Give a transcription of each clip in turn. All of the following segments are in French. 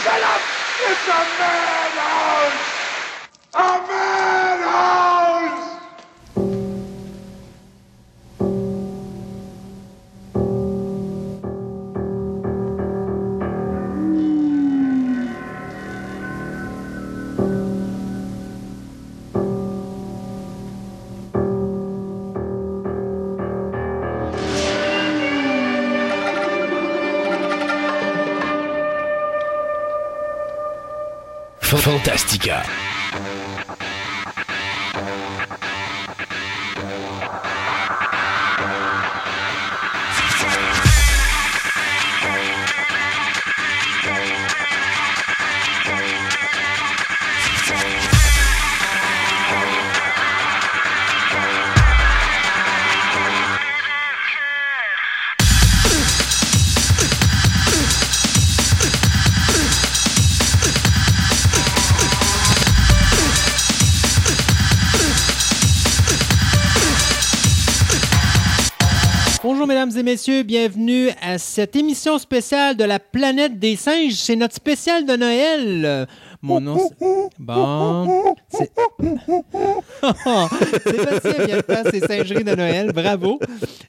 shut up! It's a madhouse! A madhouse! Fantastica. Et messieurs, bienvenue à cette émission spéciale de la planète des singes. C'est notre spécial de Noël. Mon nom, c'est... Bon, c'est... Sébastien vient de faire ses singeries de Noël, bravo.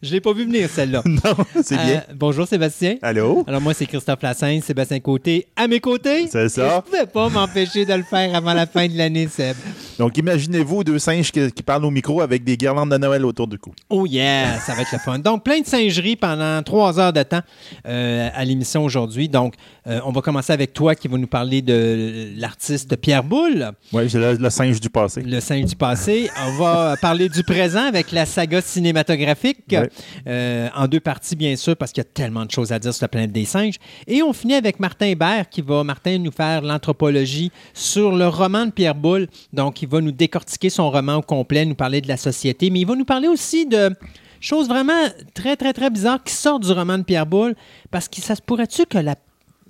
Je l'ai pas vu venir celle-là. Non, c'est bien. Euh, bonjour Sébastien. Allô? Alors moi c'est Christophe Lassens, Sébastien Côté à mes côtés. C'est ça. Je pouvais pas m'empêcher de le faire avant la fin de l'année, Seb. Donc, imaginez-vous deux singes qui, qui parlent au micro avec des guirlandes de Noël autour du cou. Oh yeah, ça va être le fun. Donc, plein de singeries pendant trois heures de temps euh, à l'émission aujourd'hui. Donc, euh, on va commencer avec toi qui va nous parler de l'artiste Pierre Boulle, Oui, c'est le, le singe du passé. le singe du passé. On va parler du présent avec la saga cinématographique, Ouais. euh, en deux parties, bien sûr, parce qu'il y a tellement de choses à dire sur la planète des singes. Et on finit avec Martin Hébert qui va, Martin, nous faire l'anthropologie sur le roman de Pierre Boulle. Donc, il va nous décortiquer son roman au complet, nous parler de la société, mais il va nous parler aussi de choses vraiment très, très, très bizarres qui sortent du roman de Pierre Boulle, parce que ça se pourrait-tu que la-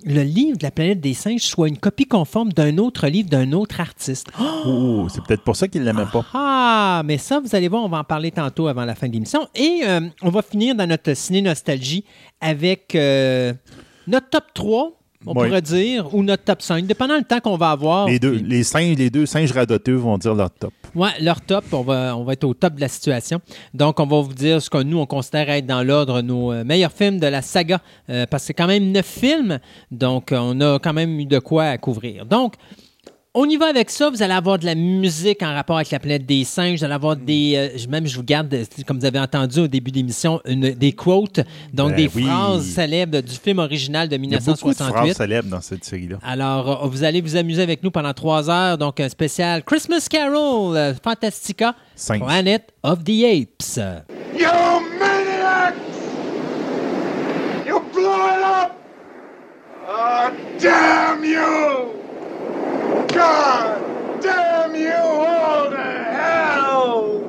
le livre de la planète des singes soit une copie conforme d'un autre livre d'un autre artiste? Oh, c'est peut-être pour ça qu'il l'aimait pas. Ah, mais ça, vous allez voir, on va en parler tantôt avant la fin de l'émission. Et euh, on va finir dans notre ciné-nostalgie avec euh, notre top 3, on Oui. pourrait dire, ou notre top 5, dépendant le temps qu'on va avoir. Les deux, Puis- les singes, les deux singes radoteux vont dire leur top. Ouais, leur top, on va, on va être au top de la situation. Donc, on va vous dire ce que nous, on considère être dans l'ordre nos euh, meilleurs films de la saga, euh, parce que c'est quand même neuf films, donc euh, on a quand même eu de quoi à couvrir. Donc, on y va avec ça. Vous allez avoir de la musique en rapport avec la planète des singes. Vous allez avoir des. euh, je- même, je vous garde, euh, comme vous avez entendu au début de l'émission, des quotes, donc Ben des oui. phrases célèbres du film original de Il y a beaucoup de phrases 1968. célèbres dans cette série-là. Alors, euh, vous allez vous amuser avec nous pendant trois heures. Donc, un spécial Christmas Carol, euh, Fantastica, Cinq. Planet of the Apes. You maniacs! You blew it up! Oh, damn you! God damn you all to hell!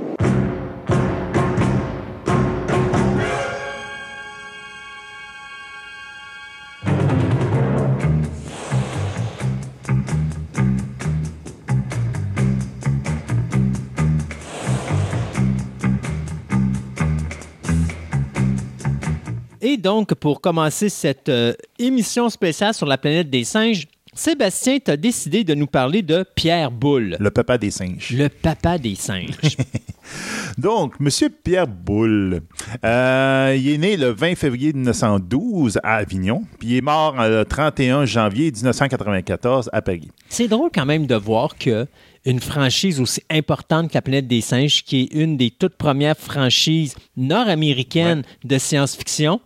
Et donc, pour commencer cette euh, émission spéciale sur la planète des singes, Sébastien, tu as décidé de nous parler de Pierre Boulle, Le papa des singes. le papa des singes. Donc, Monsieur Pierre Boulle, euh, il est né le 20 février 1912 à Avignon, puis il est mort le 31 janvier 1994 à Paris. C'est drôle quand même de voir que une franchise aussi importante que la planète des singes, qui est une des toutes premières franchises nord-américaines de science-fiction,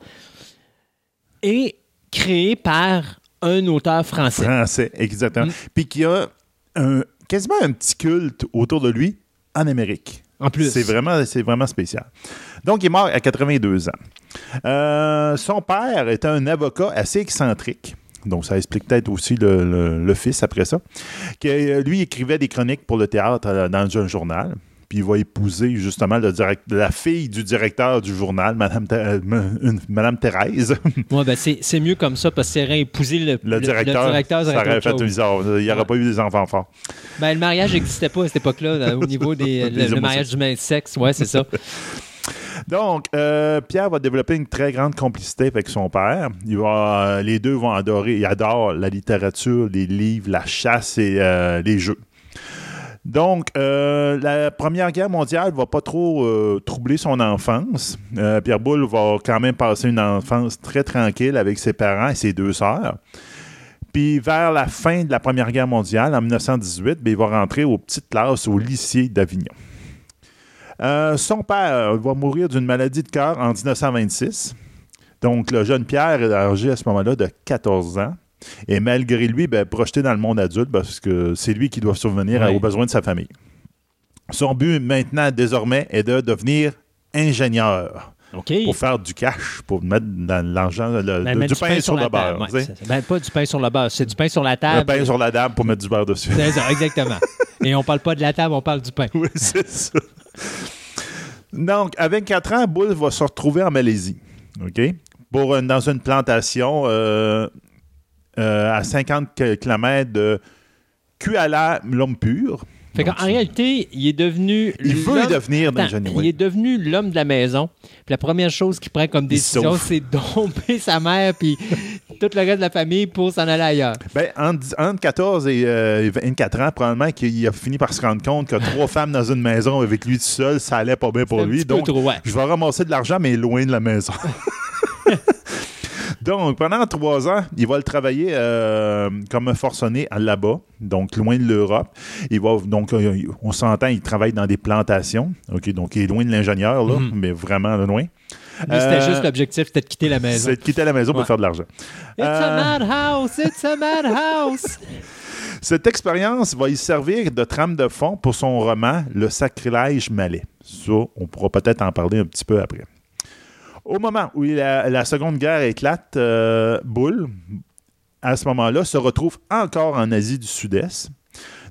est créée par un auteur français. Français, exactement. Mm. Puis qui a un- quasiment un petit culte autour de lui en Amérique. En plus. C'est vraiment, c'est vraiment spécial. Donc, il est mort à 82 ans. Euh, son père était un avocat assez excentrique. Donc, ça explique peut-être aussi le, le- le fils après ça. Que, euh, lui écrivait des chroniques pour le théâtre euh, dans un journal. Puis il va épouser justement le direct- la fille du directeur du journal, Madame, euh, une- Madame Thérèse. Ouais, ben c'est mieux comme ça parce que c'est épousé le, Le directeur, directeur, ça aurait fait bizarre. Il n'y aurait pas eu des enfants forts. Ben, le mariage n'existait pas à cette époque-là, là, au niveau des, Des le, le mariage du même sexe. Ouais, c'est ça. Donc, euh, Pierre va développer une très grande complicité avec son père. Il va, euh, les deux vont adorer, ils adorent la littérature, les livres, la chasse et euh, les jeux. Donc, euh, la Première Guerre mondiale va pas trop euh, troubler son enfance. Euh, Pierre Boulle va quand même passer une enfance très tranquille avec ses parents et ses deux sœurs. Puis vers la fin de la Première Guerre mondiale, en 1918, ben, il va rentrer aux petites classes au lycée d'Avignon. Son père va mourir d'une maladie de cœur en 1926. Donc, le jeune Pierre est âgé à ce moment-là de 14 ans. Et malgré lui, ben, projeté dans le monde adulte, parce que c'est lui qui doit survenir aux besoins de sa famille. Son but maintenant, désormais, est de devenir ingénieur pour faire du cash, pour mettre dans l'argent, le- Ben, du, pain, sur le la beurre. table, ouais. Ben, pas du pain sur le beurre, c'est du pain sur la Le table. pain sur la dame pour mettre du beurre dessus. C'est ça, exactement. Et on parle pas de la table, on parle du pain. oui, c'est ça. Donc, à 24 ans, Bull va se retrouver en Malaisie. OK? Pour, une- dans une plantation euh, euh, à 50 km de Kuala Lumpur. Fait Donc, en réalité, il est devenu. Il veut devenir Attends, ingénieur. Il est devenu l'homme de la maison. Puis la première chose qu'il prend comme décision, c'est domper sa mère puis tout le reste de la famille pour s'en aller ailleurs. Ben, entre, entre 14 et euh, 24 ans, probablement qu'il a fini par se rendre compte que trois femmes dans une maison avec lui tout seul, ça allait pas bien pour un lui. peu Donc, trop, ouais. je vais ramasser de l'argent, mais loin de la maison. donc, pendant trois ans, il va le travailler euh, comme un forcené à là-bas, donc loin de l'Europe. Il va, donc, euh, on s'entend, il travaille dans des plantations. OK, donc il est loin de l'ingénieur, là, Mhm. mais vraiment loin. Lui, c'était Euh, juste l'objectif, c'était de quitter la maison. C'est de quitter la maison pour Ouais. faire de l'argent. It's Euh, a madhouse! It's a madhouse! Cette expérience va y servir de trame de fond pour son roman Le sacrilège malais. Ça, on pourra peut-être en parler un petit peu après. Au moment où la, Seconde Guerre éclate, euh, Bull, à ce moment-là, se retrouve encore en Asie du Sud-Est.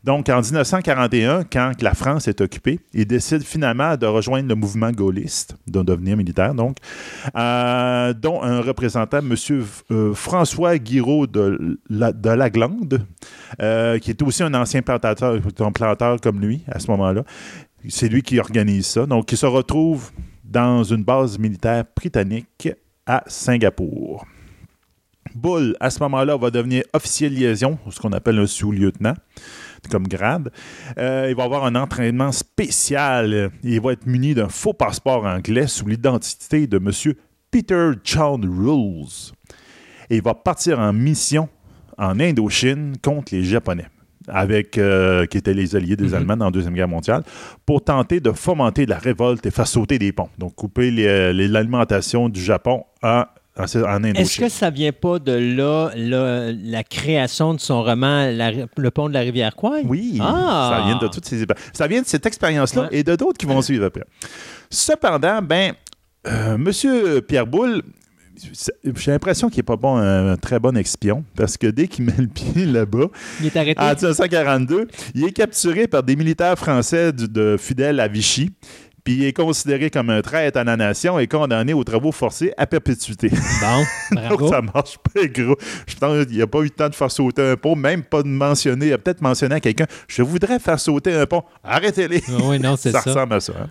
Donc, en 1941, quand la France est occupée, il décide finalement de rejoindre le mouvement gaulliste, de devenir militaire, donc, euh, dont un représentant, M. François Guiraud de, la, euh, qui est aussi un ancien plantateur, un planteur comme lui à ce moment-là. C'est lui qui organise ça. Donc, il se retrouve dans une base militaire britannique à Singapour. Bull, à ce moment-là, va devenir officier de liaison, ce qu'on appelle un sous-lieutenant, comme grade. Euh, il va avoir un entraînement spécial. Il va être muni d'un faux passeport anglais sous l'identité de M. Peter John Rules. Et il va partir en mission en Indochine contre les Japonais. Avec, euh, qui étaient les alliés des Mhm. Allemands dans la Deuxième Guerre mondiale, pour tenter de fomenter la révolte et faire sauter des ponts. Donc, couper les- l'alimentation du Japon Indochine. Est-ce que ça vient pas de là, là, la création de son roman La- Le pont de la rivière Kwai? Oui, Ah! ça vient de toutes ces Ça vient de cette expérience-là Ouais. et de d'autres qui vont suivre après. Cependant, ben, euh, Monsieur Pierre Boulle, j'ai l'impression qu'il n'est pas bon, un, très bon espion, parce que dès qu'il met le pied là-bas, Il est arrêté. en 1942, il est capturé par des militaires français du- de fidèles à Vichy. Puis il est considéré comme un traître à la nation et condamné aux travaux forcés à perpétuité. Bon, Donc, ça marche pas, gros. Je pense qu'il n'a pas eu le temps de faire sauter un pont, même pas de mentionner. Il a peut-être mentionné à quelqu'un Je voudrais faire sauter un pont. Arrêtez-les. Ah oui, non, c'est ça, ça. ressemble à ça. hein.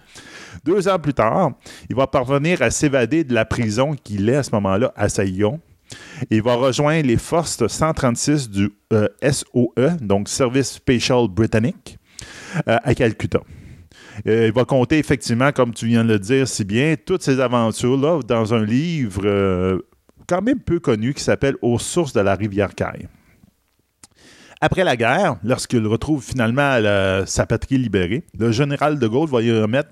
Deux ans plus tard, il va parvenir à s'évader de la prison qu'il est à ce moment-là à Saigon. Il va rejoindre les forces 136 du euh, SOE, donc Service Special Britannique, euh, à Calcutta. Euh, il va compter effectivement, comme tu viens de le dire si bien, toutes ces aventures-là dans un livre quand même peu connu qui s'appelle Aux sources de la rivière Caille. Après la guerre, lorsqu'il retrouve finalement sa patrie libérée, le général de Gaulle va lui remettre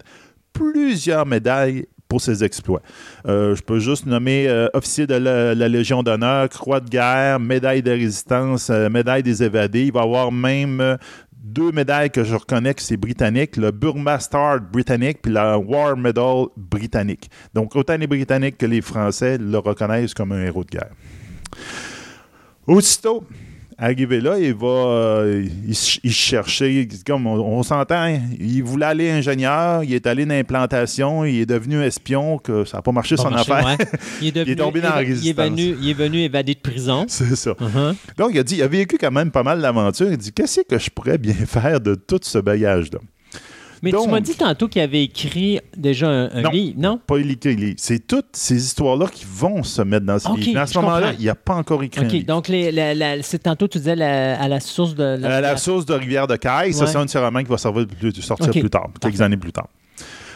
plusieurs médailles pour ses exploits. Euh, je peux juste nommer euh, officier de la, Légion d'honneur, croix de guerre, médaille de résistance, euh, médaille des évadés. Il va avoir même deux médailles que je reconnais que c'est britannique, le Burma Star britannique puis la War Medal britannique. Donc autant les Britanniques que les Français le reconnaissent comme un héros de guerre. Aussitôt, arrivé là, il va euh, il, ch- il cherchait, comme on, on s'entend, hein, il voulait aller ingénieur, il est allé dans l'implantation, il est devenu espion, que ça n'a pas marché Pas son marché, affaire. ouais. Il est, devenu, tombé dans la éva- il est résistance. venu, il est venu évadé de prison. C'est ça. Uh-huh. Donc, il a dit, il a vécu quand même pas mal d'aventures. Il dit, qu'est-ce que je pourrais bien faire de tout ce bagage-là? Mais Donc- tu m'as dit tantôt qu'il avait écrit déjà un, un Non. livre, non? Pas écrit. C'est toutes ces histoires-là qui vont se mettre dans ces Ok, livres. Mais à ce moment-là, il n'y a pas encore écrit un OK, livre. donc les, la- la- c'est tantôt tu disais la- à la source de la, Euh, la source de Rivière de Caille, ça, c'est un de romans qui va servir plus- de sortir Ok. plus tard, quelques années plus tard.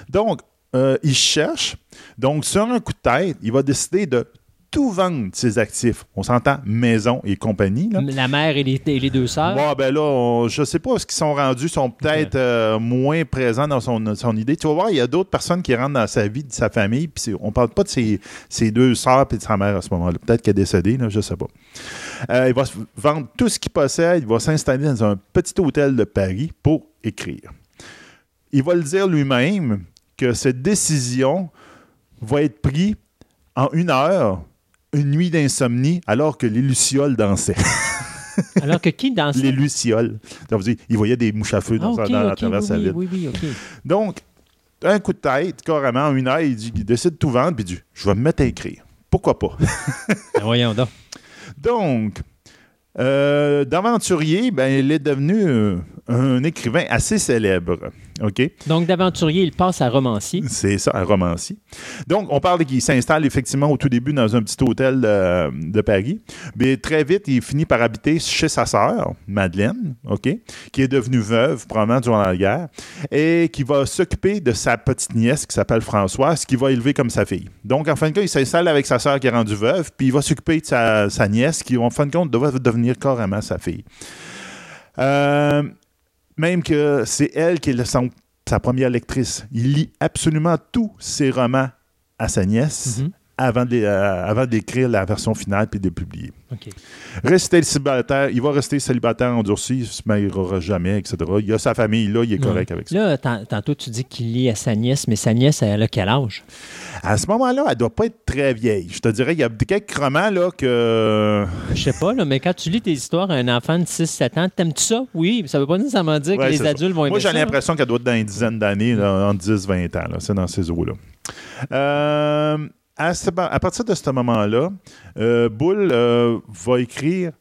Donc, euh, il cherche. Donc, sur un coup de tête, il va décider de tout vendre ses actifs. On s'entend maison et compagnie. Là. la mère et les, et les deux sœurs. Bon, ben là, on- je sais pas ce qu'ils sont rendus, sont peut-être euh, moins présents dans son, son idée. Tu vas voir, il y a d'autres personnes qui rentrent dans sa vie, de sa famille, puis on parle pas de ses, ses deux sœurs et de sa mère à ce moment-là. Peut-être qu'elle est décédée, là, je sais pas. Euh, il va vendre tout ce qu'il possède, il va s'installer dans un petit hôtel de Paris pour écrire. Il va le dire lui-même que cette décision va être prise en une heure, une nuit d'insomnie, alors que les lucioles dansaient. Alors que qui dans Les lucioles. Dire, il voyait des mouches à feu Ah, dans, dans- à travers oui, sa ville. oui, oui, OK. Donc, un coup de tête, carrément, en une heure, il, dit, il décide de tout vendre, puis il dit Je vais me mettre à écrire. Pourquoi pas? Ben, voyons donc. Donc, euh, d'aventurier, ben, il est devenu euh, un écrivain assez célèbre. OK? Donc, d'aventurier, il passe à romancier. C'est ça, un romancier. Donc, on parle qu'il s'installe effectivement au tout début dans un petit hôtel de Paris. Mais très vite, il finit par habiter chez sa sœur, Madeleine, OK, qui est devenue veuve, probablement durant la guerre, et qui va s'occuper de sa petite nièce qui s'appelle Françoise, qui va élever comme sa fille. Donc, en fin de compte, il s'installe avec sa sœur qui est rendue veuve, puis il va s'occuper de sa, sa nièce, qui, en fin de compte, va devenir carrément sa fille. Euh, même que c'est elle qui est sa première lectrice. Il lit absolument tous ses romans à sa nièce Mhm. Avant de- euh, avant d'écrire la version finale puis de publier. OK. Rester célibataire, il va rester célibataire endurci, il se mariera jamais, etc. Il a sa famille là, il est correct avec ça. Là, tant- tantôt, tu dis qu'il lit à sa nièce, mais sa nièce, elle a quel âge? À ce moment-là, elle doit pas être très vieille. Je te dirais, il y a quelques romans là que Je sais pas, là, mais quand tu lis tes histoires à un enfant de 6-7 ans, t'aimes-tu ça? Oui, ça veut pas nécessairement dire Ouais, que les ça. adultes vont aimer Moi, j'ai l'impression qu'elle doit être dans une dizaine d'années, entre 10-20 ans. là. C'est dans ces eaux-là. Euh, à, ce- à partir de ce moment-là, euh, Boulle euh, va écrire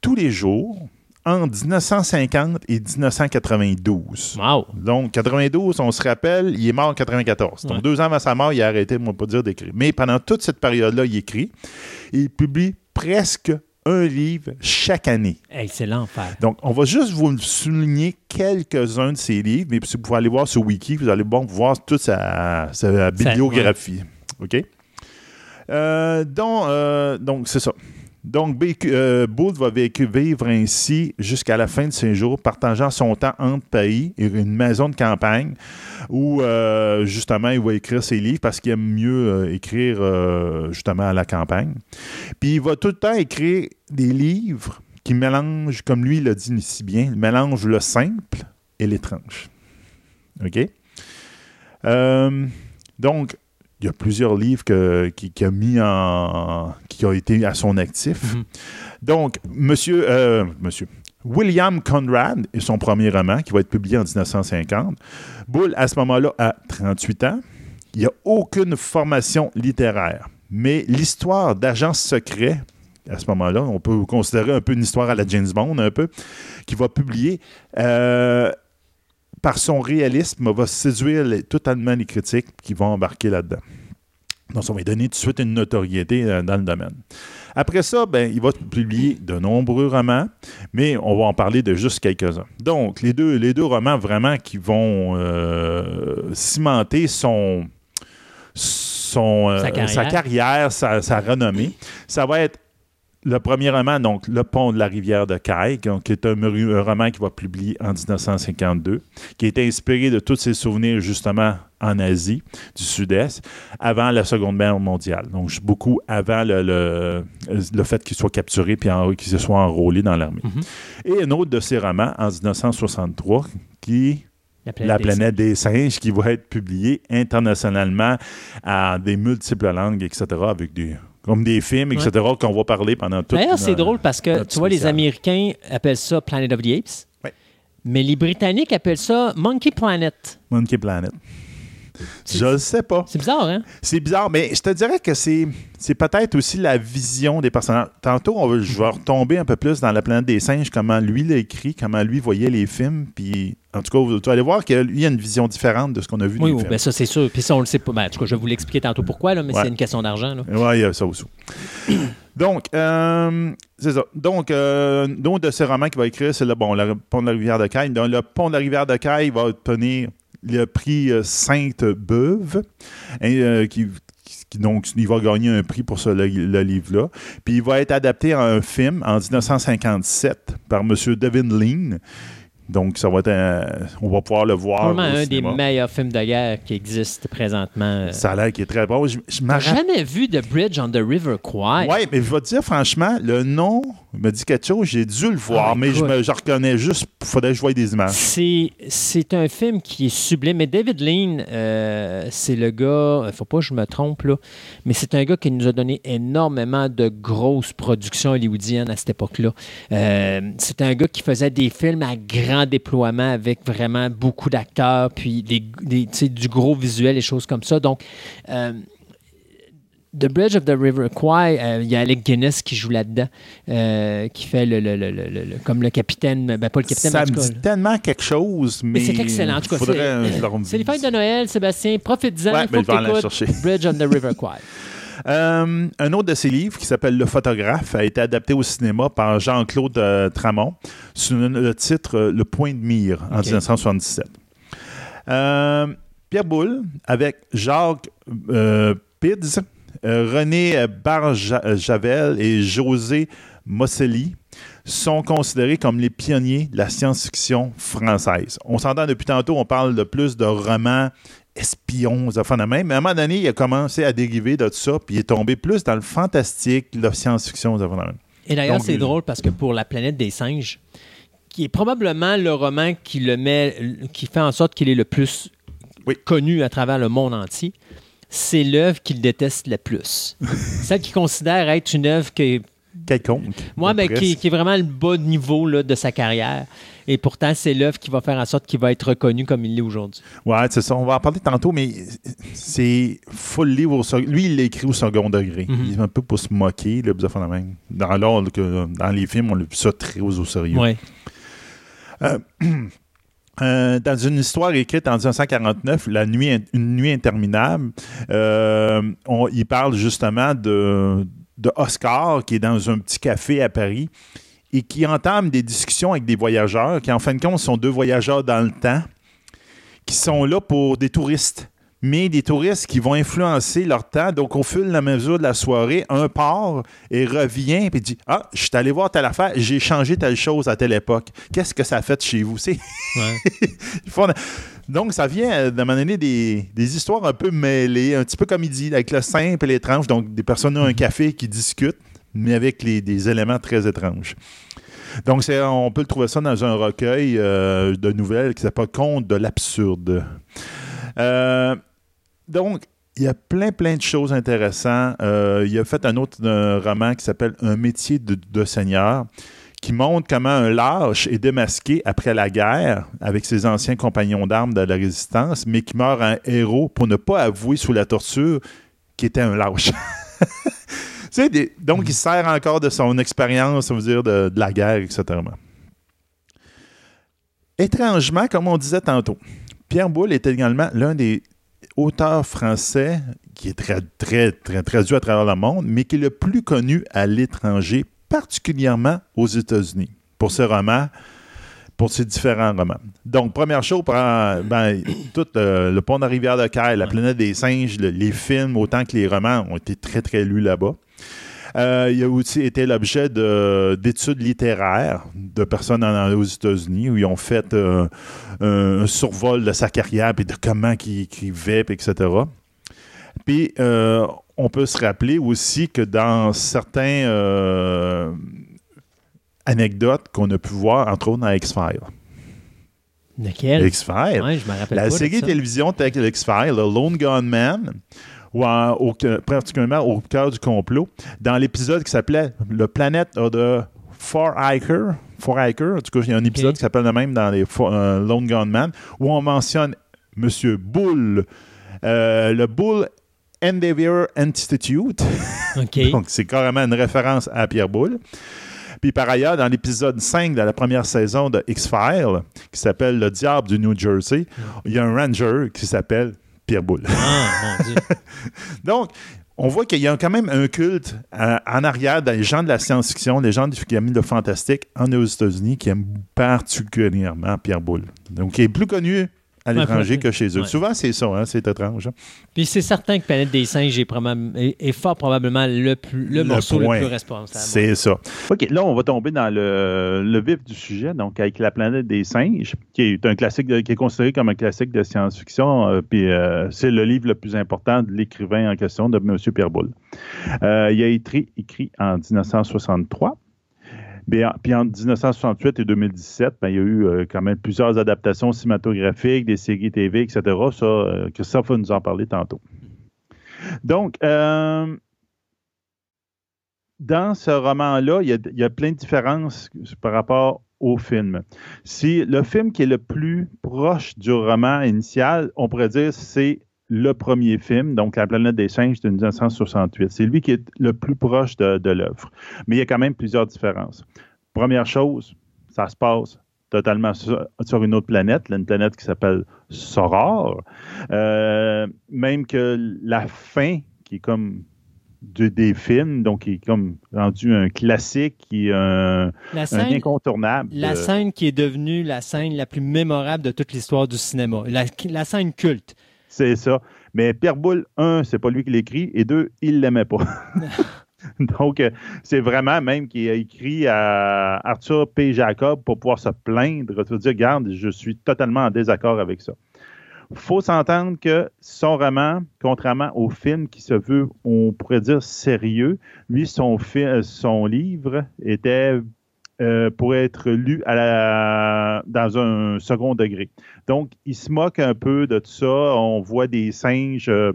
tous les jours entre 1950 et 1992. Wow! Donc, 92, on se rappelle, il est mort en 94. Donc, Ouais. deux ans avant sa mort, il a arrêté, moi, pas dire d'écrire. Mais pendant toute cette période-là, il écrit. Il publie presque un livre chaque année. C'est l'enfer. Donc, on va juste vous souligner quelques-uns de ses livres, mais si vous pouvez aller voir sur Wiki, vous allez bon, voir toute sa, sa bibliographie. OK? Euh, donc, euh, donc c'est ça. Donc, euh, va vivre ainsi jusqu'à la fin de ses jours, partageant son temps entre Paris et une maison de campagne où, euh, justement, il va écrire ses livres parce qu'il aime mieux écrire, justement, à la campagne. Puis, il va tout le temps écrire des livres qui mélangent, comme lui l'a dit si bien, il mélange le simple et l'étrange. OK? Donc, il y a plusieurs livres que- qui, qui a mis en. qui ont été à son actif. Mhm. Donc, monsieur, euh, monsieur. William Conrad est son premier roman qui va être publié en 1950. Bull, à ce moment-là, a 38 ans. Il n'y a aucune formation littéraire. Mais l'histoire d'agents secrets, à ce moment-là, on peut considérer un peu une histoire à la James Bond, un peu, qui va publier. euh, par son réalisme, va séduire les- totalement les critiques qui vont embarquer là-dedans. Donc, ça va lui donner tout de suite une notoriété euh, dans le domaine. Après ça, ben, il va publier de nombreux romans, mais on va en parler de juste quelques-uns. Donc, les deux, les deux romans vraiment qui vont euh, cimenter son, son, euh, Sa carrière. sa, carrière, sa- sa renommée, ça va être le premier roman, donc Le pont de la rivière de Caille, qui est un, un roman qui va publier en 1952, qui est inspiré de tous ses souvenirs justement en Asie du Sud-Est, avant la Seconde Guerre mondiale. Donc, beaucoup avant le, le, le fait qu'il soit capturé puis en- qu'il se soit enrôlé dans l'armée. Mhm. Et un autre de ses romans, en 1963, qui la des planète des singes qui va être publié internationalement à des multiples langues, etc., avec des comme des films, etc., qu'on va parler pendant tout D'ailleurs, c'est drôle parce que, tu vois, les. Américains appellent ça Planet of the Apes, Ouais. mais les Britanniques appellent ça Monkey Planet. Monkey Planet. Je ne sais pas. C'est bizarre, hein? C'est bizarre, mais je te dirais que c'est, c'est peut-être aussi la vision des personnages. Tantôt, on va- je vais retomber un peu plus dans la planète des singes, comment lui l'a écrit, comment lui voyait les films. Puis, en tout cas, vous aller voir qu'il y a une vision différente de ce qu'on a vu Oui, oui, ben ça, c'est sûr. Puis ça, on le sait pas. Ben, en tout cas, je vais vous l'expliquer tantôt pourquoi, là, mais Ouais. c'est une question d'argent. Oui, il y a ça aussi. Donc, euh, c'est ça. Donc, euh, donc, de ces romans qu'il va écrire, c'est le, bon, le Pont de la rivière de Caille. Donc, le Pont de la rivière de Caille va obtenir le prix euh, Sainte-Beuve, euh, qui, donc, il va gagner un prix pour ce, livre-là. Puis, il va être adapté en un film en 1957 par M. Devin Lean. Donc, ça va être un- on va pouvoir le voir. Au un des meilleurs films de guerre qui existent présentement. Ça a l'air qu'il est très bon. Je, je T'as jamais vu The Bridge on the River Kwai? Oui, mais je vais te dire, franchement, le nom me dit quelque chose. J'ai dû le voir, Ah, mais je, me, je reconnais juste. Il faudrait que je voie des images. C'est, c'est un film qui est sublime. Mais David Lean, euh, c'est le gars, faut pas que je me trompe, là, mais c'est un gars qui nous a donné énormément de grosses productions hollywoodiennes à cette époque-là. Euh, c'est un gars qui faisait des films à grand déploiement avec vraiment beaucoup d'acteurs, puis des, des- tu sais, du gros visuel et choses comme ça. Donc, euh, The Bridge of the River Kwai, euh, il y a Alec Guinness qui joue là-dedans, euh, qui fait le, le- le- le- comme le capitaine, ben pas le capitaine, Ça me dit tellement quelque chose, mais. mais c'est excellent. En tout cas, faudrait, c'est- les fêtes de Noël, Sébastien. Profite-en. Ouais, chercher. Bridge on the River Kwai. Euh, un autre de ses livres qui s'appelle Le photographe a été adapté au cinéma par Jean-Claude euh, Tramont sous le, titre euh, Le point de mire en Ok. 1977. Euh, Pierre Boulle avec Jacques euh, Pids, René Barjavel et José Mosselli sont considérés comme les pionniers de la science-fiction française. On s'entend depuis tantôt, on parle de plus de romans espions, des affaires de même. Mais à un moment donné, il a commencé à dériver de tout ça, puis il est tombé plus dans le fantastique, la science-fiction, des affaires de même. Et d'ailleurs, c'est drôle parce que pour La planète des singes, qui est probablement le roman qui le met, qui fait en sorte qu'il est le plus Oui. connu à travers le monde entier, c'est l'œuvre qu'il déteste le plus. Celle qu'il considère être une œuvre qui est Quelconque. Moi, ben, qui, qui est vraiment le bas niveau là, de sa carrière. Et pourtant, c'est l'œuvre qui va faire en sorte qu'il va être reconnu comme il l'est aujourd'hui. Ouais, c'est ça. On va en parler tantôt, mais c'est full livre au second. Lui, il l'a écrit au second degré. Mhm. Il est un peu pour se moquer, de même. Dans, l'ordre que, dans les films, on l'a vu ça très au sérieux. Ouais. Euh, dans une histoire écrite en 1949, La nuit, Une nuit interminable, euh, on- il parle justement de, de Oscar qui est dans un petit café à Paris et qui entame des discussions avec des voyageurs qui, en fin de compte, sont deux voyageurs dans le temps qui sont là pour des touristes. Mais des touristes qui vont influencer leur temps. Donc, au fil de la mesure de la soirée, un part et revient et dit Ah, je suis allé voir telle affaire, j'ai changé telle chose à telle époque. Qu'est-ce que ça a fait chez vous? C'est Ouais. Donc, ça vient euh, de m'amener des, des histoires un peu mêlées, un petit peu comme il dit, avec le simple et l'étrange. Donc, des personnes ont un café qui discutent, mais avec les- des éléments très étranges. Donc, on peut le trouver ça dans un recueil euh, de nouvelles qui s'appelle Conte de l'absurde. Euh, donc, il y a plein, plein de choses intéressantes. Euh, il a fait un autre roman qui s'appelle Un métier de, de seigneur, qui montre comment un lâche est démasqué après la guerre avec ses anciens compagnons d'armes de la résistance, mais qui meurt en héros pour ne pas avouer sous la torture qu'il était un lâche. Donc, il sert encore de son expérience, ça veut dire, de, de la guerre, etc. Étrangement, comme on disait tantôt, Pierre Boulle est également l'un des auteurs français qui est très, très, très traduit à travers le monde, mais qui est le plus connu à l'étranger, particulièrement aux États-Unis, pour ses romans, pour ses différents romans. Donc, première chose, ben, le pont de la rivière de Caille, la planète des singes, le- les films, autant que les romans, ont été très, très lus là-bas. Euh, il a aussi été l'objet de- d'études littéraires de personnes aux États-Unis où ils ont fait euh, un, survol de sa carrière puis de comment il écrivait, etc. Puis euh, on peut se rappeler aussi que dans certains euh, anecdotes qu'on a pu voir, entre autres dans X-Files. Lequel? X-Files. Ouais, je me rappelle La pas de série ça. télévision telle que X-Files, le Lone Gunman, ou en- au- particulièrement au cœur du complot, dans l'épisode qui s'appelait Le Planet of the Four Hiker, Four Hiker, en tout cas, il y a un épisode qui s'appelle le même dans les euh, Lone Gunman, où on mentionne M. Bull Euh, le Bull Endeavour Institute. Donc, c'est carrément une référence à Pierre Boulle. Puis par ailleurs, dans l'épisode 5 de la première saison de X-Files, qui s'appelle Le Diable du New Jersey, il y a un ranger qui s'appelle Pierre Boulle. Ah, mon Dieu. Donc, on voit qu'il y a quand même un culte euh, en arrière dans les gens de la science-fiction, les gens du qui aiment le fantastique en aux États-Unis qui aiment particulièrement Pierre Boulle. Donc, il est plus connu à l'étranger que chez eux. ouais. Souvent, c'est ça, hein, c'est étrange. hein. Puis c'est certain que Planète des singes est, probable- est- est fort probablement le, plus, le, Le morceau point. le plus responsable. C'est ça. OK, là, on va tomber dans le, le vif du sujet, donc avec La planète des singes, qui est un classique, de- qui est considéré comme un classique de science-fiction, euh, puis euh, c'est le livre le plus important de l'écrivain en question, de M. Pierre Boulle. Euh, il a été écrit en 1963. Puis entre 1968 et 2017, ben, il y a eu euh, quand même plusieurs adaptations cinématographiques, des séries TV, etc. Ça, euh, Christophe va nous en parler tantôt. Donc, euh, dans ce roman-là, il il y a plein de différences par rapport au film. Si le film qui est le plus proche du roman initial, on pourrait dire c'est le premier film, donc La planète des singes de 1968. C'est lui qui est le plus proche de, de l'œuvre. Mais il y a quand même plusieurs différences. Première chose, ça se passe totalement sur, sur une autre planète, là, une planète qui s'appelle Soror. Euh, même que la fin, qui est comme de- des films, donc qui est comme rendu un classique, qui est un, La un scène, incontournable. la Euh, scène qui est devenue la scène la plus mémorable de toute l'histoire du cinéma. La, la scène culte. C'est ça. Mais Pierre Boulle, un, c'est pas lui qui l'écrit, et deux, il l'aimait pas. Donc, euh, c'est vraiment même qu'il a écrit à Arthur P. Jacob pour pouvoir se plaindre, pour dire, regarde, je suis totalement en désaccord avec ça. faut s'entendre que son roman, contrairement au film qui se veut, on pourrait dire, sérieux, lui, son, son livre était euh, pour être lu dans un second degré. Donc, il se moque un peu de tout ça. On voit des singes, euh,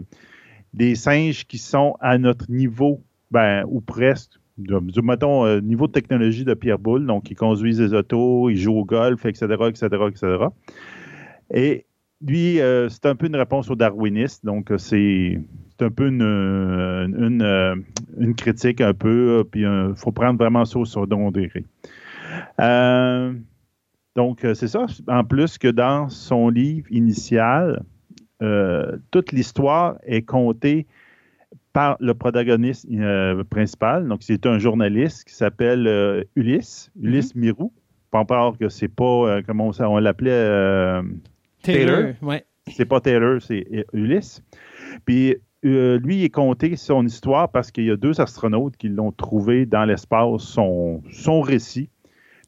des singes qui sont à notre niveau, ben, ou presque, du, mettons, euh, niveau de technologie de Pierre Boulle. Donc, ils conduisent des autos, ils jouent au golf, etc., etc., etc. Et lui, euh, c'est un peu une réponse aux darwinistes. Donc, euh, c'est un peu une, euh, une, une critique un peu, puis il faut prendre vraiment ça au second degré. Euh, donc, c'est ça. En plus que dans son livre initial, euh, toute l'histoire est contée par le protagoniste euh, principal. Donc, c'est un journaliste qui s'appelle Ulysse, Ulysse Mirou. Pas que c'est pas, comment on, on l'appelait, Taylor, Taylor. ouais. c'est pas Taylor, c'est Ulysse. Puis euh, lui, il est compté son histoire parce qu'il y a deux astronautes qui l'ont trouvé dans l'espace, son, son récit.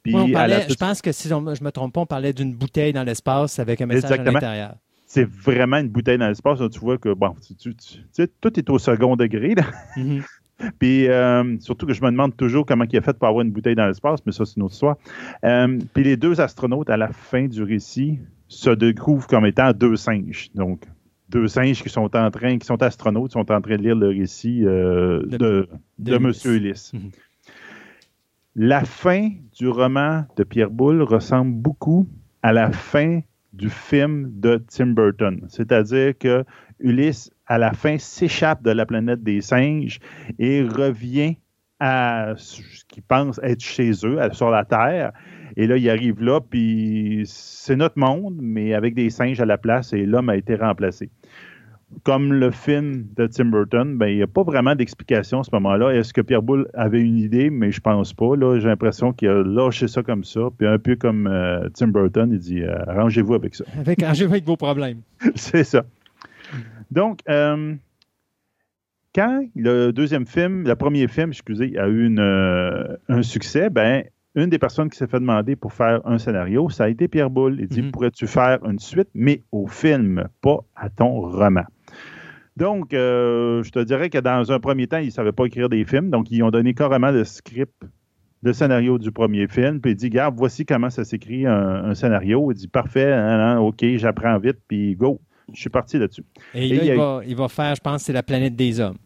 Puis Ouais, on à la parlait- je pense que si on- je me trompe pas, on parlait d'une bouteille dans l'espace avec un message Exactement. à l'intérieur. c'est vraiment une bouteille dans l'espace. Tu vois que, bon, tu, tout est au second degré. Là. Mhm. Puis euh, surtout que je me demande toujours comment il a fait pour avoir une bouteille dans l'espace, mais ça, c'est une autre histoire. Euh, puis les deux astronautes, à la fin du récit, se découvrent comme étant deux singes. Donc, deux singes qui sont en train, qui sont astronautes, qui sont en train de lire le récit euh, De- de, de de Ulysse. M. Ulysse. Mhm. La fin du roman de Pierre Boulle ressemble beaucoup à la fin du film de Tim Burton. C'est-à-dire que Ulysse, à la fin, s'échappe de la planète des singes et revient à ce qu'il pense être chez eux, sur la Terre. Et là, il arrive là, puis c'est notre monde, mais avec des singes à la place, et l'homme a été remplacé. Comme le film de Tim Burton, ben, il n'y a pas vraiment d'explication à ce moment-là. Est-ce que Pierre Boulle avait une idée? Mais je pense pas. Là, j'ai l'impression qu'il a lâché ça comme ça. Puis un peu comme euh, Tim Burton, il dit euh, arrangez-vous avec ça. Avec, arrangez-vous avec vos problèmes. C'est ça. Donc, euh, quand le deuxième film, le premier film, excusez, a eu une, euh, un succès, ben, une des personnes qui s'est fait demander pour faire un scénario, ça a été Pierre Boulle. Il dit Mhm. Pourrais-tu faire une suite, mais au film, pas à ton roman? Donc, euh, je te dirais que dans un premier temps, ils ne savaient pas écrire des films, donc ils ont donné carrément le script, le scénario du premier film, puis il dit Regarde, voici comment ça s'écrit un, un scénario. Il dit Parfait, hein, hein, OK, j'apprends vite, puis go. Je suis parti là-dessus. Et, Et là, il a va, il va faire, je pense, c'est la planète des hommes.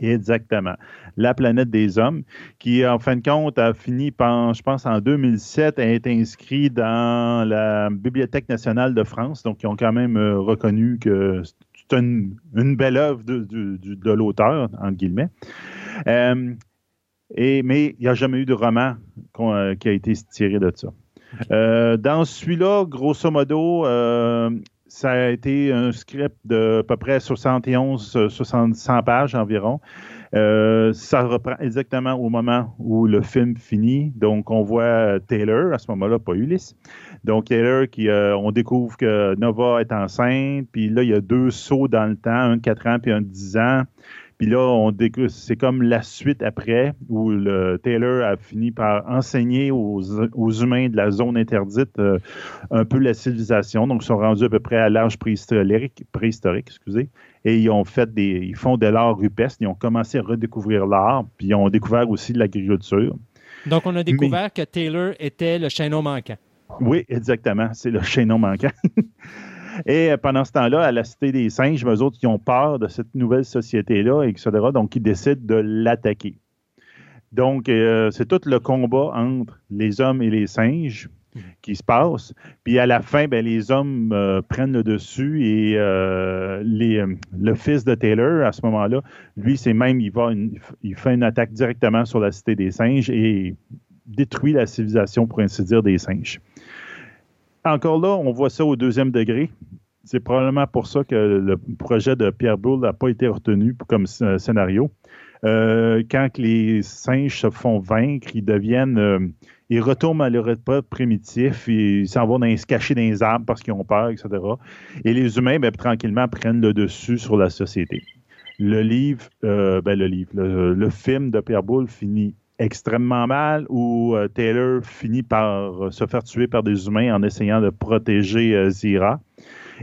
Exactement. La planète des hommes, qui en fin de compte a fini par, je pense, en 2007, a été inscrit dans la Bibliothèque nationale de France. Donc, ils ont quand même euh, reconnu que c'est une, belle œuvre de, l'auteur, entre guillemets. Euh, et, mais il n'y a jamais eu de roman euh, qui a été tiré de ça. Dans celui-là, grosso modo, ça a été un script de à peu près 71, euh, 60, 100 pages environ. Euh, ça reprend exactement au moment où le film finit. Donc, on voit euh, Taylor, à ce moment-là, pas Ulysse. Donc, Taylor, qui, euh, on découvre que Nova est enceinte, puis là, il y a deux sauts dans le temps, un de 4 ans puis un de 10 ans. Puis là, on c'est comme la suite après, où le Taylor a fini par enseigner aux, aux humains de la zone interdite euh, un peu la civilisation. Donc, ils sont rendus à peu près à l'âge préhistorique, préhistorique excusez, et ils ont fait des, ils font de l'art rupestre. Ils ont commencé à redécouvrir l'art, puis ils ont découvert aussi l'agriculture. Donc, on a découvert que Taylor était le chaînon manquant. Oui, exactement. C'est le chaînon manquant. Et pendant ce temps-là, à la Cité des Singes, eux autres, ils ont peur de cette nouvelle société-là, etc. Donc, ils décident de l'attaquer. Donc, euh, c'est tout le combat entre les hommes et les singes qui se passe. Puis à la fin, ben, les hommes euh, prennent le dessus et euh, le fils de Taylor, à ce moment-là, lui, c'est même, il fait une attaque directement sur la Cité des Singes et détruit la civilisation, pour ainsi dire, des singes. Encore là, on voit ça au deuxième degré. C'est probablement pour ça que le projet de Pierre Boulle n'a pas été retenu comme sc- scénario. Euh, quand les singes se font vaincre, ils deviennent, euh, ils retournent à leur époque primitif, ils s'en vont dans- se cacher dans les arbres parce qu'ils ont peur, etc. Et les humains, ben, tranquillement, prennent le dessus sur la société. Le livre, euh, ben, le, le film de Pierre Boulle finit extrêmement mal où euh, Taylor finit par euh, se faire tuer par des humains en essayant de protéger euh, Zira.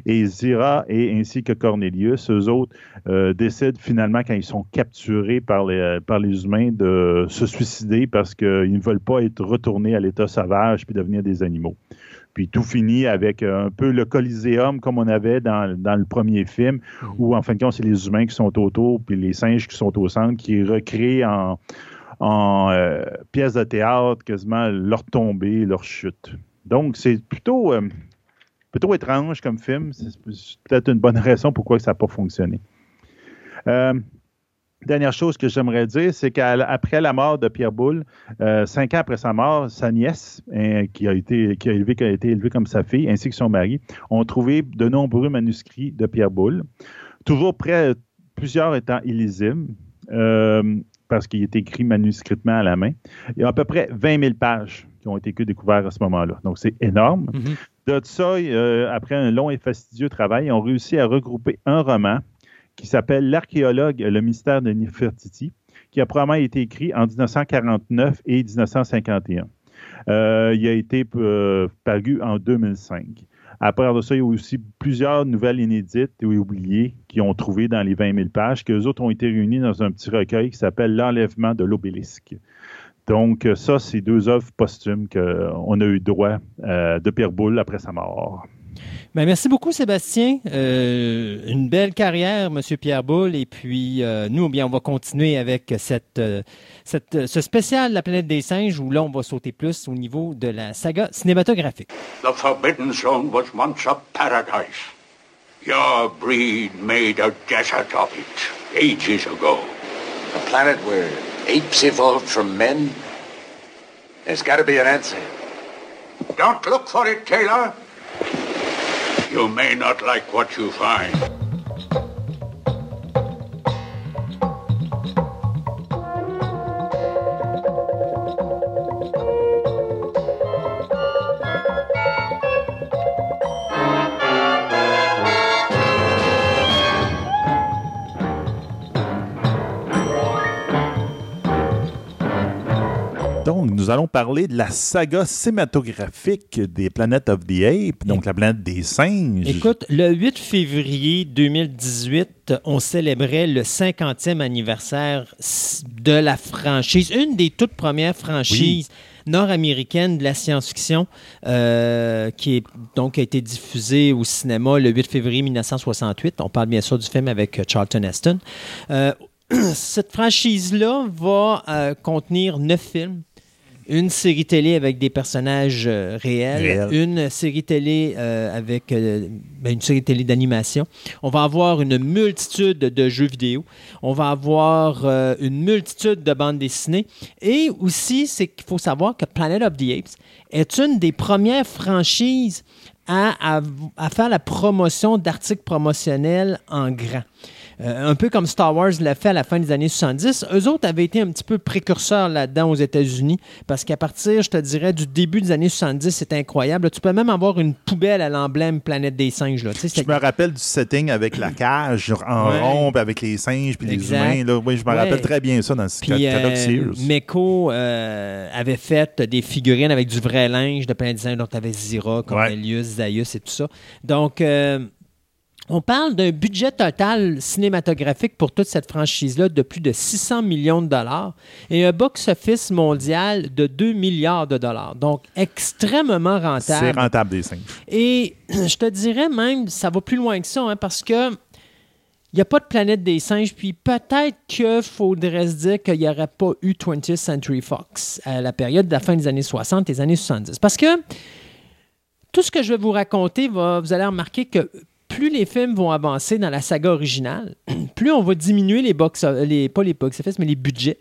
Et Zira et ainsi que Cornelius, eux autres, décident finalement, quand ils sont capturés par les, humains, de se suicider parce qu'ils ne veulent pas être retournés à l'état sauvage puis devenir des animaux. Puis tout finit avec un peu le coliséum comme on avait dans, dans le premier film, où en fin de compte, c'est les humains qui sont autour, puis les singes qui sont au centre, qui recréent en, en euh, pièces de théâtre quasiment leur tombée, leur chute. Donc, c'est plutôt, euh, étrange comme film. C'est peut-être une bonne raison pourquoi ça n'a pas fonctionné. Euh, dernière chose que j'aimerais dire, c'est qu'après la mort de Pierre Boulle, cinq ans après sa mort, sa nièce, hein, qui, a été, été élevée comme sa fille, ainsi que son mari, ont trouvé de nombreux manuscrits de Pierre Boulle, toujours près, plusieurs étant illisibles. Parce qu'il est écrit manuscritement à la main. Il y a à peu près 20 000 pages qui ont été découvertes à ce moment-là. Donc, c'est énorme. De ça, euh, après un long et fastidieux travail, ils ont réussi à regrouper un roman qui s'appelle L'archéologue, le mystère de Nefertiti, qui a probablement été écrit en 1949 et 1951. Euh, il a été euh, paru en 2005. Après de ça, il y a aussi plusieurs nouvelles inédites ou oubliées qui ont trouvé dans les 20 000 pages, que les autres ont été réunis dans un petit recueil qui s'appelle L'enlèvement de l'obélisque. Donc, ça, c'est deux œuvres posthumes qu'on a eu droit euh, de Pierre Boulle après sa mort. Ben, merci beaucoup, Sébastien. Euh, une belle carrière, Monsieur Pierre Boulle. Et puis, euh, nous, bien, on va continuer avec cette, euh, cette, euh, ce spécial La planète des singes où là, on va sauter plus au niveau de la saga cinématographique. The Forbidden Zone was once a paradise. Your breed made a desert of it ages ago. A planet where apes evolved from men? There's got to be an answer. Don't look for it, Taylor. You may not like what you find. Donc, nous allons parler de la saga cinématographique des Planet of the Apes, donc la planète des singes. Écoute, le 8 février 2018, on célébrait le 50e anniversaire de la franchise, une des toutes premières franchises nord-américaines de la science-fiction, euh, qui est, donc a été diffusée au cinéma le 8 février 1968. On parle bien sûr du film avec Charlton Heston. Euh, cette franchise-là va euh, contenir neuf films. Une série télé avec des personnages euh, réels, une série télé euh, avec euh, ben, une série télé d'animation. On va avoir une multitude de jeux vidéo. On va avoir une multitude de bandes dessinées. Et aussi, c'est qu'il faut savoir que Planet of the Apes est une des premières franchises à, à- à faire la promotion d'articles promotionnels en grand. Euh, un peu comme Star Wars l'a fait à la fin des années 70. Eux autres avaient été un petit peu précurseurs là-dedans aux États-Unis parce qu'à partir, je te dirais, du début des années 70, c'est incroyable. Tu peux même avoir une poubelle à l'emblème Planète des singes. Là. Tu sais, Je me rappelle du setting avec la cage en Ouais. rond, avec les singes, puis les humains. Là. Oui, je me Ouais. rappelle très bien ça dans ce Puis catalogue euh. Meko euh, avait fait des figurines avec du vrai linge de plein de designs. Donc, tu avais Zira, Cornelius, Zaius et tout ça. Donc, euh, on parle d'un budget total cinématographique pour toute cette franchise-là de plus de 600 millions de dollars et un box-office mondial de 2 milliards de dollars. Donc, extrêmement C'est rentable. rentable des singes. Et je te dirais même, ça va plus loin que ça, hein, parce que il n'y a pas de planète des singes, puis peut-être qu'il faudrait se dire qu'il n'y aurait pas eu 20th Century Fox à la période de la fin des années 60 et des années 70. Parce que tout ce que je vais vous raconter, va, vous allez remarquer que plus les films vont avancer dans la saga originale, plus on va diminuer les box, les, pas les box office, mais les budgets.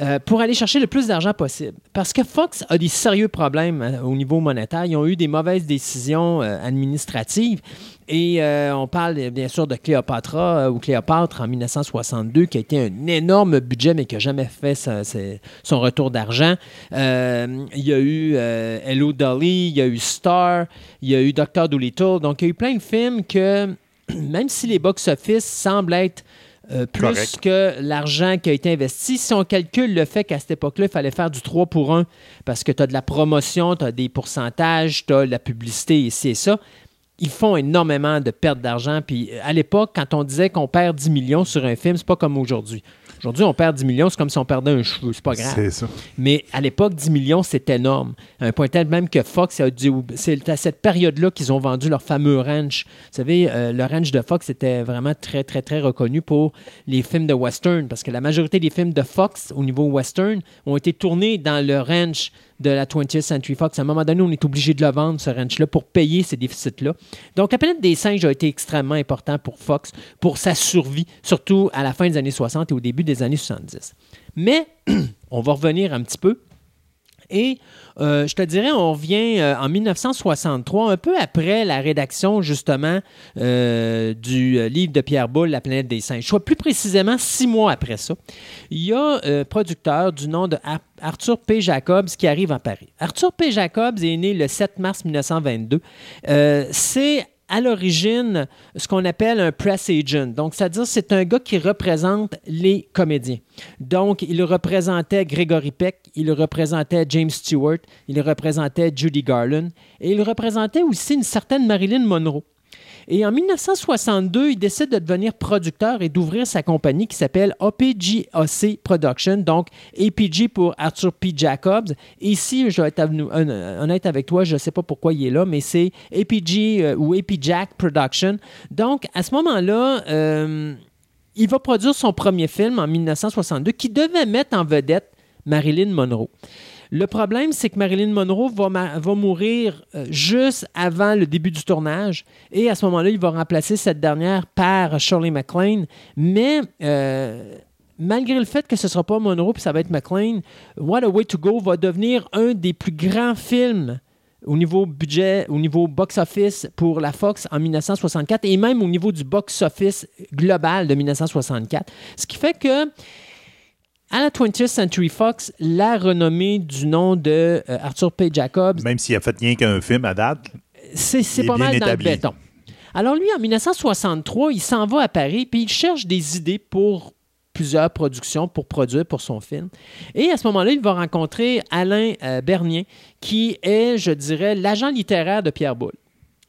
Euh, pour aller chercher le plus d'argent possible. Parce que Fox a des sérieux problèmes euh, au niveau monétaire. Ils ont eu des mauvaises décisions euh, administratives. Et on parle bien sûr de Cléopatra ou Cléopâtre en 1962, qui a été un énorme budget, mais qui n'a jamais fait son retour d'argent. Il y a eu Hello Dolly, il y a eu Star, il y a eu Dr. Dolittle. Donc, il y a eu plein de films que, même si les box-office semblent être euh, plus Correct. que l'argent qui a été investi. Si on calcule le fait qu'à cette époque-là, il fallait faire du 3 pour 1 parce que tu as de la promotion, tu as des pourcentages, tu as de la publicité ici et ça, ils font énormément de pertes d'argent. Puis euh, à l'époque, quand on disait qu'on perd 10 millions sur un film, c'est pas comme aujourd'hui. Aujourd'hui, on perd 10 millions, c'est comme si on perdait un cheveu, c'est pas grave. C'est ça. Mais à l'époque, 10 millions, c'est énorme. À un point tel même que Fox a dû. C'est à cette période-là qu'ils ont vendu leur fameux ranch. Vous savez, euh, le ranch de Fox était vraiment très, très, très reconnu pour les films de western. Parce que la majorité des films de Fox au niveau western ont été tournés dans le ranch de la 20th Century Fox. À un moment donné, on est obligé de le vendre, ce ranch-là, pour payer ces déficits-là. Donc, la planète des singes a été extrêmement important pour Fox, pour sa survie, surtout à la fin des années 60 et au début des années 70. Mais, on va revenir un petit peu. Et euh, je te dirais, on revient euh, en 1963, un peu après la rédaction justement euh, du livre de Pierre Boulle, La planète des singes. Soit plus précisément six mois après ça, il y a un producteur du nom de Ar- Arthur P. Jacobs qui arrive à Paris. Arthur P. Jacobs est né le 7 mars 1922. Euh, C'est à l'origine ce qu'on appelle un press agent. Donc, c'est-à-dire c'est un gars qui représente les comédiens. Donc, il représentait Gregory Peck, il représentait James Stewart, il représentait Judy Garland et il représentait aussi une certaine Marilyn Monroe. Et en 1962, il décide de devenir producteur et d'ouvrir sa compagnie qui s'appelle APGAC Production, donc APG pour Arthur P. Jacobs. Ici, je vais être honnête avec toi, je ne sais pas pourquoi il est là, mais c'est APG euh, ou APJack Production. Donc, à ce moment-là, euh, il va produire son premier film en 1962 qui devait mettre en vedette Marilyn Monroe. Le problème, c'est que Marilyn Monroe va, mourir euh, juste avant le début du tournage. Et à ce moment-là, il va remplacer cette dernière par Shirley MacLaine. Mais euh, malgré le fait que ce ne sera pas Monroe puis ça va être MacLaine, What a Way to Go va devenir un des plus grands films au niveau budget, au niveau box-office pour la Fox en 1964 et même au niveau du box-office global de 1964. Ce qui fait que à la 20th Century Fox, la renommée du nom de euh, Arthur P. Jacobs, Même s'il a fait rien qu'un film à date, c'est pas mal dans établi. le béton. Alors lui, en 1963, il s'en va à Paris, puis il cherche des idées pour plusieurs productions pour produire pour son film. Et à ce moment-là, il va rencontrer Alain euh, Bernier, qui est, je dirais, l'agent littéraire de Pierre Boulle.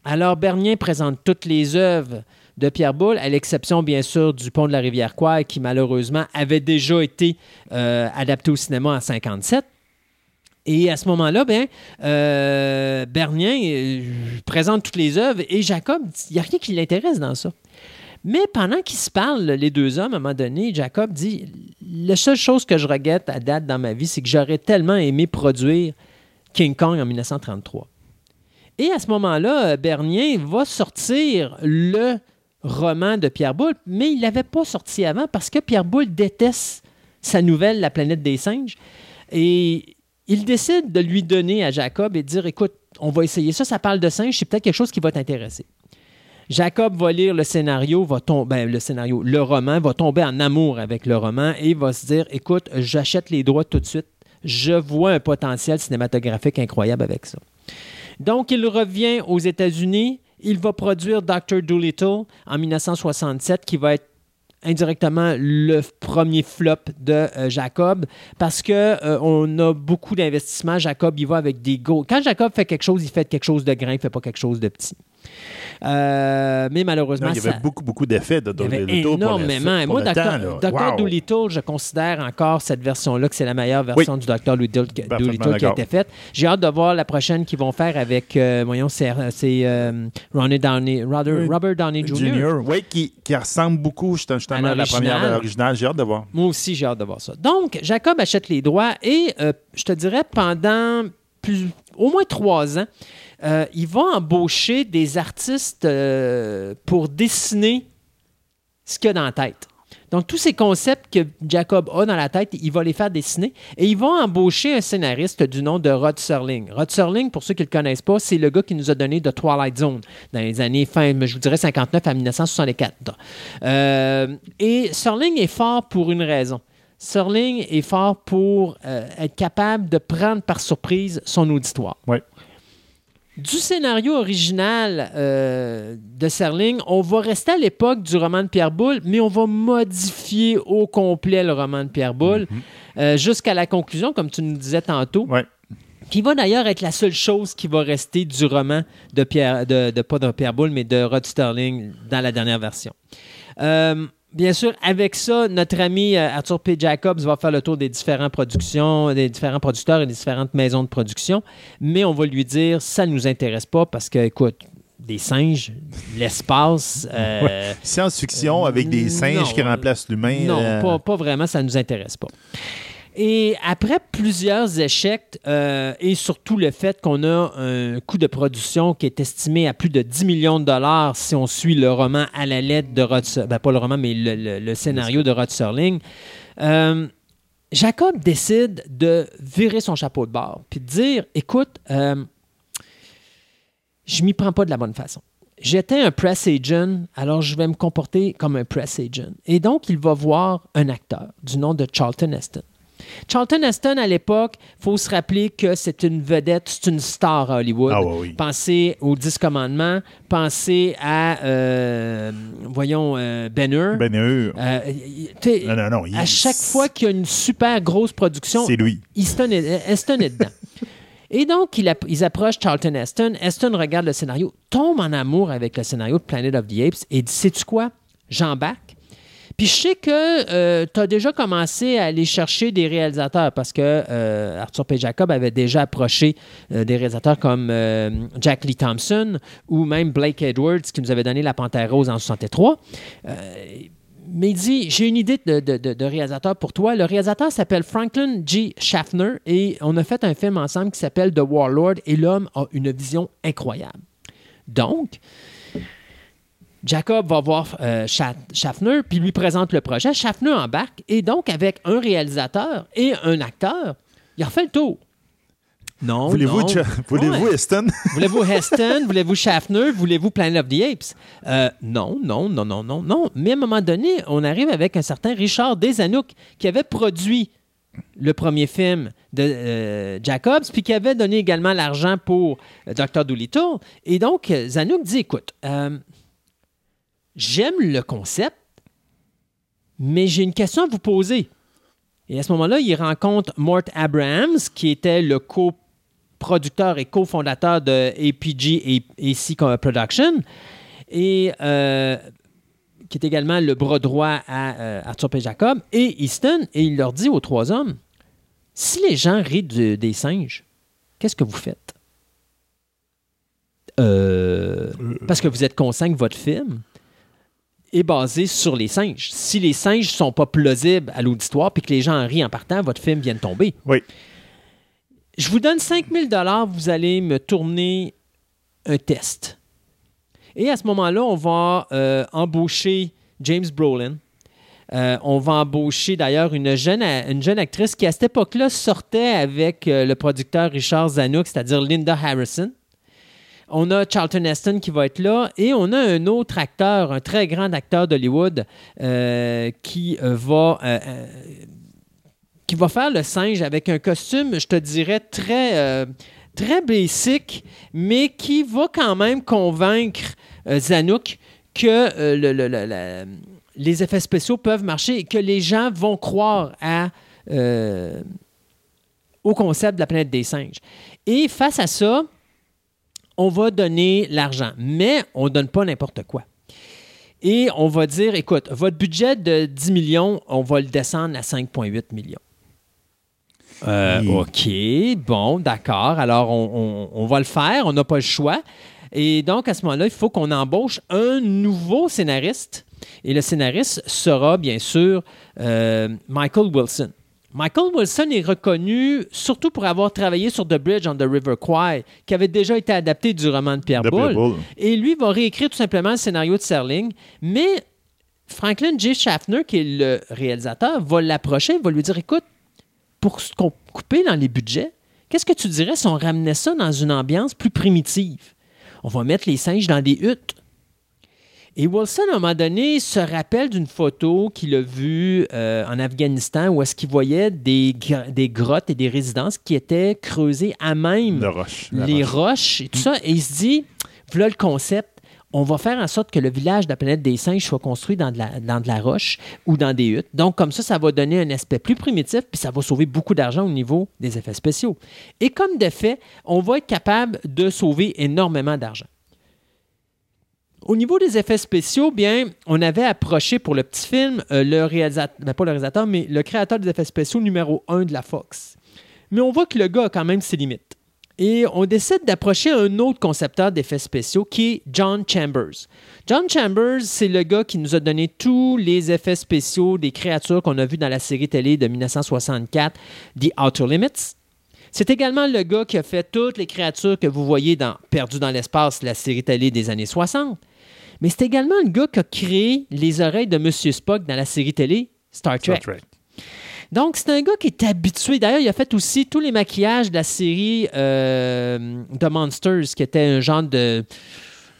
Alors, Bernier présente toutes les œuvres de Pierre Boulle, à l'exception, bien sûr, du Pont de la rivière Quai, qui malheureusement avait déjà été euh, adapté au cinéma en 57. Et à ce moment-là, ben, euh, Bernier euh, présente toutes les œuvres et Jacob, il n'y a rien qui l'intéresse dans ça. Mais pendant qu'ils se parlent, les deux hommes, à un moment donné, Jacob dit La seule chose que je regrette à date dans ma vie, c'est que j'aurais tellement aimé produire King Kong en 1933. Et à ce moment-là, Bernier va sortir le roman de Pierre Boulle, mais il l'avait pas sorti avant parce que Pierre Boulle déteste sa nouvelle La planète des singes. Et il décide de lui donner à Jacob et de dire Écoute, on va essayer ça, ça parle de singes, c'est peut-être quelque chose qui va t'intéresser. Jacob va lire le scénario, va tomber, ben, le scénario, le roman, va tomber en amour avec le roman et va se dire Écoute, j'achète les droits tout de suite. Je vois un potentiel cinématographique incroyable avec ça. Donc, il revient aux États-Unis. Il va produire Dr. Dolittle en 1967, qui va être indirectement le premier flop de euh, Jacob parce que euh, on a beaucoup d'investissements. Jacob, il va avec des gros. Quand Jacob fait quelque chose, il fait quelque chose de grand, il fait pas quelque chose de petit. Euh, mais malheureusement, Non, il y avait ça- beaucoup, beaucoup d'effets de avait Dolittle pour le- énormément. Pour Moi, le temps, Dr. là. Dr. Wow. Doolittle, je considère encore cette version-là que c'est la meilleure version du Dr. Doolittle, qui- a été faite. J'ai hâte de voir la prochaine qu'ils vont faire avec, euh, voyons, c'est euh, Ronnie Downey, Robert, Oui. Robert Downey Jr. Junior, oui, qui, qui ressemble beaucoup justement À à la première l'original. J'ai hâte de voir. Moi aussi, j'ai hâte de voir ça. Donc, Jacob achète les droits et euh, je te dirais pendant plus, au moins trois ans, euh, il va embaucher des artistes euh, pour dessiner ce qu'il a dans la tête. Donc, tous ces concepts que Jacob a dans la tête, il va les faire dessiner et il va embaucher un scénariste du nom de Rod Serling. Rod Serling, pour ceux qui ne le connaissent pas, c'est le gars qui nous a donné The Twilight Zone dans les années fin, je vous dirais 59 à 1964. Euh, et Serling est fort pour une raison. Serling est fort pour euh, être capable de prendre par surprise son auditoire. Du scénario original euh, de Serling, on va rester à l'époque du roman de Pierre Boulle, mais on va modifier au complet le roman de Pierre Boulle euh, jusqu'à la conclusion, comme tu nous disais tantôt, Ouais. qui va d'ailleurs être la seule chose qui va rester du roman de Pierre, de, de- pas de Pierre Boulle, mais de Rod Sterling dans la dernière version. Euh, bien sûr, avec ça, notre ami euh, Arthur P. Jacobs va faire le tour des différentes productions, des différents producteurs et des différentes maisons de production, mais on va lui dire ça ne nous intéresse pas parce que, écoute, des singes, l'espace. euh, Science-fiction avec des non, singes qui euh, remplacent l'humain. non, euh, pas, pas vraiment, ça ne nous intéresse pas. Et après plusieurs échecs euh, et surtout le fait qu'on a un coût de production qui est estimé à plus de 10 millions de dollars si on suit le roman à la lettre de Rod ben, pas le roman, mais le scénario de Rod Serling, euh, Jacob décide de virer son chapeau de bord puis de dire écoute, euh, je m'y prends pas de la bonne façon. J'étais un press agent, alors je vais me comporter comme un press agent. Et donc, il va voir un acteur du nom de Charlton Heston. Charlton Heston, à l'époque, il faut se rappeler que c'est une vedette, c'est une star à Hollywood. Ah ouais, oui. Pensez aux Dix Commandements, pensez à, euh, voyons, euh, Ben Hur. Ben Hur. Euh, Non, non, non. il- à chaque fois qu'il y a une super grosse production, C'est lui. Heston est, Heston est dedans. Et donc, il ils approchent Charlton Heston. Heston regarde le scénario, tombe en amour avec le scénario de Planet of the Apes et dit Sais-tu quoi? J'embarque. Puis je sais que tu as déjà commencé à aller chercher des réalisateurs parce que euh, Arthur P. Jacob avait déjà approché euh, des réalisateurs comme euh, Jack Lee Thompson ou même Blake Edwards qui nous avait donné La Panthère Rose en 63. Euh, mais il dit J'ai une idée de, de- de- de réalisateur pour toi. Le réalisateur s'appelle Franklin G. Schaffner et on a fait un film ensemble qui s'appelle The Warlord et l'homme a une vision incroyable. Donc, Jacob va voir euh, Scha- Schaffner puis lui présente le projet. Schaffner embarque et donc, avec un réalisateur et un acteur, il refait le tour. Non, Voulez-vous non. Cha- voulez-vous Ouais. Heston? Voulez-vous Heston? Voulez-vous Schaffner? Voulez-vous Planet of the Apes? Euh, non, non, non, non, non, non. Mais à un moment donné, on arrive avec un certain Richard Desanouk qui avait produit le premier film de euh, Jacobs, puis qui avait donné également l'argent pour euh, Dr. Dolittle. Et donc, Zanuck dit, écoute, euh, j'aime le concept, mais j'ai une question à vous poser. Et à ce moment-là, il rencontre Mort Abrahams, qui était le coproducteur et cofondateur de APG et AC Production, et euh, qui est également le bras droit à euh, Arthur P. Jacob, et Easton, et il leur dit aux trois hommes, si les gens rient de- des singes, qu'est-ce que vous faites? Euh, parce que vous êtes conscient que votre film est basé sur les singes. Si les singes ne sont pas plausibles à l'auditoire puis que les gens en rient en partant, votre film vient de tomber. Oui. Je vous donne 5000 dollars, vous allez me tourner un test. Et à ce moment-là, on va euh, embaucher James Brolin. Euh, on va embaucher d'ailleurs une jeune, une jeune actrice qui, à cette époque-là, sortait avec euh, le producteur Richard Zanuck, c'est-à-dire Linda Harrison. On a Charlton Heston qui va être là et on a un autre acteur, un très grand acteur d'Hollywood euh, qui va euh, euh, qui va faire le singe avec un costume, je te dirais très très basic, mais qui va quand même convaincre euh, Zanuck que les effets spéciaux peuvent marcher et que les gens vont croire au concept de la planète des singes. Et face à ça, on va donner l'argent, mais on ne donne pas n'importe quoi. Et on va dire, écoute, votre budget de 10 millions, on va le descendre à 5,8 millions. Euh. OK, bon, d'accord. Alors, on, on- on va le faire, on n'a pas le choix. Et donc, à ce moment-là, il faut qu'on embauche un nouveau scénariste. Et le scénariste sera, bien sûr, euh, Michael Wilson. Michael Wilson est reconnu surtout pour avoir travaillé sur The Bridge on the River Kwai, qui avait déjà été adapté du roman de Pierre De Pierre. Et lui va réécrire tout simplement le scénario de Serling. Mais Franklin J. Schaffner, qui est le réalisateur, va l'approcher, va lui dire Écoute, pour ce qu'on couper dans les budgets, qu'est-ce que tu dirais si on ramenait ça dans une ambiance plus primitive? On va mettre les singes dans des huttes. Et Wilson, à un moment donné, se rappelle d'une photo qu'il a vue euh, en Afghanistan où est-ce qu'il voyait des, gr- des grottes et des résidences qui étaient creusées à même Le roche. la les roche. roches et tout ça. Et il se dit, voilà le concept. On va faire en sorte que le village de la planète des singes soit construit dans de, la, dans de la roche ou dans des huttes. Donc, comme ça, ça va donner un aspect plus primitif, puis ça va sauver beaucoup d'argent au niveau des effets spéciaux. Et comme de fait, on va être capable de sauver énormément d'argent. Au niveau des effets spéciaux, bien, on avait approché pour le petit film euh, le réalisateur, ben, le réalisateur, mais le créateur des effets spéciaux numéro un de la Fox. Mais on voit que le gars a quand même ses limites. Et on décide d'approcher un autre concepteur d'effets spéciaux qui est John Chambers. John Chambers, c'est le gars qui nous a donné tous les effets spéciaux des créatures qu'on a vues dans la série télé de 1964, The Outer Limits. C'est également le gars qui a fait toutes les créatures que vous voyez dans Perdu dans l'espace, la série télé des années 60. Mais c'est également le gars qui a créé les oreilles de Monsieur Spock dans la série télé Star Trek. Star Trek. Donc, c'est un gars qui est habitué. D'ailleurs, il a fait aussi tous les maquillages de la série euh, The Monsters, qui était un genre de.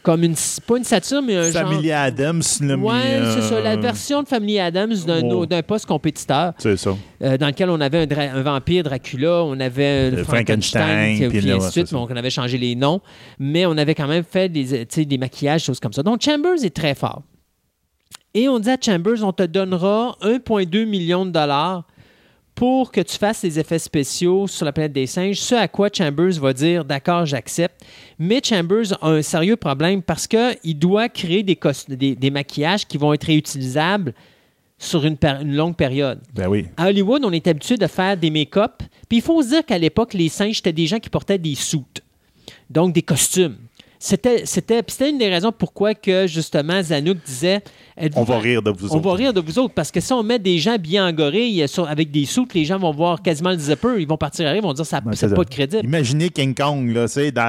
Comme une. Pas une satire, mais un genre. Family Adams, là, Ouais, mais, c'est ça, la euh, version de Family Adams d'un Oh. d'un poste compétiteur, C'est ça. euh, dans lequel on avait un, dra- un vampire Dracula, on avait un Euh, Frankenstein, Frankenstein, puis, ainsi de suite, donc on avait changé les noms, mais on avait quand même fait des, des maquillages, choses comme ça. Donc Chambers est très fort. Et on dit à Chambers, on te donnera 1,2 million de dollars pour que tu fasses les effets spéciaux sur la planète des singes, ce à quoi Chambers va dire d'accord, j'accepte. Mais Chambers a un sérieux problème parce qu'il doit créer des, des, des maquillages qui vont être réutilisables sur une, longue période. Ben oui. À Hollywood, on est habitué de faire des make-up. Puis il faut se dire qu'à l'époque, les singes, c'était des gens qui portaient des soutes, donc des costumes. C'était, c'était, puis c'était une des raisons pourquoi que justement Zanuck disait êtes-vous- On va rire de vous on autres. va rire de vous autres parce que si on met des gens bien en gorille sur- avec des soutes, les gens vont voir quasiment le zipper, ils vont partir à rire, ils vont dire ça c'est pas de crédible. Imaginez King Kong, là, dans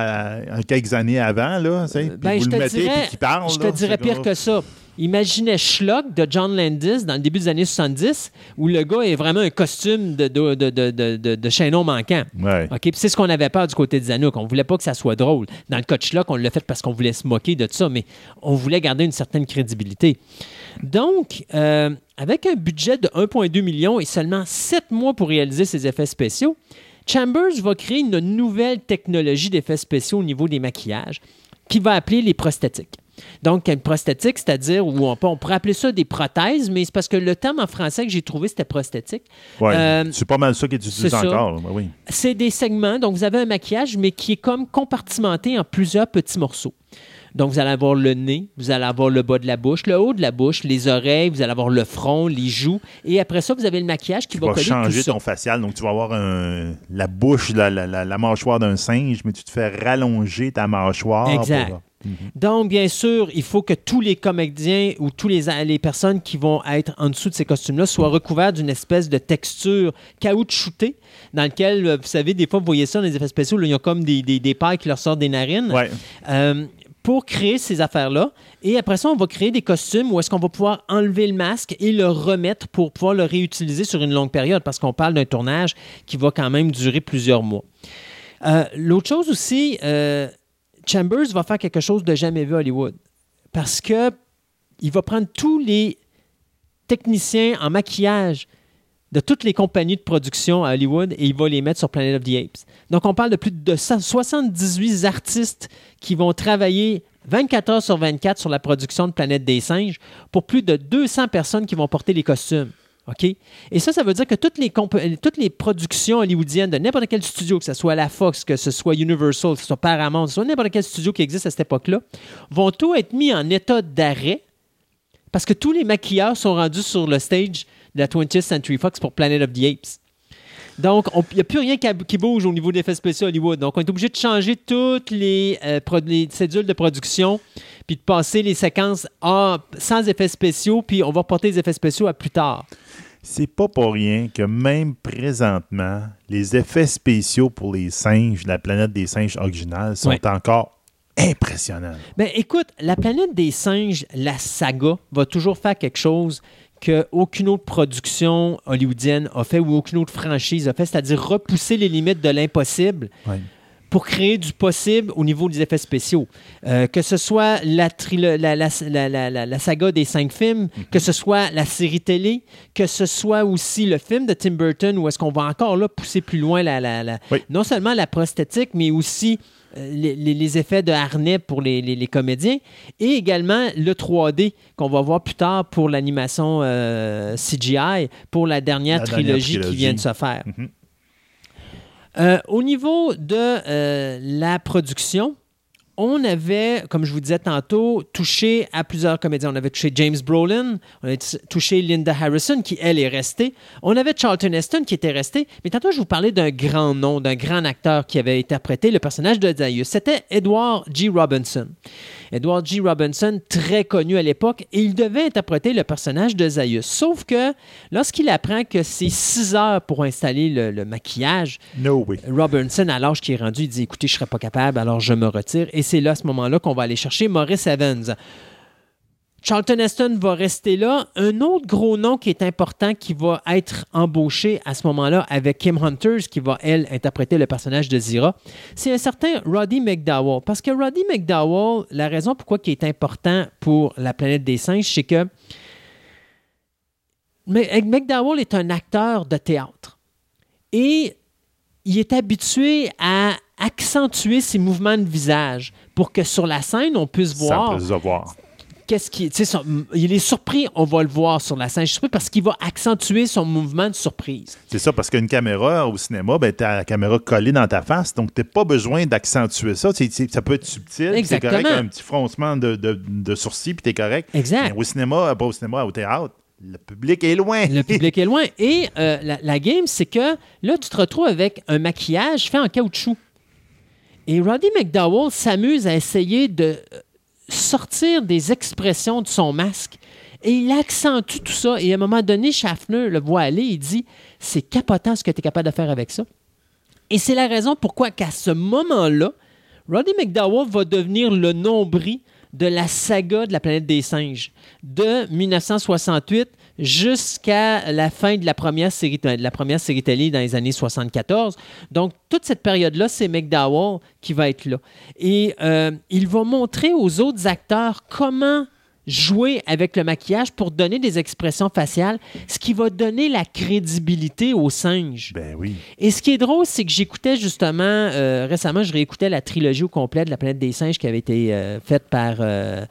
euh, quelques années avant, là, puis Ben, vous je le te mettez dirais, puis qu'il parle. je te là, dirais pire que ça. Imaginez Schlock de John Landis dans le début des années 70, où le gars est vraiment un costume de, de, de, de, de- chaînon manquant. Ouais. C'est ce qu'on avait peur du côté de Zanuck. On voulait pas que ça soit drôle. Dans le cas de Schlock, on l'a fait parce qu'on voulait se moquer de ça, mais on voulait garder une certaine crédibilité. Donc, euh, avec un budget de 1,2 million et seulement 7 mois pour réaliser ses effets spéciaux, Chambers va créer une nouvelle technologie d'effets spéciaux au niveau des maquillages qu'il va appeler les prosthétiques. Donc, une prosthétique, c'est-à-dire, ou on, peut- on pourrait appeler ça des prothèses, mais c'est parce que le terme en français que j'ai trouvé, c'était prosthétique. Ouais, Euh, c'est pas mal ça qui est utilisé encore. ben oui. C'est des segments, donc vous avez un maquillage, mais qui est comme compartimenté en plusieurs petits morceaux. Donc, vous allez avoir le nez, vous allez avoir le bas de la bouche, le haut de la bouche, les oreilles, vous allez avoir le front, les joues. Et après ça, vous avez le maquillage qui Tu va, coller changer tout ça. ton facial, donc tu vas avoir un- la bouche, la, la- la- la mâchoire d'un singe, mais tu te fais rallonger ta mâchoire. Exact. pour- Donc, bien sûr, il faut que tous les comédiens ou tous les, les personnes qui vont être en dessous de ces costumes-là soient recouverts d'une espèce de texture caoutchoutée dans lequel, euh, vous savez, des fois, vous voyez ça dans les effets spéciaux, là, il y a comme des, des, des pailles qui leur sortent des narines. Ouais. Euh, pour créer ces affaires-là. Et après ça, on va créer des costumes où est-ce qu'on va pouvoir enlever le masque et le remettre pour pouvoir le réutiliser sur une longue période, parce qu'on parle d'un tournage qui va quand même durer plusieurs mois. Euh, L'autre chose aussi, euh, Chambers va faire quelque chose de jamais vu à Hollywood, parce que il va prendre tous les techniciens en maquillage de toutes les compagnies de production à Hollywood et il va les mettre sur Planet of the Apes. Donc, on parle de plus de 78 artistes qui vont travailler 24 heures sur 24 sur la production de Planète des singes pour plus de 200 personnes qui vont porter les costumes. OK? Et ça, ça veut dire que toutes les, toutes les productions hollywoodiennes de n'importe quel studio, que ce soit la Fox, que ce soit Universal, que ce soit Paramount, que ce soit n'importe quel studio qui existe à cette époque-là, vont tout être mis en état d'arrêt parce que tous les maquilleurs sont rendus sur le stage la 20th Century Fox pour Planet of the Apes. Donc, il n'y a plus rien qui, qui bouge au niveau d'effets spéciaux Hollywood. Donc, on est obligé de changer toutes les, euh, pro- les cédules de production, puis de passer les séquences en- sans effets spéciaux, puis on va reporter les effets spéciaux à plus tard. C'est pas pour rien que même présentement, les effets spéciaux pour les singes, la planète des singes originale, sont encore impressionnants. Ben, écoute, la planète des singes, la saga, va toujours faire quelque chose qu'aucune autre production hollywoodienne a fait ou aucune autre franchise a fait, c'est-à-dire repousser les limites de l'impossible pour créer du possible au niveau des effets spéciaux. Euh, que ce soit la, saga des cinq films, que ce soit la série télé, que ce soit aussi le film de Tim Burton, où est-ce qu'on va encore là pousser plus loin la, Oui. non seulement la prosthétique, mais aussi les, les- les effets de harnais pour les, comédiens, et également le 3D qu'on va voir plus tard pour l'animation euh, CGI, pour la dernière, La dernière trilogie, qui vient de se faire. Mhm. Euh, au niveau de euh, la production, on avait, comme je vous disais tantôt, touché à plusieurs comédiens. On avait touché James Brolin, on avait touché Linda Harrison, qui, elle, est restée. On avait Charlton Heston, qui était resté. Mais tantôt, je vous parlais d'un grand nom, d'un grand acteur qui avait interprété le personnage de Zaius. C'était Edward G. Robinson. Edward G. Robinson, très connu à l'époque, et il devait interpréter le personnage de Zaius. Sauf que lorsqu'il apprend que c'est six heures pour installer le- le maquillage, No way. Robinson, à l'âge qui est rendu, il dit Écoutez, je ne serai pas capable, alors je me retire. Et c'est là, à ce moment-là, qu'on va aller chercher Maurice Evans. Charlton Heston va rester là. Un autre gros nom qui est important qui va être embauché à ce moment-là avec Kim Hunters, qui va, elle, interpréter le personnage de Zira, c'est un certain Roddy McDowell. Parce que Roddy McDowell, la raison pourquoi il est important pour la planète des singes, c'est que Mc- McDowell est un acteur de théâtre. Et il est habitué à accentuer ses mouvements de visage pour que sur la scène, on puisse voir. Qu'est-ce qui. sais, son- il est surpris, on va le voir sur la scène. Je suis surpris parce qu'il va accentuer son mouvement de surprise. C'est ça, parce qu'une caméra au cinéma, ben, tu as la caméra collée dans ta face, donc tu pas besoin d'accentuer ça. Ça peut être subtil. C'est correct, un petit froncement de, de, de sourcil, puis tu es correct. Exact. Mais au cinéma, euh, pas au cinéma, au théâtre, le public est loin. Le public est loin. Et euh, la, la game, c'est que là, tu te retrouves avec un maquillage fait en caoutchouc. Et Roddy McDowell s'amuse à essayer de euh, sortir des expressions de son masque. Et il accentue tout ça. Et à un moment donné, Schaffner le voit aller. Il dit C'est capotant ce que tu es capable de faire avec ça. Et c'est la raison pourquoi qu'à ce moment-là, Roddy McDowell va devenir le nombril de la saga de la planète des singes de 1968 jusqu'à la fin de la première série de la première série télé dans les années 74. Donc toute cette période-là, c'est McDowell qui va être là et euh, il va montrer aux autres acteurs comment jouer avec le maquillage pour donner des expressions faciales, ce qui va donner la crédibilité aux singes. Ben oui. Et ce qui est drôle, c'est que j'écoutais justement, euh, récemment, je réécoutais la trilogie au complet de La planète des singes qui avait été euh, faite par euh,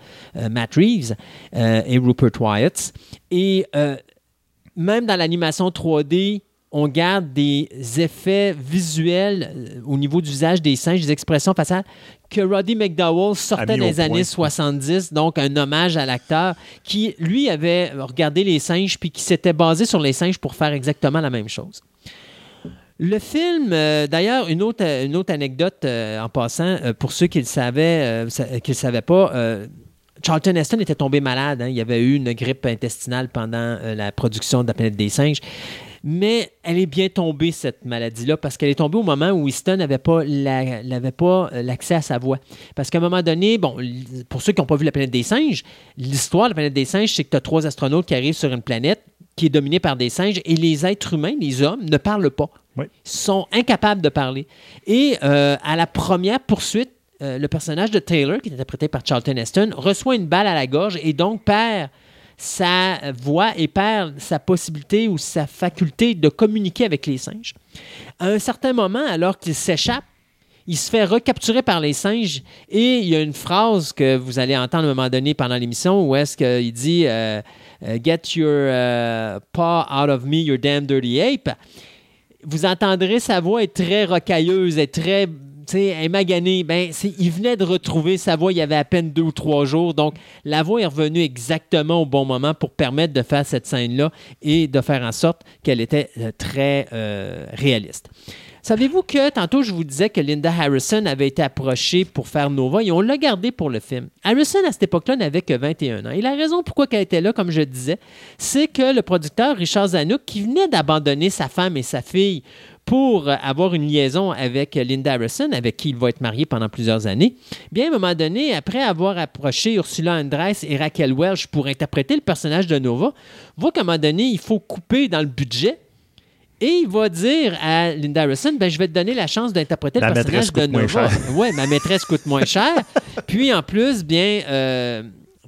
Matt Reeves et Rupert Wyatt. Et même dans l'animation 3D, on garde des effets visuels au niveau du visage des singes, des expressions faciales que Roddy McDowell sortait point. années 70, donc un hommage à l'acteur qui, lui, avait regardé les singes puis qui s'était basé sur les singes pour faire exactement la même chose. Le film, euh, d'ailleurs, une autre, une autre anecdote euh, en passant, euh, pour ceux qui ne le savaient, sa- qui le savaient pas, Charlton Heston était tombé malade. hein. Il y avait eu une grippe intestinale pendant la production de la planète des singes. Mais elle est bien tombée, cette maladie-là, parce qu'elle est tombée au moment où Easton n'avait pas la- euh, l'accès à sa voix. Parce qu'à un moment donné, bon, pour ceux qui n'ont pas vu la planète des singes, l'histoire de la planète des singes, c'est que tu as trois astronautes qui arrivent sur une planète qui est dominée par des singes et les êtres humains, les hommes, ne parlent pas. Oui. sont incapables de parler. Et euh, à la première poursuite, euh, le personnage de Taylor, qui est interprété par Charlton Heston, reçoit une balle à la gorge et donc perd sa voix et perd sa possibilité ou sa faculté de communiquer avec les singes. À un certain moment, alors qu'il s'échappe, il se fait recapturer par les singes et il y a une phrase que vous allez entendre à un moment donné pendant l'émission où est-ce qu'il dit euh, euh, Get your euh, paw out of me, you damn dirty ape. Vous entendrez sa voix est très rocailleuse, est très sais, elle est. Ben, il venait de retrouver sa voix il y avait à peine deux ou trois jours. Donc, la voix est revenue exactement au bon moment pour permettre de faire cette scène-là et de faire en sorte qu'elle était euh, très euh, réaliste. Savez-vous que tantôt je vous disais que Linda Harrison avait été approchée pour faire Nova et on l'a gardée pour le film. Harrison à cette époque-là n'avait que 21 ans. Et la raison pourquoi elle était là, comme je disais, c'est que le producteur Richard Zanuck, qui venait d'abandonner sa femme et sa fille pour avoir une liaison avec Linda Harrison, avec qui il va être marié pendant plusieurs années, bien à un moment donné, après avoir approché Ursula Andress et Raquel Welch pour interpréter le personnage de Nova, voit qu'à un moment donné, il faut couper dans le budget. Et il va dire à Linda Harrison, ben, je vais te donner la chance d'interpréter le personnage maîtresse de Nova. Oui, ma maîtresse coûte moins cher. Puis en plus, bien, euh,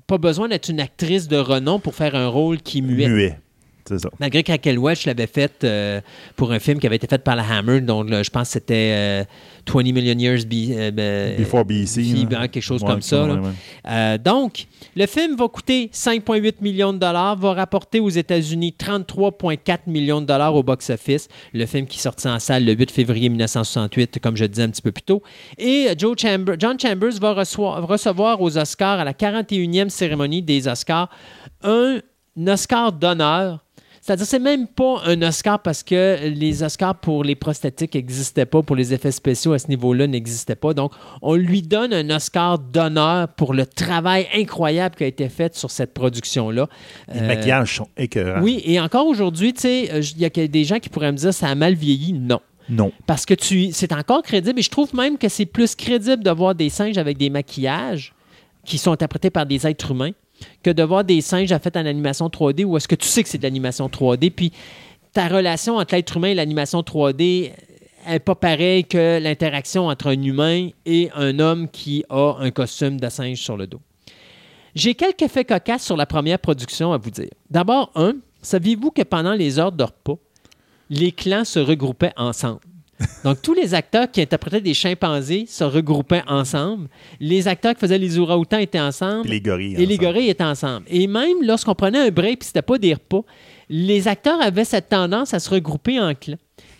pas besoin d'être une actrice de renom pour faire un rôle qui muet. Muet. C'est ça. Malgré Raquel Welch l'avait fait euh, pour un film qui avait été fait par la Hammer, dont là, je pense que c'était euh, 20 Million Years Be- euh, be- Before BC. Be- hein. quelque chose Ouais, comme ça. ouais. Euh, donc, le film va coûter 5,8 millions de dollars, va rapporter aux États-Unis 33,4 millions de dollars au box-office. Le film qui sortit en salle le 8 février 1968, comme je disais un petit peu plus tôt. Et euh, Joe Chamber- John Chambers va recevoir aux Oscars, à la 41e cérémonie des Oscars, un Oscar d'honneur. C'est-à-dire, c'est même pas un Oscar parce que les Oscars pour les prosthétiques n'existaient pas, pour les effets spéciaux à ce niveau-là n'existaient pas. Donc, on lui donne un Oscar d'honneur pour le travail incroyable qui a été fait sur cette production-là. Les Euh, maquillages sont écœurants. Oui, et encore aujourd'hui, tu sais, euh, il y a des gens qui pourraient me dire ça a mal vieilli. Non. Non. Parce que tu, c'est encore crédible et je trouve même que c'est plus crédible de voir des singes avec des maquillages qui sont interprétés par des êtres humains que de voir des singes faits en animation 3D où est-ce que tu sais que c'est de l'animation 3D puis ta relation entre l'être humain et l'animation 3D n'est pas pareille que l'interaction entre un humain et un homme qui a un costume de singe sur le dos. J'ai quelques faits cocasses sur la première production à vous dire. D'abord, un, saviez-vous que pendant les heures de repas, les clans se regroupaient ensemble? Donc, tous les acteurs qui interprétaient des chimpanzés se regroupaient ensemble. Les acteurs qui faisaient les orang-outans étaient ensemble. Puis les gorilles. Et les gorilles étaient ensemble. Et même lorsqu'on prenait un break puis c'était pas des repas, les acteurs avaient cette tendance à se regrouper en clans,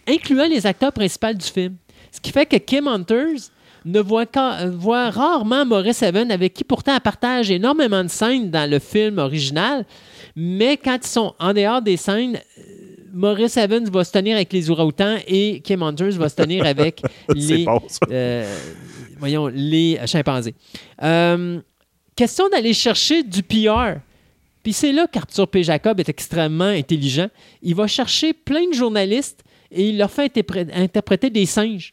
incluant les acteurs principaux du film. Ce qui fait que Kim Hunters ne voit, voit rarement Maurice Evan, avec qui pourtant elle partage énormément de scènes dans le film original, mais quand ils sont en dehors des scènes, Maurice Evans va se tenir avec les orang-outans et Kim Hunters va se tenir avec les, bon, euh, voyons, les chimpanzés. Euh, question d'aller chercher du PR. Puis c'est là qu'Arthur P. Jacob est extrêmement intelligent. Il va chercher plein de journalistes et il leur fait interpré- interpréter des singes.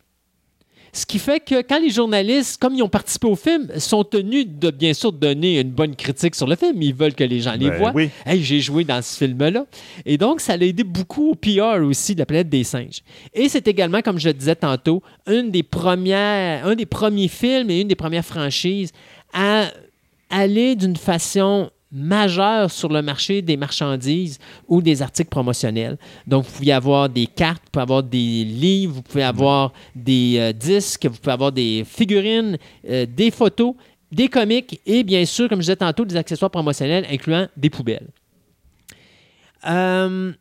Ce qui fait que quand les journalistes, comme ils ont participé au film, sont tenus de bien sûr donner une bonne critique sur le film, ils veulent que les gens les Ben voient. oui. Hey, j'ai joué dans ce film-là. Et donc, ça l'a aidé beaucoup au PR aussi de la planète des singes. Et c'est également, comme je le disais tantôt, une des premières, un des premiers films et une des premières franchises à aller d'une façon majeure sur le marché des marchandises ou des articles promotionnels. Donc, vous pouvez avoir des cartes, vous pouvez avoir des livres, vous pouvez avoir des euh, disques, vous pouvez avoir des figurines, euh, des photos, des comics et bien sûr, comme je disais tantôt, des accessoires promotionnels incluant des poubelles. Euh,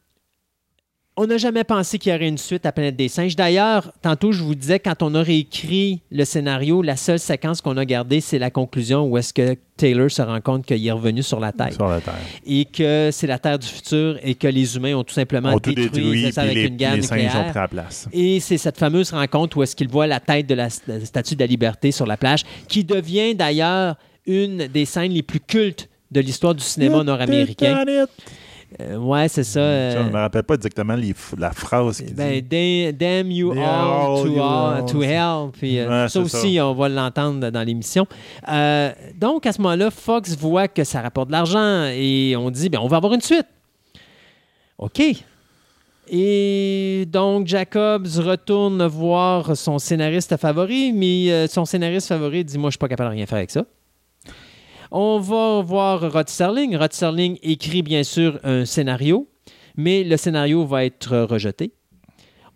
On n'a jamais pensé qu'il y aurait une suite à Planète des Singes. D'ailleurs, tantôt, je vous disais, quand on a réécrit le scénario, la seule séquence qu'on a gardée, c'est la conclusion où est-ce que Taylor se rend compte qu'il est revenu sur la Terre Sur la Terre. et que c'est la Terre du futur et que les humains ont tout simplement On tout détruit, avec les, une guerre les singes ont nucléaire. pris la place. Et c'est cette fameuse rencontre où est-ce qu'il voit la tête de la, la statue de la liberté sur la plage, qui devient d'ailleurs une des scènes les plus cultes de l'histoire du cinéma nord-américain. Euh, ouais, c'est ça. euh, Je ne me rappelle pas exactement les la phrase qu'il ben, dit. damn, you all to, you all- all. to hell. Puis, euh, ça aussi, ça. on va l'entendre dans l'émission. Euh, donc, à ce moment-là, Fox voit que ça rapporte de l'argent et on dit, ben, on va avoir une suite. OK. Et donc, Jacobs retourne voir son scénariste favori, mais son scénariste favori dit Moi, je ne suis pas capable de rien faire avec ça. On va voir Rod Serling. Rod Serling écrit bien sûr un scénario, mais le scénario va être rejeté.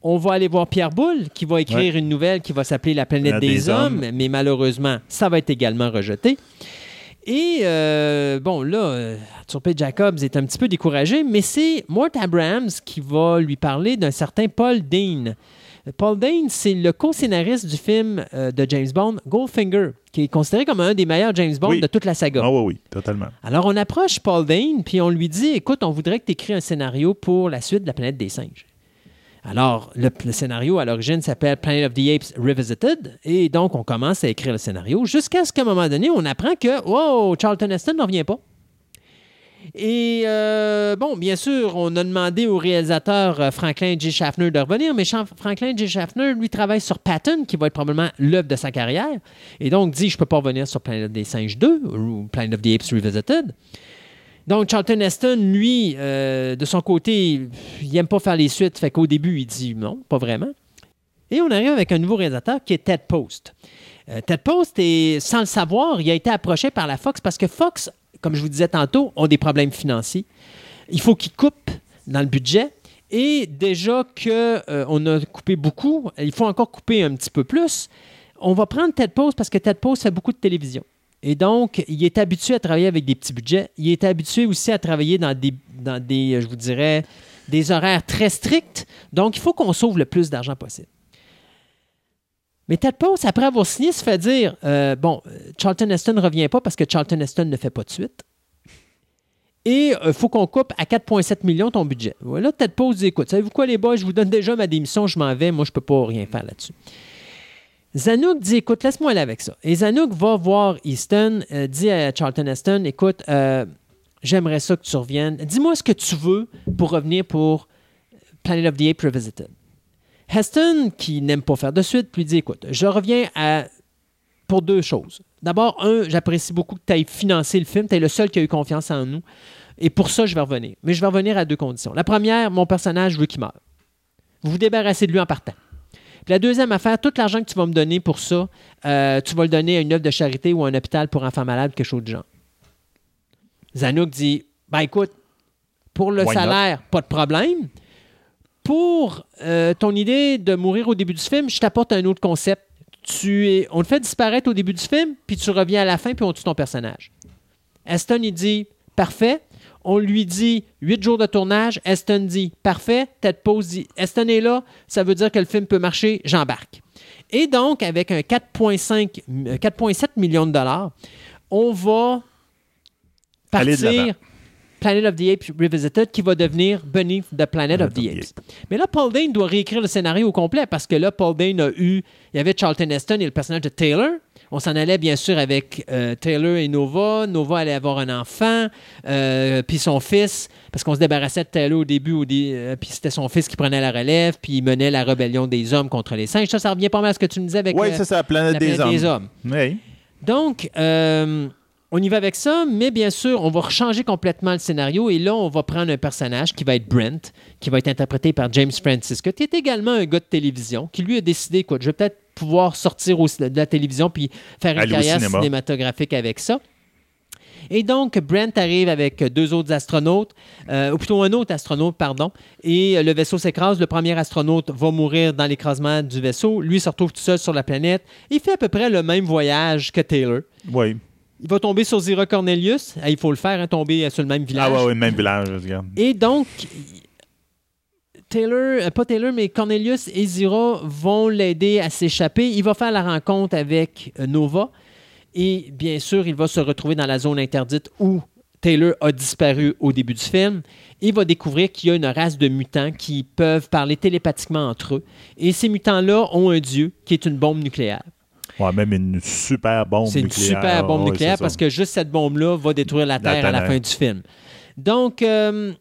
On va aller voir Pierre Boulle, qui va écrire une nouvelle qui va s'appeler La planète La des, des hommes, hommes. mais malheureusement, ça va être également rejeté. Et euh, bon, là, euh, P. Jacobs est un petit peu découragé, mais c'est Mort Abrams qui va lui parler d'un certain Paul Dean. Paul Dean, c'est le co-scénariste du film euh, de James Bond, Goldfinger, qui est considéré comme un des meilleurs James Bond Oui. de toute la saga. Ah oui, oui, totalement. Alors, on approche Paul Dane, puis on lui dit Écoute, on voudrait que tu écris un scénario pour la suite de la planète des singes. Alors, le, le scénario à l'origine s'appelle Planet of the Apes Revisited, et donc on commence à écrire le scénario jusqu'à ce qu'à un moment donné, on apprend que Wow, Charlton Heston ne revient pas. Et euh, bon, bien sûr, on a demandé au réalisateur euh, Franklin J. Schaffner de revenir, mais Franklin J. Schaffner, lui, travaille sur Patton, qui va être probablement l'œuvre de sa carrière, et donc dit Je peux pas revenir sur Planet des Singes 2 ou Planet of the Apes Revisited. Donc, Charlton Heston, lui, euh, de son côté, il n'aime pas faire les suites, fait qu'au début, il dit non, pas vraiment. Et on arrive avec un nouveau réalisateur qui est Ted Post. Ted Post, est, sans le savoir, il a été approché par la Fox parce que Fox, comme je vous disais tantôt, ont des problèmes financiers. Il faut qu'ils coupent dans le budget. Et déjà qu'on a coupé beaucoup, il faut encore couper un petit peu plus. On va prendre Ted Post parce que Ted Post fait beaucoup de télévision. Et donc, il est habitué à travailler avec des petits budgets. Il est habitué aussi à travailler dans des, dans des je vous dirais, des horaires très stricts. Donc, il faut qu'on sauve le plus d'argent possible. Mais Ted Post, après avoir signé, se fait dire euh, Bon, euh, Charlton Heston ne revient pas parce que Charlton Heston ne fait pas de suite. Et il faut qu'on coupe à 4,7 millions ton budget. Voilà, Ted Post dit Écoute, savez-vous quoi, les boys Je vous donne déjà ma démission, je m'en vais. Moi, je ne peux pas rien faire là-dessus. Zanuck dit Écoute, laisse-moi aller avec ça. Et Zanuck va voir Easton, euh, dit à Charlton Heston Écoute, euh, j'aimerais ça que tu reviennes. Dis-moi ce que tu veux pour revenir pour Planet of the Apes Revisited. Heston, qui n'aime pas faire de suite, lui dit Écoute, je reviens à, pour deux choses. D'abord, un, j'apprécie beaucoup que tu aies financé le film. Tu es le seul qui a eu confiance en nous. Et pour ça, je vais revenir. Mais je vais revenir à deux conditions. La première, mon personnage veut qu'il meure. Vous vous débarrassez de lui en partant. Puis la deuxième affaire, tout l'argent que tu vas me donner pour ça, euh, tu vas le donner à une œuvre de charité ou à un hôpital pour enfants malades, quelque chose de genre. Zanuck dit Ben écoute, pour le Why not? salaire, pas de problème. Pour euh, ton idée de mourir au début du film, je t'apporte un autre concept. Tu es, on le fait disparaître au début du film, puis tu reviens à la fin, puis on tue ton personnage. Aston, il dit Parfait. On lui dit huit jours de tournage. Aston dit Parfait. Ted Pose dit Aston est là. Ça veut dire que le film peut marcher. J'embarque. Et donc, avec un 4,5 euh, 4,7 millions de dollars, on va partir Planet of the Apes Revisited qui va devenir Beneath the Planet of the Apes. Mais là, Paul Dane doit réécrire le scénario au complet parce que là, Paul Dane a eu. Il y avait Charlton Heston et le personnage de Taylor. On s'en allait bien sûr avec euh, Taylor et Nova. Nova allait avoir un enfant, euh, puis son fils, parce qu'on se débarrassait de Taylor au début, au dé- euh, puis c'était son fils qui prenait la relève, puis il menait la rébellion des hommes contre les singes. Ça, ça revient pas mal à ce que tu me disais avec Oui, ça, c'est la planète, la des, hommes. des hommes. Oui. Donc, on y va avec ça, mais bien sûr, on va changer complètement le scénario et là, on va prendre un personnage qui va être Brent, qui va être interprété par James Francisco, qui est également un gars de télévision, qui lui a décidé, écoute, je vais peut-être pouvoir sortir au- de la télévision puis faire une Aller carrière cinéma. cinématographique avec ça. Et donc, Brent arrive avec deux autres astronautes, euh, ou plutôt un autre astronaute, pardon, et le vaisseau s'écrase. Le premier astronaute va mourir dans l'écrasement du vaisseau. Lui se retrouve tout seul sur la planète. Il fait à peu près le même voyage que Taylor. Oui. Il va tomber sur Zira Cornelius. Ah, il faut le faire, hein, tomber sur le même Ah, village. ouais, ouais, même village, regarde. Et donc, Taylor, euh, pas Taylor, mais Cornelius et Zira vont l'aider à s'échapper. Il va faire la rencontre avec euh, Nova. Et bien sûr, il va se retrouver dans la zone interdite où Taylor a disparu au début du film. Il va découvrir qu'il y a une race de mutants qui peuvent parler télépathiquement entre eux. Et ces mutants-là ont un dieu qui est une bombe nucléaire. Ouais, même une super bombe C'est une nucléaire. super bombe Ouais, nucléaire parce que juste cette bombe-là va détruire la Terre à la fin du film. Donc, euh,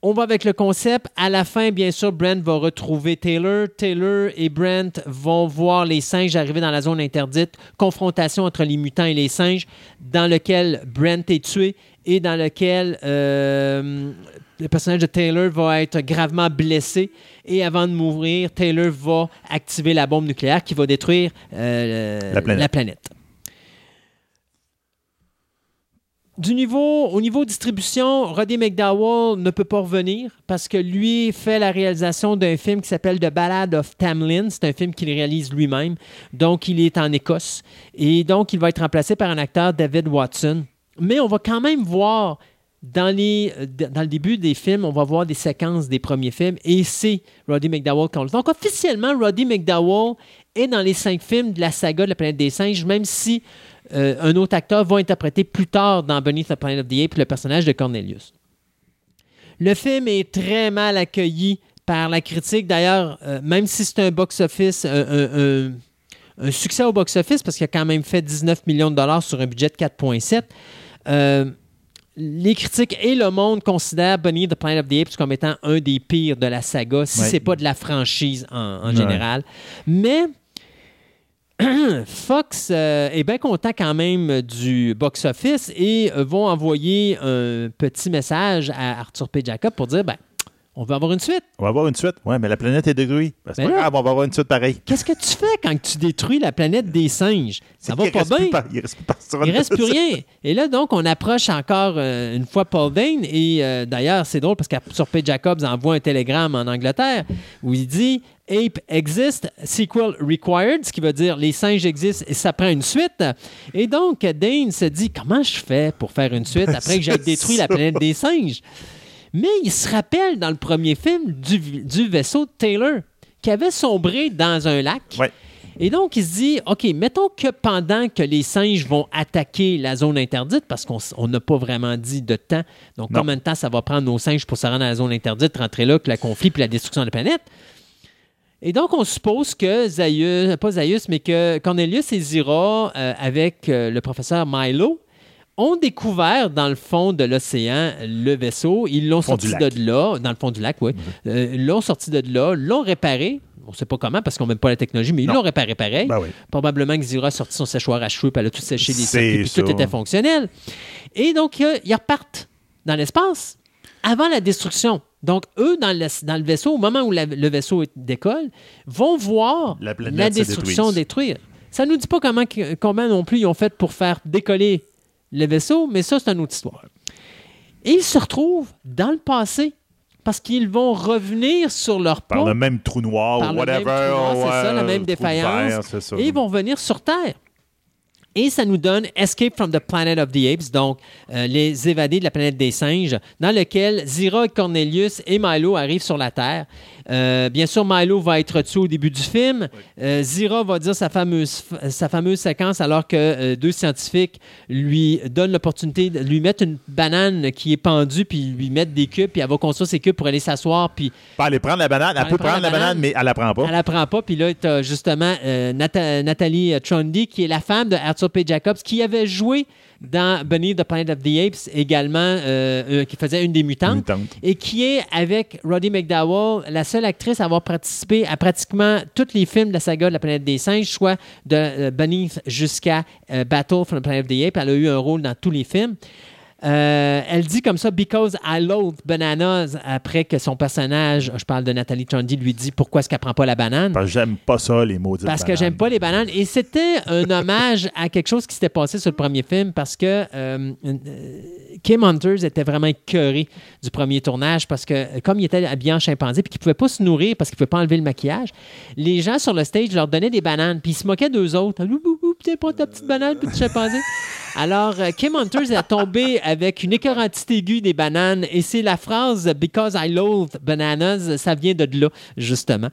on va avec le concept. À la fin, bien sûr, Brent va retrouver Taylor. Taylor et Brent vont voir les singes arriver dans la zone interdite. Confrontation entre les mutants et les singes, dans lequel Brent est tué et dans lequel euh, le personnage de Taylor va être gravement blessé. Et avant de mourir, Taylor va activer la bombe nucléaire qui va détruire euh, La planète. la planète. Du niveau, au niveau distribution, Roddy McDowell ne peut pas revenir parce que lui fait la réalisation d'un film qui s'appelle The Ballad of Tamlin. C'est un film qu'il réalise lui-même. Donc, il est en Écosse. Et donc, il va être remplacé par un acteur, David Watson. Mais on va quand même voir dans, les, euh, dans le début des films, on va voir des séquences des premiers films et c'est Roddy McDowell qu'on le Donc, officiellement, Roddy McDowell est dans les cinq films de la saga de la planète des singes, même si euh, un autre acteur va interpréter plus tard dans Beneath the Planet of the Apes le personnage de Cornelius. Le film est très mal accueilli par la critique. D'ailleurs, euh, même si c'est un box-office, un, succès au box-office, parce qu'il a quand même fait 19 millions de dollars sur un budget de 4,7, euh, les critiques et le monde considèrent Bunny the Planet of the Apes comme étant un des pires de la saga, si Ouais. c'est pas de la franchise en, en Ouais. général. Mais Fox euh, est bien content quand même du box-office et euh, vont envoyer un petit message à Arthur P. Jacob pour dire ben, on veut avoir une suite. On va avoir une suite. Ouais, mais la planète est détruite. Ben, c'est Ben pas là- grave, on va avoir une suite pareille. Qu'est-ce que tu fais quand tu détruis la planète des singes? Ça va pas bien. par- il reste plus personne. Il reste plus rien. Et là, donc, on approche encore euh, une fois Paul Dane. Et euh, d'ailleurs, c'est drôle parce qu'Arthur P. Jacobs envoie un télégramme en Angleterre où il dit Ape exist, sequel required, ce qui veut dire les singes existent et ça prend une suite. Et donc, Dane se dit Comment je fais pour faire une suite après que j'ai détruit la planète des singes? Mais il se rappelle dans le premier film du, du vaisseau de Taylor qui avait sombré dans un lac. Ouais. Et donc, il se dit, OK, mettons que pendant que les singes vont attaquer la zone interdite, parce qu'on n'a pas vraiment dit de temps, donc Non. combien de temps ça va prendre nos singes pour se rendre à la zone interdite, rentrer là, que le conflit puis la destruction de la planète? Et donc, on suppose que Zaius, pas Zaius, mais que Cornelius et Zira, euh, avec euh, le professeur Milo, ont découvert dans le fond de l'océan le vaisseau. Ils l'ont sorti de là, dans le fond du lac, oui. Euh, ils l'ont sorti de là, l'ont réparé. On ne sait pas comment parce qu'on n'aime pas la technologie, mais ils l'ont réparé pareil. Ben oui. Probablement que Zira a sorti son séchoir à cheveux, puis elle a tout séché les circuits, puis tout était fonctionnel. Et donc, euh, ils repartent dans l'espace avant la destruction. Donc, eux, dans le, dans le vaisseau, au moment où la- le vaisseau décolle, vont voir La destruction détruire. Ça ne nous dit pas comment, combien non plus ils ont fait pour faire décoller le vaisseau, mais ça, c'est une autre histoire. Et ils se retrouvent dans le passé parce qu'ils vont revenir sur leur pas Par le même trou noir par ou whatever. c'est ouais, ça, la même défaillance. et ils vont revenir sur Terre. Et ça nous donne Escape from the Planet of the Apes, donc euh, les évadés de la planète des singes, dans lequel Zira, Cornelius et Milo arrivent sur la Terre. Euh, bien sûr, Milo va être tué au début du film. Euh, Zira va dire sa fameuse, sa fameuse séquence alors que euh, deux scientifiques lui donnent l'opportunité de lui mettre une banane qui est pendue, puis lui mettre des cubes, puis elle va construire ses cubes pour aller s'asseoir, puis Pas aller prendre la banane. Elle peut prendre prendre la la banane, banane. mais elle la prend pas. elle apprend pas. Puis là, tu as justement Nathalie Trondy, qui est la femme de Arthur P. Jacobs, qui avait joué dans Bunny the Planet of the Apes, également, euh, euh, qui faisait une des mutantes. Mutante. Et qui est, avec Roddy McDowell, la seule actrice à avoir participé à pratiquement tous les films de la saga de la planète des singes, soit de euh, Bunny jusqu'à Battle from the Planet of the Apes. Elle a eu un rôle dans tous les films. Euh, elle dit comme ça, because I loathe bananas, après que son personnage, je parle de Nathalie Trondy, lui dit pourquoi est-ce qu'elle prend pas la banane? Parce que j'aime pas ça, les maudites Parce que j'aime pas les bananes. Et c'était un hommage à quelque chose qui s'était passé sur le premier film parce que euh, euh, Kim Hunters était vraiment écœuré du premier tournage parce que comme il était habillé en chimpanzé puis qu'il pouvait pas se nourrir parce qu'il pouvait pas enlever le maquillage, les gens sur le stage leur donnaient des bananes puis ils se moquaient d'eux autres. Tiens, prends ta petite banane, petit chimpanzé. Alors, euh, Kim Hunters est tombé avec une écœurantite aiguë des bananes et c'est la phrase Because I loathe bananas, ça vient de là, justement.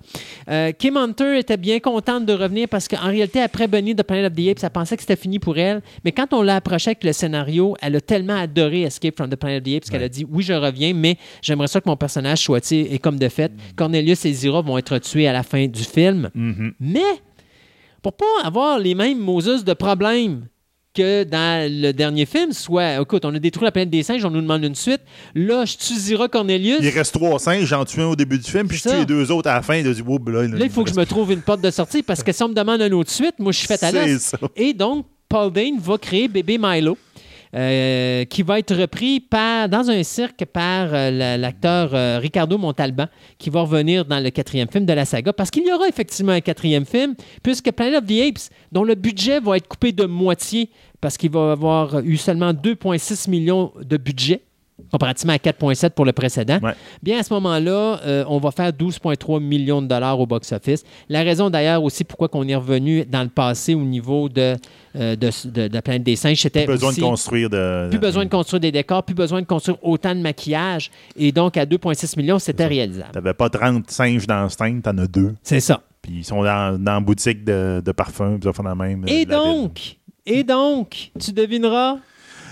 Euh, Kim Hunter était bien contente de revenir parce qu'en réalité, après Bunny de Planet of the Apes, elle pensait que c'était fini pour elle. Mais quand on l'a approché avec le scénario, elle a tellement adoré Escape from the Planet of the Apes qu'elle a dit Oui, je reviens, mais j'aimerais ça que mon personnage soit, sais, et comme de fait, Cornelius et Zira vont être tués à la fin du film. Mais pour pas avoir les mêmes Moses de problèmes que dans le dernier film, soit, écoute, on a détruit la planète des singes, on nous demande une suite. Là, je tue Zira Cornelius. Il reste trois singes, j'en tue un au début du film, puis je tue les deux autres à la fin. Ouh, là, Là, il faut que je me trouve une porte de sortie parce que si on me demande une autre suite, moi, je suis ça. Et donc, Paul Dane va créer bébé Milo. Euh, qui va être repris dans un cirque par euh, la- l'acteur euh, Ricardo Montalban, qui va revenir dans le quatrième film de la saga, parce qu'il y aura effectivement un quatrième film, puisque Planet of the Apes, dont le budget va être coupé de moitié, parce qu'il va avoir eu seulement 2,6 millions de budget, comparativement à 4,7 pour le précédent. Ouais. Bien, à ce moment-là, euh, on va faire 12,3 millions de dollars au box-office. La raison d'ailleurs aussi pourquoi on est revenu dans le passé au niveau de, euh, de, de- de la planète des singes, c'était Plus besoin aussi de construire de. plus besoin de construire des décors, plus besoin de construire autant de maquillage. Et donc, à 2,6 millions, c'était réalisable. T'avais pas 30 singes dans Stein, t'en as deux. C'est ça. Puis ils sont dans, dans la boutique de, de parfums, puis ça font la même. euh, Et ville. donc, et donc, tu devineras,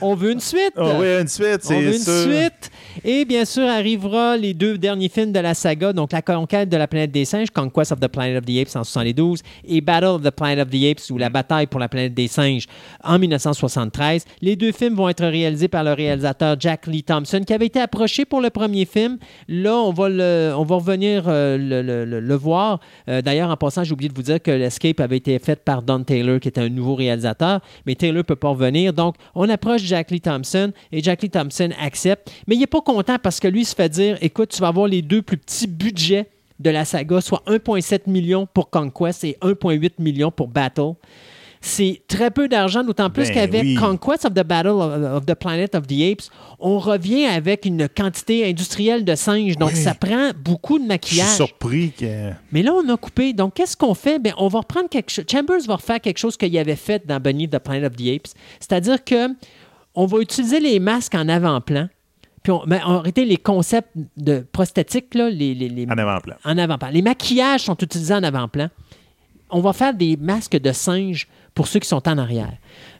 on veut une suite. Ah oui, une suite, On veut une sûr. suite. Et bien sûr, arrivera les deux derniers films de la saga, donc La conquête de la planète des singes, Conquest of the Planet of the Apes en 72, et Battle of the Planet of the Apes, ou La bataille pour la planète des singes en 1973. Les deux films vont être réalisés par le réalisateur Jack Lee Thompson, qui avait été approché pour le premier film. Là, on va, le- on va revenir euh, le, le- le- le voir. Euh, D'ailleurs, en passant, j'ai oublié de vous dire que l'Escape avait été fait par Don Taylor, qui était un nouveau réalisateur, mais Taylor ne peut pas revenir. Donc, on approche Jack Lee Thompson et Jack Lee Thompson accepte. Mais il n'est pas content parce que lui il se fait dire écoute, tu vas avoir les deux plus petits budgets de la saga, soit 1,7 million pour Conquest et 1,8 million pour Battle. C'est très peu d'argent, d'autant plus Ben qu'avec oui. Conquest of the Battle of, the Planet of the Apes, on revient avec une quantité industrielle de singes. Donc, Oui. ça prend beaucoup de Je suis maquillage. surpris que. Mais là, on a coupé. Donc, qu'est-ce qu'on fait? Bien, on va reprendre quelque chose. Chambers va refaire quelque chose qu'il avait fait dans Bunny the Planet of the Apes. C'est-à-dire que on va utiliser les masques en avant-plan. Puis, on, mais en réalité, les concepts de prosthétiques, là, les, les- les- En avant-plan. en avant-plan. Les maquillages sont utilisés en avant-plan. On va faire des masques de singes pour ceux qui sont en arrière.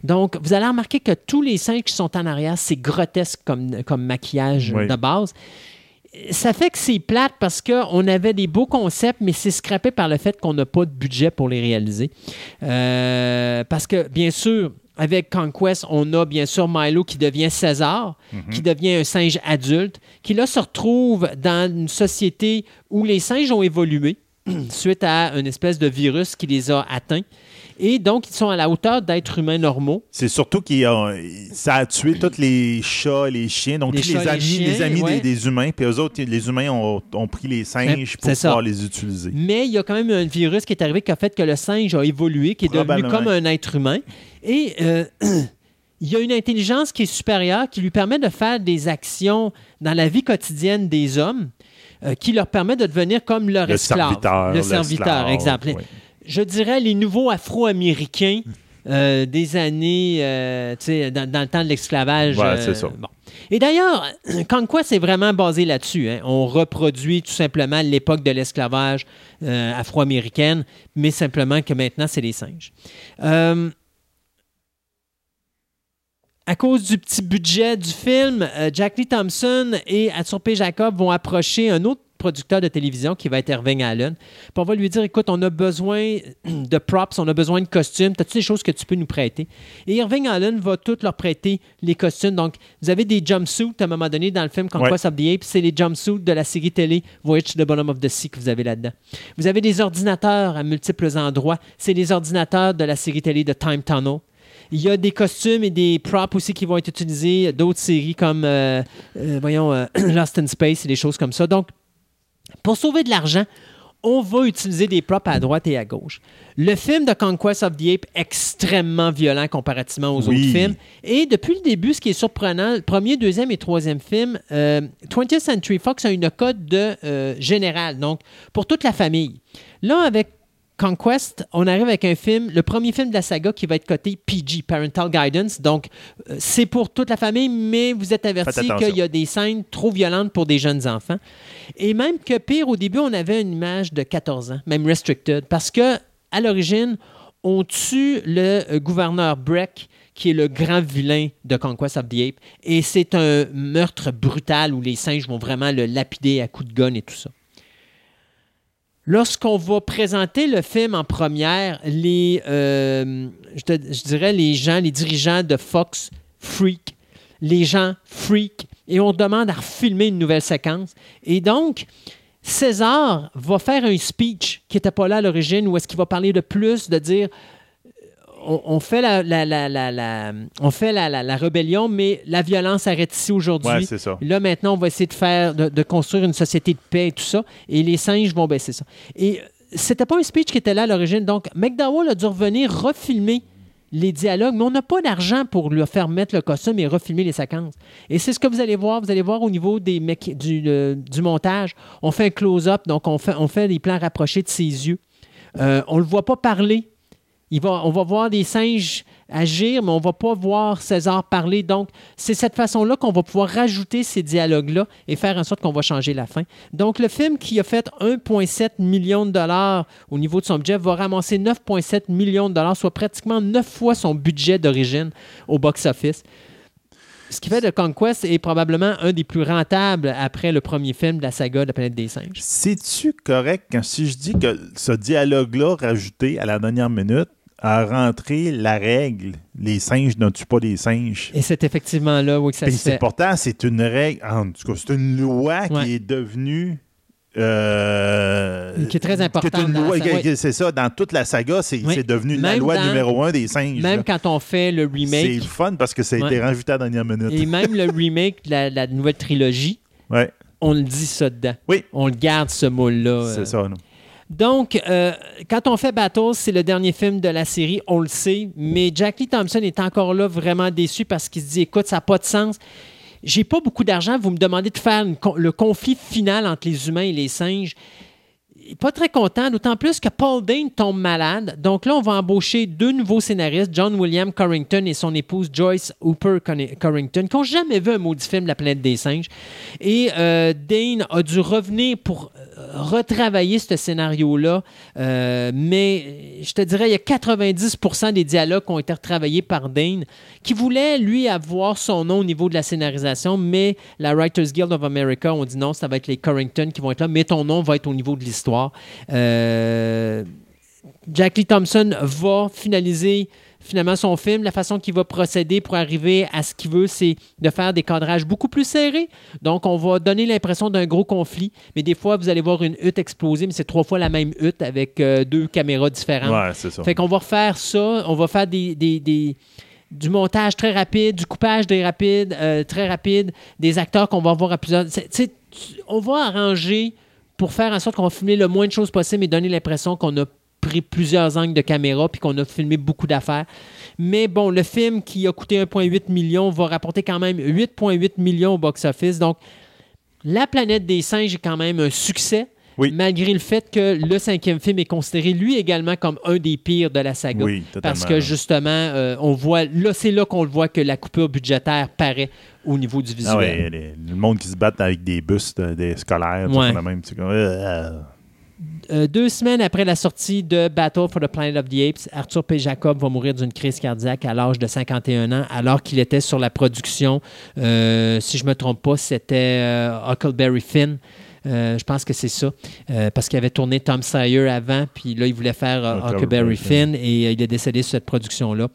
Donc, vous allez remarquer que tous les singes qui sont en arrière, c'est grotesque comme, comme maquillage Oui. de base. Ça fait que c'est plate parce qu'on avait des beaux concepts, mais c'est scrappé par le fait qu'on n'a pas de budget pour les réaliser. Euh, parce que, bien sûr, avec Conquest, on a bien sûr Milo qui devient César, qui devient un singe adulte, qui là se retrouve dans une société où les singes ont évolué suite à une espèce de virus qui les a atteints. Et donc, ils sont à la hauteur d'êtres humains normaux. C'est surtout que ça a tué tous les chats, les chiens, donc Les tous chats, les les amis, chiens, les amis ouais. des, des humains. Puis eux autres, les humains ont, ont pris les singes pour ça. pouvoir les utiliser. Mais il y a quand même un virus qui est arrivé qui a fait que le singe a évolué, qui est devenu comme un être humain. Et euh, il y a une intelligence qui est supérieure qui lui permet de faire des actions dans la vie quotidienne des hommes euh, qui leur permet de devenir comme leur Le esclave. serviteur, Le serviteur, exemple. oui. Je dirais les nouveaux Afro-Américains euh, des années, tu sais, dans, dans le temps de l'esclavage. Ouais, c'est ça. bon. Et d'ailleurs, Conquest c'est vraiment basé là-dessus. hein. On reproduit tout simplement l'époque de l'esclavage euh, afro-américaine, mais simplement que maintenant, c'est les singes. Euh, à cause du petit budget du film, euh, Jack Lee Thompson et Arthur P. Jacob vont approcher un autre producteur de télévision qui va être Irving Allen. Puis on va lui dire écoute, on a besoin de props, on a besoin de costumes, as-tu des choses que tu peux nous prêter? Et Irving Allen va tout leur prêter les costumes. Donc, vous avez des jumpsuits à un moment donné dans le film Conquest of the Apes, c'est les jumpsuits de la série télé Voyage to the Bottom of the Sea que vous avez là-dedans. Vous avez des ordinateurs à multiples endroits, c'est les ordinateurs de la série télé de Time Tunnel. Il y a des costumes et des props aussi qui vont être utilisés, d'autres séries comme, euh, euh, voyons, euh, Lost in Space et des choses comme ça. Donc, pour sauver de l'argent, on va utiliser des props à droite et à gauche. Le film de Conquest of the Ape, extrêmement violent comparativement aux Oui. autres films. Et depuis le début, ce qui est surprenant, le premier, deuxième et troisième film, euh, 20th Century Fox a une code de euh, général, donc pour toute la famille. Là, avec Conquest, on arrive avec un film, le premier film de la saga qui va être coté PG, Parental Guidance. Donc, euh, c'est pour toute la famille, mais vous êtes averti qu'il y a des scènes trop violentes pour des jeunes enfants. Et même que pire, au début, on avait une image de 14 ans, même restricted, parce que à l'origine, on tue le euh, gouverneur Breck, qui est le grand vilain de Conquest of the Ape, et c'est un meurtre brutal où les singes vont vraiment le lapider à coups de gun et tout ça. Lorsqu'on va présenter le film en première, les, euh, je, dirais les gens, les dirigeants de Fox freak, les gens freak, et on demande à refilmer une nouvelle séquence. Et donc, César va faire un speech qui n'était pas là à l'origine, où est-ce qu'il va parler de plus, de dire on, on fait la, la- la- la- la- on fait la, la- la rébellion, mais la violence arrête ici aujourd'hui. Ouais. Là, maintenant, on va essayer de faire, de, de construire une société de paix et tout ça. Et les singes vont baisser ça. Et euh, c'était pas un speech qui était là à l'origine. Donc, McDowell a dû revenir refilmer les dialogues, mais on n'a pas d'argent pour lui faire mettre le costume et refilmer les séquences. Et c'est ce que vous allez voir. Vous allez voir au niveau des du, euh, du montage. On fait un close-up, donc on fait, on fait des plans rapprochés de ses yeux. Euh, on le voit pas parler. Il va, on va voir des singes agir, mais on ne va pas voir César parler. Donc, c'est cette façon-là qu'on va pouvoir rajouter ces dialogues-là et faire en sorte qu'on va changer la fin. Donc, le film qui a fait 1,7 million de dollars au niveau de son budget va ramasser 9,7 millions de dollars, soit pratiquement 9 fois son budget d'origine au box-office. Ce qui fait de Conquest est probablement un des plus rentables après le premier film de la saga de la planète des singes. C'est-tu correct quand si je dis que ce dialogue-là rajouté à la dernière minute a rentré la règle les singes ne tuent pas les singes? Et c'est effectivement là où que ça Puis se c'est fait. pourtant, c'est une règle, en tout cas, c'est une loi Ouais. qui est devenue. euh, Qui est très importante C'est ça, dans toute la saga, c'est Oui. c'est devenu la loi dans- numéro un des singes. Même là. quand on fait le C'est remake, le fun parce que ça a Ouais. été rajouté à la dernière minute. et même le remake de la, la nouvelle trilogie, Ouais, on le dit ça dedans. Oui. On le garde, ce moule-là. c'est euh. ça. non. Donc, euh, quand on fait Battles, c'est le dernier film de la série, on le sait, mais Jack Lee Thompson est encore là vraiment déçu parce qu'il se dit, écoute, ça n'a pas de sens. J'ai pas beaucoup d'argent, vous me demandez de faire le conflit final entre les humains et les singes. Pas très content, d'autant plus que Paul Dane tombe malade. Donc là, on va embaucher deux nouveaux scénaristes, John William Corrington et son épouse Joyce Hooper Corrington, qui n'ont jamais vu un maudit film la planète des singes. Et euh, Dane a dû revenir pour euh, retravailler ce scénario-là. Euh, mais je te dirais, il y a 90% des dialogues qui ont été retravaillés par Dane, qui voulait, lui, avoir son nom au niveau de la scénarisation, mais la Writers Guild of America ont dit non, ça va être les Corrington qui vont être là, mais ton nom va être au niveau de l'histoire. Euh, Jack Lee Thompson va finaliser finalement son film. La façon qu'il va procéder pour arriver à ce qu'il veut, c'est de faire des cadrages beaucoup plus serrés. Donc, on va donner l'impression d'un gros conflit, mais des fois, vous allez voir une hutte exploser, mais c'est trois fois la même hutte avec euh, deux caméras différentes. Ouais, c'est ça. Fait qu'on va refaire ça, on va faire des, des- des- du montage très rapide, du coupage des rapides, euh, très rapide, des acteurs qu'on va voir à plusieurs. c'est- on va arranger pour faire en sorte qu'on va le moins de choses possible et donner l'impression qu'on a pris plusieurs angles de caméra puis qu'on a filmé beaucoup d'affaires. Mais bon, le film qui a coûté 1,8 million va rapporter quand même 8,8 millions au box-office. Donc, La planète des singes est quand même un succès. Oui. Malgré le fait que le cinquième film est considéré lui également comme un des pires de la saga. Oui. Parce que justement, euh, on voit, là, c'est là qu'on le voit que la coupure budgétaire paraît au niveau du visuel. Ah ouais, les- le monde qui se bat avec des bus de- des scolaires, tout Ouais. ça, même, comme, euh, Euh, deux semaines après la sortie de Battle for the Planet of the Apes, Arthur P. Jacob va mourir d'une crise cardiaque à l'âge de 51 ans, alors qu'il était sur la production. euh, si je ne me trompe pas, c'était euh, Huckleberry Finn. Euh, je pense que c'est ça. Euh, parce qu'il avait tourné Tom Sawyer avant, puis là, il voulait faire euh, Huckleberry Finn. Et euh, il est décédé sur cette production-là.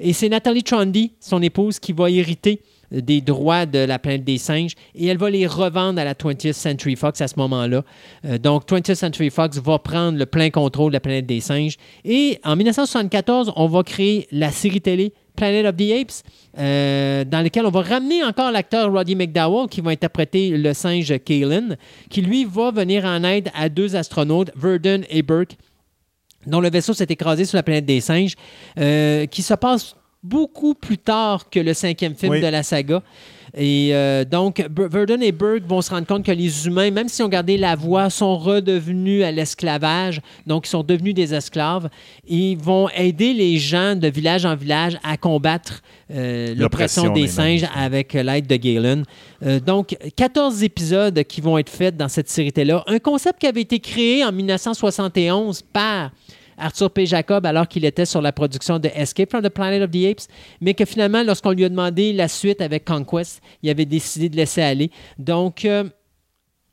Et c'est Nathalie Trondy, son épouse, qui va hériter des droits de la planète des singes et elle va les revendre à la 20th Century Fox à ce moment-là. Euh, donc, 20th Century Fox va prendre le plein contrôle de la planète des singes. Et en 1974, on va créer la série télé Planet of the Apes, euh, dans laquelle on va ramener encore l'acteur Roddy McDowell qui va interpréter le singe Kalen, qui lui va venir en aide à deux astronautes, Verdun et Burke, dont le vaisseau s'est écrasé sur la planète des singes, euh, qui se passe beaucoup plus tard que le cinquième film Oui. de la saga. Et euh, donc, Verdun et Burke vont se rendre compte que les humains, même s'ils ont gardé la voix, sont redevenus à l'esclavage. Donc, ils sont devenus des esclaves. Ils vont aider les gens de village en village à combattre euh, l'oppression des singes avec l'aide de Galen. Euh, donc, 14 épisodes qui vont être faits dans cette série-là. Un concept qui avait été créé en 1971 par Arthur P. Jacob alors qu'il était sur la production de Escape from the Planet of the Apes, mais que finalement, lorsqu'on lui a demandé la suite avec Conquest, il avait décidé de laisser aller. Donc, euh,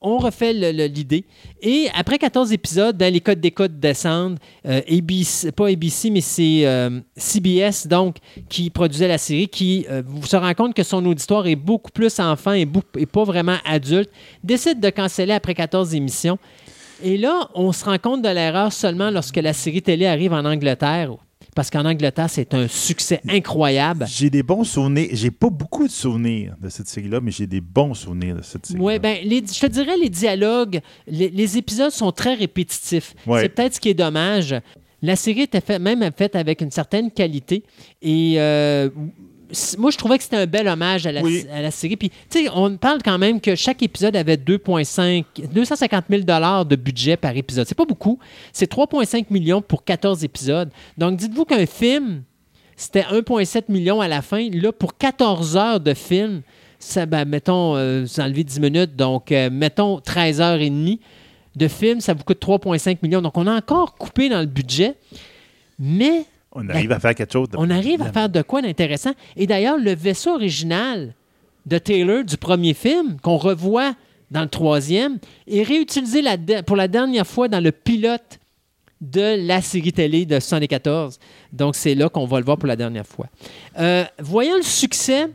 on refait l'idée. Et après 14 épisodes, ben, les codes d'écoute descendent. Euh, ABC, pas ABC, mais c'est euh, CBS, donc, qui produisait la série, qui se rend compte que son auditoire est beaucoup plus enfant et, et pas vraiment adulte, décide de canceller après 14 émissions. Et là, on se rend compte de l'erreur seulement lorsque la série télé arrive en Angleterre. Parce qu'en Angleterre, c'est un succès incroyable. J'ai des bons souvenirs. J'ai pas beaucoup de souvenirs de cette série-là, mais j'ai des bons souvenirs de cette série. Oui, ben, les- je te dirais, les dialogues, les, les épisodes sont très répétitifs. Ouais. C'est peut-être ce qui est dommage. La série était fait, même faite avec une certaine qualité. Et euh, moi, je trouvais que c'était un bel hommage à la, Oui. à la série. Puis, tu sais, on parle quand même que chaque épisode avait 2,5 250 000 de budget par épisode. C'est pas beaucoup. C'est 3,5 millions pour 14 épisodes. Donc, dites-vous qu'un film, c'était 1,7 million à la fin. Là, pour 14 heures de film, ça, ben, mettons, euh, vous enlevez 10 minutes, donc euh, mettons 13 heures et demie de film, ça vous coûte 3,5 millions. Donc, on a encore coupé dans le budget, mais On arrive à faire quelque chose de. on arrive à faire de quoi d'intéressant. Et d'ailleurs, le vaisseau original de Taylor du premier film, qu'on revoit dans le troisième, est réutilisé la de- pour la dernière fois dans le pilote de la série télé de 74. Donc, c'est là qu'on va le voir pour la dernière fois. Euh, voyant le succès,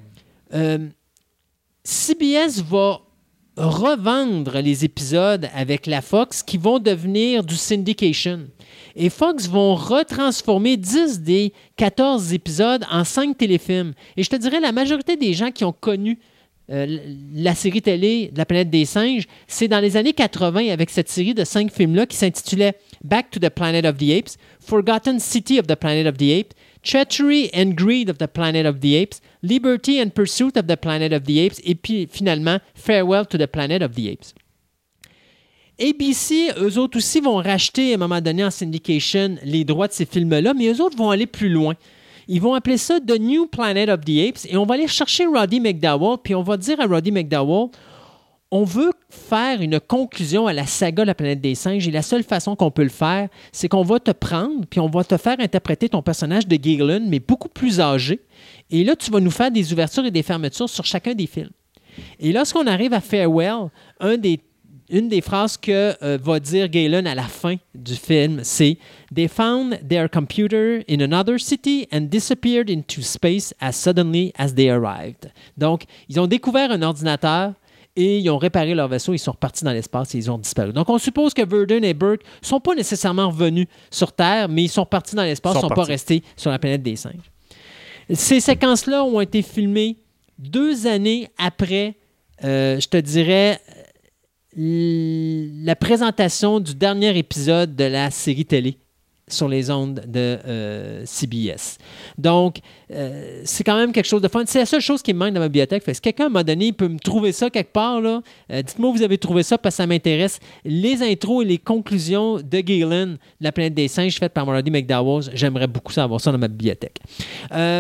euh, CBS va revendre les épisodes avec la Fox qui vont devenir du syndication. Et Fox vont retransformer 10 des 14 épisodes en 5 téléfilms. Et je te dirais, la majorité des gens qui ont connu euh, la série télé de la planète des singes, c'est dans les années 80 avec cette série de 5 films-là qui s'intitulait Back to the Planet of the Apes, Forgotten City of the Planet of the Apes, Treachery and Greed of the Planet of the Apes, Liberty and Pursuit of the Planet of the Apes, et puis finalement Farewell to the Planet of the Apes. ABC, eux autres aussi, vont racheter à un moment donné en syndication les droits de ces films-là, mais eux autres vont aller plus loin. Ils vont appeler ça The New Planet of the Apes et on va aller chercher Roddy McDowell, puis on va dire à Roddy McDowell on veut faire une conclusion à la saga la planète des singes et la seule façon qu'on peut le faire, c'est qu'on va te prendre puis on va te faire interpréter ton personnage de Galen, mais beaucoup plus âgé. Et là, tu vas nous faire des ouvertures et des fermetures sur chacun des films. Et lorsqu'on arrive à Farewell, un des- une des phrases que euh, va dire Galen à la fin du film, c'est They found their computer in another city and disappeared into space as suddenly as they arrived. Donc, ils ont découvert un ordinateur et ils ont réparé leur vaisseau, ils sont repartis dans l'espace et ils ont disparu. Donc, on suppose que Verdun et Burke ne sont pas nécessairement revenus sur Terre, mais ils sont partis dans l'espace, ils Sont ne sont pas partis. restés sur la planète des singes. Ces séquences-là ont été filmées deux années après, euh, je te dirais, la présentation du dernier épisode de la série télé sur les ondes de euh, CBS. Donc, euh, c'est quand même quelque chose de fun. C'est la seule chose qui me manque dans ma bibliothèque. Si quelqu'un, à un moment donné, peut me trouver ça quelque part, là, euh, dites-moi vous avez trouvé ça parce que ça m'intéresse. Les intros et les conclusions de Galen, la planète des singes, faites par Roddy McDowell, j'aimerais beaucoup ça avoir ça dans ma bibliothèque.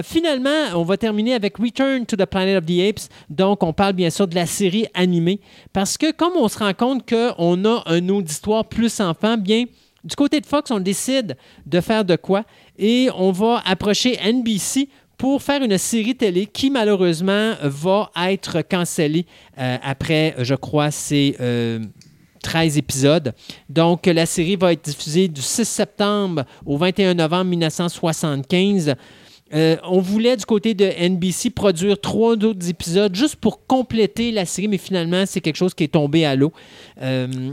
Finalement, on va terminer avec Return to the Planet of the Apes. Donc, on parle bien sûr de la série animée. Parce que comme on se rend compte qu'on a un auditoire plus enfant, bien, du côté de Fox, on décide de faire de quoi et on va approcher NBC pour faire une série télé qui, malheureusement, va être cancellée euh, après, je crois, c'est... euh, 13 épisodes. Donc, la série va être diffusée du 6 septembre au 21 novembre 1975. Euh, on voulait du côté de NBC produire trois autres épisodes juste pour compléter la série, mais finalement, c'est quelque chose qui est tombé à l'eau. Euh,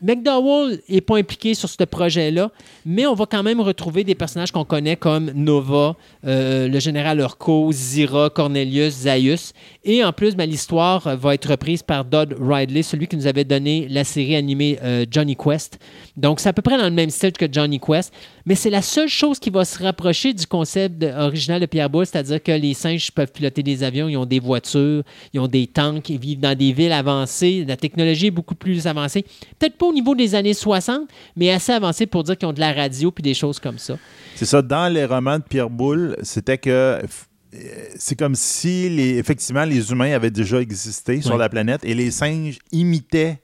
McDowell n'est pas impliqué sur ce projet-là, mais on va quand même retrouver des personnages qu'on connaît comme Nova, euh, le général Urko, Zira, Cornelius, Zaius. Et en plus, ben, l'histoire va être reprise par Dodd Ridley, celui qui nous avait donné la série animée euh, Johnny Quest. Donc, c'est à peu près dans le même style que Johnny Quest, mais c'est la seule chose qui va se rapprocher du concept original de Pierre Boulle, c'est-à-dire que les singes peuvent piloter des avions, ils ont des voitures, ils ont des tanks, ils vivent dans des villes avancées, la technologie est beaucoup plus avancée. Peut-être pas au niveau des années 60, mais assez avancée pour dire qu'ils ont de la radio puis des choses comme ça. C'est ça, dans les romans de Pierre Boulle, c'était que euh, c'est comme si les, effectivement les humains avaient déjà existé sur la planète et les singes imitaient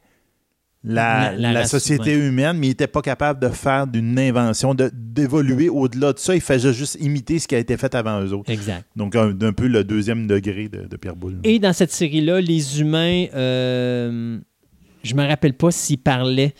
la, La- la la race, société humaine, mais ils n'étaient pas capables de faire d'une invention, d'évoluer au-delà de ça. Ils faisaient juste imiter ce qui a été fait avant eux autres. Exact. Donc, un, d'un peu le deuxième degré de, de Pierre Boulle. Et dans cette série-là, les humains, euh, je me rappelle pas s'ils parlaient.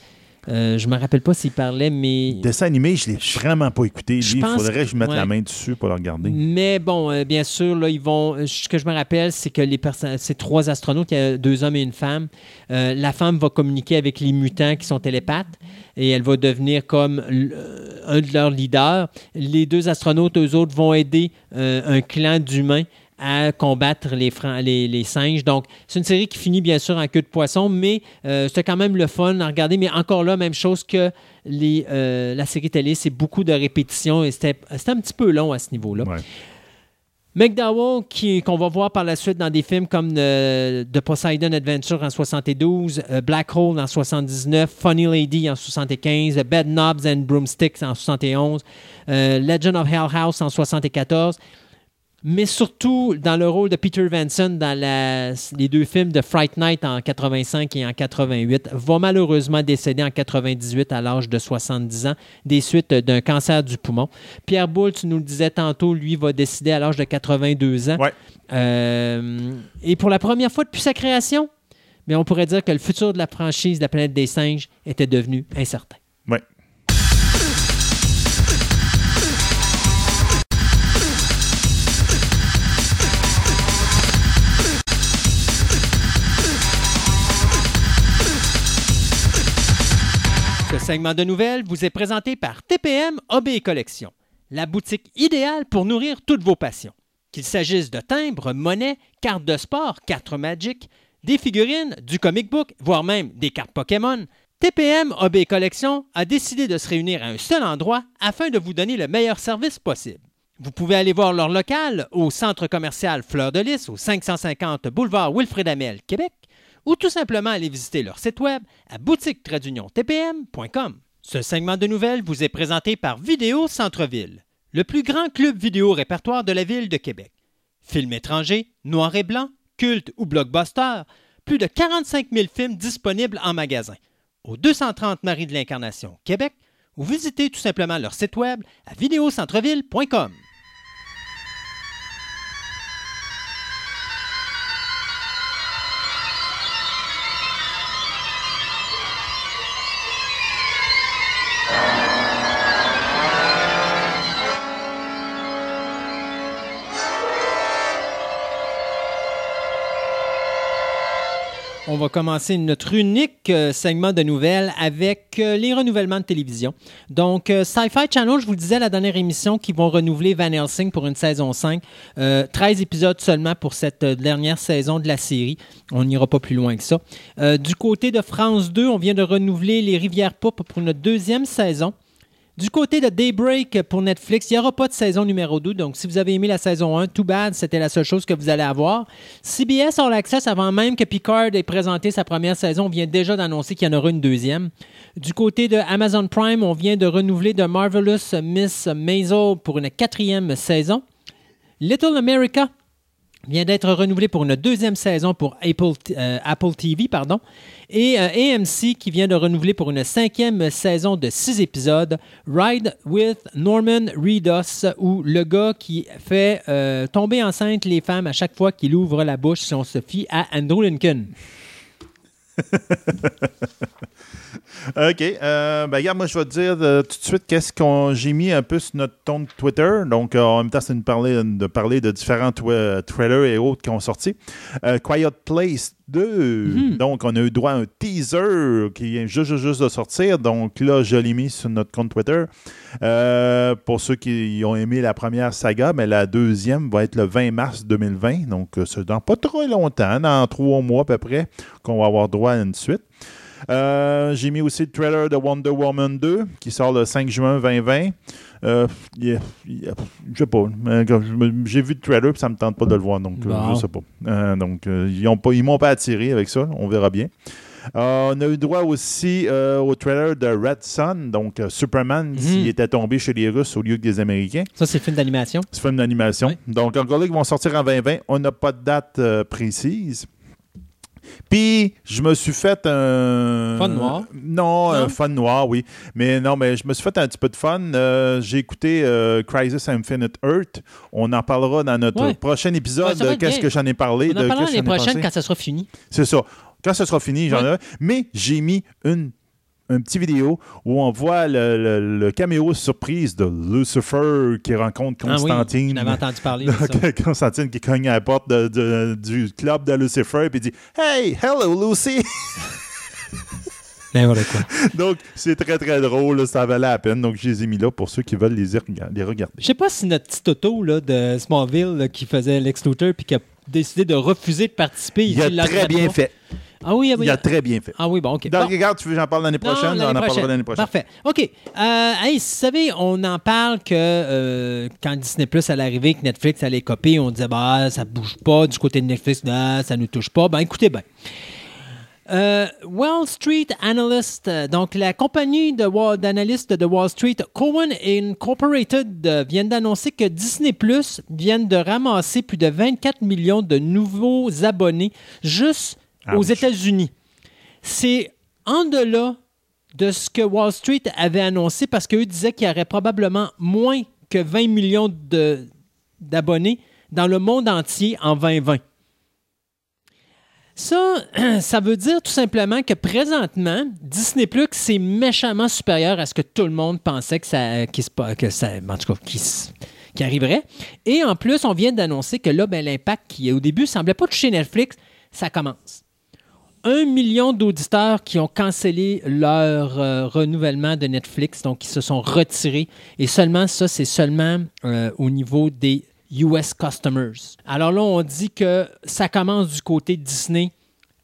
Euh, je me rappelle pas s'ils parlaient, mais. Dessin animé, je l'ai vraiment pas écouté. Il faudrait que je mette ouais. la main dessus pour le regarder. Mais bon, euh, bien sûr, là, ils vont. euh, Ce que je me rappelle, c'est que les personnes, c'est trois astronautes, il y a deux hommes et une femme. Euh, la femme va communiquer avec les mutants qui sont télépathes et elle va devenir comme un de leurs leaders. Les deux astronautes, eux autres, vont aider un clan d'humains à combattre les, fran- les, les singes. Donc, c'est une série qui finit bien sûr en queue de poisson, mais euh, c'était quand même le fun à regarder. Mais encore là, même chose que les, euh, la série télé, c'est beaucoup de répétitions et c'était un petit peu long à ce niveau-là. Ouais. McDowell, qu'on va voir par la suite dans des films comme euh, The Poseidon Adventure en 72, euh, Black Hole en 79, Funny Lady en 75, Bed Knobs and Broomsticks en 71, euh, Legend of Hell House en 74, mais surtout dans le rôle de Peter Vanson dans la- les deux films de Fright Night en 85 et en 88, va malheureusement décéder en 98 à l'âge de 70 ans des suites d'un cancer du poumon. Pierre Boulle, tu nous le disais tantôt, lui va décéder à l'âge de 82 ans. Ouais. Euh, et pour la première fois depuis sa création, mais on pourrait dire que le futur de la franchise de la planète des singes était devenu incertain. Segment de nouvelles vous est présenté par TPM et Collection, la boutique idéale pour nourrir toutes vos passions. Qu'il s'agisse de timbres, monnaies, cartes de sport, cartes Magic, des figurines, du comic book, voire même des cartes Pokémon, TPM et Collection a décidé de se réunir à un seul endroit afin de vous donner le meilleur service possible. Vous pouvez aller voir leur local au centre commercial Fleur de Lys au 550 boulevard Wilfrid Amel, Québec, ou tout simplement aller visiter leur site web à boutique-tpm.com. Ce segment de nouvelles vous est présenté par Vidéo Centre-Ville, le plus grand club vidéo répertoire de la ville de Québec. Films étrangers, noir et blanc, culte ou blockbuster, plus de 45 000 films disponibles en magasin. Au 230 Marie de l'Incarnation, Québec, ou visitez tout simplement leur site web à vidéocentreville.com. On va commencer notre unique euh, segment de nouvelles avec euh, les renouvellements de télévision. Donc, euh, Sci-Fi Channel, je vous disais la dernière émission, qu'ils vont renouveler Van Helsing pour une saison 5. Euh, 13 épisodes seulement pour cette dernière saison de la série. On n'ira pas plus loin que ça. Du côté de France 2, on vient de renouveler Les Rivières Pop pour une deuxième saison. Du côté de Daybreak pour Netflix, il n'y aura pas de saison numéro 2. Donc, si vous avez aimé la saison 1, too bad, c'était la seule chose que vous allez avoir. CBS All Access, avant même que Picard ait présenté sa première saison, vient déjà d'annoncer qu'il y en aura une deuxième. Du côté de Amazon Prime, on vient de renouveler The Marvelous Miss Maisel pour une quatrième saison. Little America vient d'être renouvelé pour une deuxième saison pour Apple, euh, Apple TV, pardon, et euh, AMC qui vient de renouveler pour une cinquième saison de six épisodes, Ride with Norman Reedus, où le gars qui fait euh, tomber enceinte les femmes à chaque fois qu'il ouvre la bouche, si on se fie à Andrew Lincoln. OK. Euh, ben, regarde, moi, je vais te dire euh, tout de suite qu'est-ce qu'on j'ai mis un peu sur notre ton Twitter. Donc, euh, en même temps, c'est de parler de, parler de différents trailers et autres qui ont sorti. Quiet Place 2. Donc, on a eu droit à un teaser qui vient juste, juste, de sortir. Donc là, je l'ai mis sur notre compte Twitter. Pour ceux qui ont aimé la première saga, mais la deuxième va être le 20 mars 2020. Donc, c'est dans pas trop longtemps, dans trois mois à peu près, qu'on va avoir droit à une suite. Euh, J'ai mis aussi le trailer de Wonder Woman 2 qui sort le 5 juin 2020. Euh, yeah, yeah, je sais pas. Euh, J'ai vu le trailer et ça me tente pas de le voir, donc euh, je sais pas. Donc, ils ont pas, ils m'ont pas attiré avec ça. On verra bien. Euh, on a eu droit aussi euh, au trailer de Red Sun, donc euh, Superman qui était tombé chez les Russes au lieu que des Américains. Ça, c'est le film d'animation. C'est film d'animation. Oui. Donc, encore là, ils vont sortir en 2020. On n'a pas de date précise. Puis, je me suis fait un. Fun noir? Non, un Non? fun noir, oui. Mais non, mais je me suis fait un petit peu de fun. Euh, J'ai écouté euh, Crisis Infinite Earth. On en parlera dans notre Ouais. prochain épisode de qu'est-ce que j'en ai parlé. On en de parlera l'année prochaine quand ça sera fini. C'est ça. Quand ce sera fini, j'en Ouais. ai. Mais j'ai mis une, un petit vidéo où on voit le, le- le caméo surprise de Lucifer qui rencontre Ah oui, Constantine. j'en avais entendu parler de ça. Donc, Constantine qui cogne à la porte de- de- du club de Lucifer et dit Hey, hello Lucy! N'importe quoi. Donc, c'est très très drôle, là, ça valait la peine. Donc, je les ai mis là pour ceux qui veulent les, regarder. Je sais pas si notre petit auto là, de Smallville là, qui faisait Lex Luthor puis qui a décidé de refuser de participer. Il a l'a très bien fait. Ah oui, ah oui. Il a très bien fait. Ah oui, bon, OK. Donc, Bon. regarde, tu veux j'en parle l'année prochaine? on en parlera l'année prochaine. Parfait. OK. Euh, hey, vous savez, on en parle que euh, quand Disney Plus allait arriver, que Netflix allait copier, on disait, bah, ça bouge pas du côté de Netflix, non, ça nous touche pas. Ben, écoutez bien. Euh, Wall Street Analyst, donc la compagnie d'analystes de Wall Street, Cohen Incorporated, viennent d'annoncer que Disney Plus viennent de ramasser plus de 24 millions de nouveaux abonnés juste aux Ouch. États-Unis. C'est en delà de ce que Wall Street avait annoncé parce qu'eux disaient qu'il y aurait probablement moins que 20 millions d'abonnés dans le monde entier en 2020. Ça, ça veut dire tout simplement que présentement, Disney Plus, c'est méchamment supérieur à ce que tout le monde pensait que ça, qu'il se pa- que ça en tout cas, qu'il arriverait. Et en plus, on vient d'annoncer que là, ben, l'impact qui, au début, semblait pas toucher Netflix, ça commence. Un million d'auditeurs qui ont cancellé leur euh, renouvellement de Netflix, donc qui se sont retirés. Et seulement ça, c'est seulement euh, au niveau des US customers. Alors là, on dit que ça commence du côté de Disney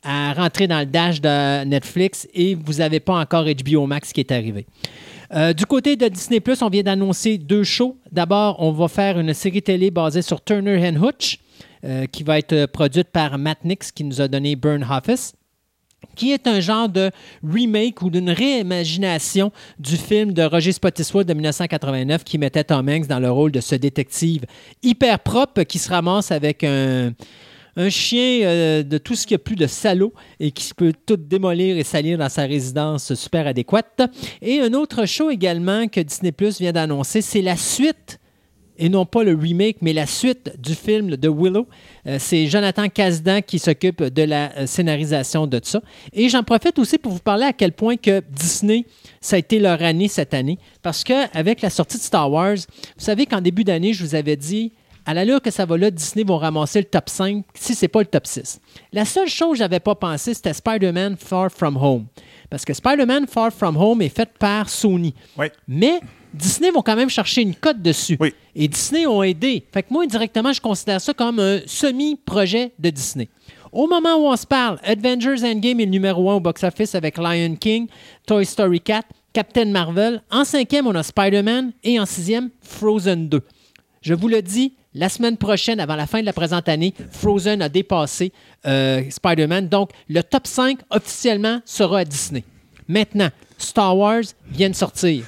à rentrer dans le dash de Netflix et vous n'avez pas encore HBO Max qui est arrivé. Euh, du côté de Disney Plus, on vient d'annoncer deux shows. D'abord, on va faire une série télé basée sur Turner and Hooch, qui va être produite par Matt Nix, qui nous a donné Burn Office qui est un genre de remake ou d'une réimagination du film de Roger Spottiswoode de 1989 qui mettait Tom Hanks dans le rôle de ce détective hyper propre qui se ramasse avec un, chien euh, de tout ce qu'il y a plus de salaud et qui peut tout démolir et salir dans sa résidence super adéquate. Et un autre show également que Disney Plus vient d'annoncer, c'est la suite et non pas le remake, mais la suite du film de Willow. Euh, c'est Jonathan Kasdan qui s'occupe de la euh, scénarisation de ça. Et j'en profite aussi pour vous parler à quel point que Disney, ça a été leur année cette année. Parce qu'avec la sortie de Star Wars, vous savez qu'en début d'année, je vous avais dit, à l'allure que ça va là, Disney vont ramasser le top 5 si c'est pas le top 6. La seule chose que j'avais pas pensé, c'était Spider-Man Far From Home. Parce que Spider-Man Far From Home est fait par Sony. Oui. Mais Disney vont quand même chercher une cote dessus. Oui. Et Disney ont aidé. Fait que moi, indirectement, je considère ça comme un semi-projet de Disney. Au moment où on se parle, Avengers Endgame est le numéro un au box-office avec Lion King, Toy Story 4, Captain Marvel. En cinquième, on a Spider-Man. Et en sixième, Frozen 2. Je vous le dis, la semaine prochaine, avant la fin de la présente année, Frozen a dépassé euh, Spider-Man. Donc, le top 5 officiellement sera à Disney. Maintenant, Star Wars vient de sortir.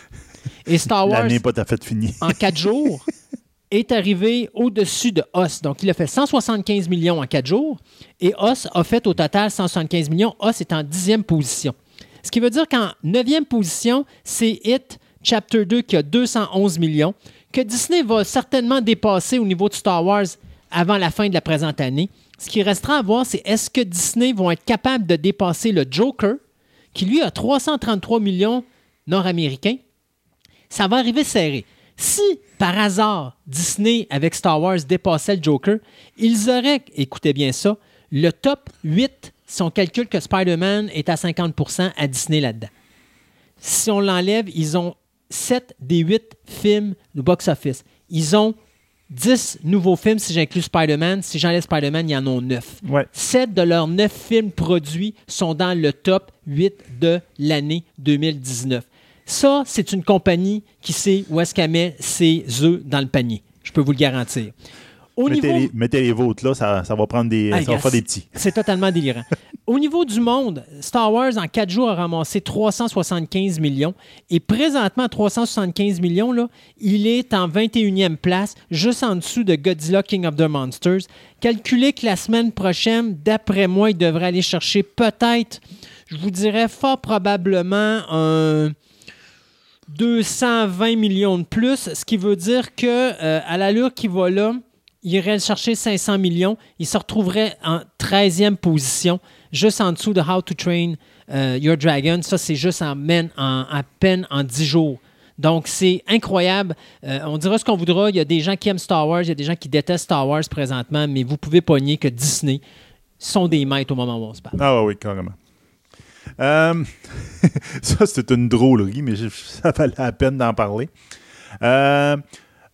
Et Star Wars, L'année n'est pas tout à fait finie. en quatre jours, est arrivé au-dessus de Os. Donc, il a fait 175 millions en quatre jours. Et Os a fait au total 175 millions. Os est en dixième position. Ce qui veut dire qu'en neuvième position, c'est It Chapter 2 qui a 211 millions, que Disney va certainement dépasser au niveau de Star Wars avant la fin de la présente année. Ce qui restera à voir, c'est est-ce que Disney vont être capables de dépasser le Joker, qui lui a 333 millions nord-américains, ça va arriver serré. Si, par hasard, Disney, avec Star Wars, dépassait le Joker, ils auraient, écoutez bien ça, le top 8 si on calcule que Spider-Man est à 50% à Disney là-dedans. Si on l'enlève, ils ont 7 des 8 films du box-office. Ils ont 10 nouveaux films si j'inclus Spider-Man. Si j'enlève Spider-Man, il y en a 9. Ouais. 7 de leurs 9 films produits sont dans le top 8 de l'année 2019. Ça, c'est une compagnie qui sait où est-ce qu'elle met ses œufs dans le panier. Je peux vous le garantir. Au Mettez, niveau- les, mettez les vôtres là, ça, ça va prendre des. Ah, ça va gars, faire des petits. C'est totalement délirant. Au niveau du monde, Star Wars, en quatre jours, a ramassé 375 millions. Et présentement, 375 millions, là, il est en 21e place, juste en dessous de Godzilla King of the Monsters. Calculez que la semaine prochaine, d'après moi, il devrait aller chercher peut-être, je vous dirais fort probablement un 220 millions de plus, ce qui veut dire que euh, à l'allure qu'il va là, il irait chercher 500 millions, il se retrouverait en 13e position, juste en dessous de How to Train euh, Your Dragon. Ça, c'est juste en, en- à peine en 10 jours. Donc, c'est incroyable. Euh, on dira ce qu'on voudra. Il y a des gens qui aiment Star Wars, il y a des gens qui détestent Star Wars présentement, mais vous pouvez pas nier que Disney sont des maîtres au moment où on se parle. Ah oui, carrément. Euh, ça, c'était une drôlerie, mais je- ça valait la peine d'en parler. Euh,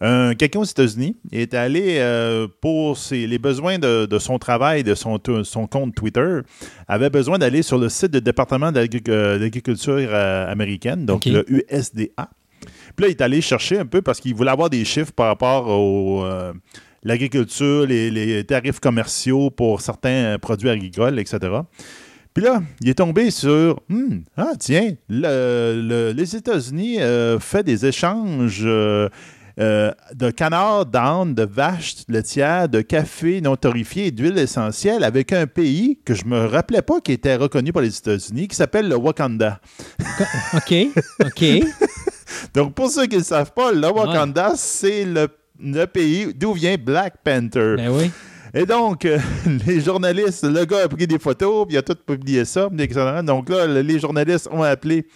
un- Quelqu'un aux États-Unis est allé euh, pour ses- les besoins de, de son travail, de son, compte Twitter, avait besoin d'aller sur le site du département d'agric- d'agriculture américaine, donc le USDA. Puis là, il est allé chercher un peu parce qu'il voulait avoir des chiffres par rapport au, euh, l'agriculture, les, les tarifs commerciaux pour certains produits agricoles, etc. Puis là, il est tombé sur Hmm, Ah, tiens, le- le- les États-Unis euh, fait des échanges euh, euh, de canards, d'ânes, de vaches laitières, de café non torréfié et d'huile essentielle avec un pays que je me rappelais pas qui était reconnu par les États-Unis, qui s'appelle le Wakanda. OK, OK. Donc, pour ceux qui ne le savent pas, le Wakanda, c'est le, le pays d'où vient Black Panther. ben oui. Et donc, euh, les journalistes, le gars a pris des photos, puis il a tout publié ça. Donc là, le- les journalistes ont appelé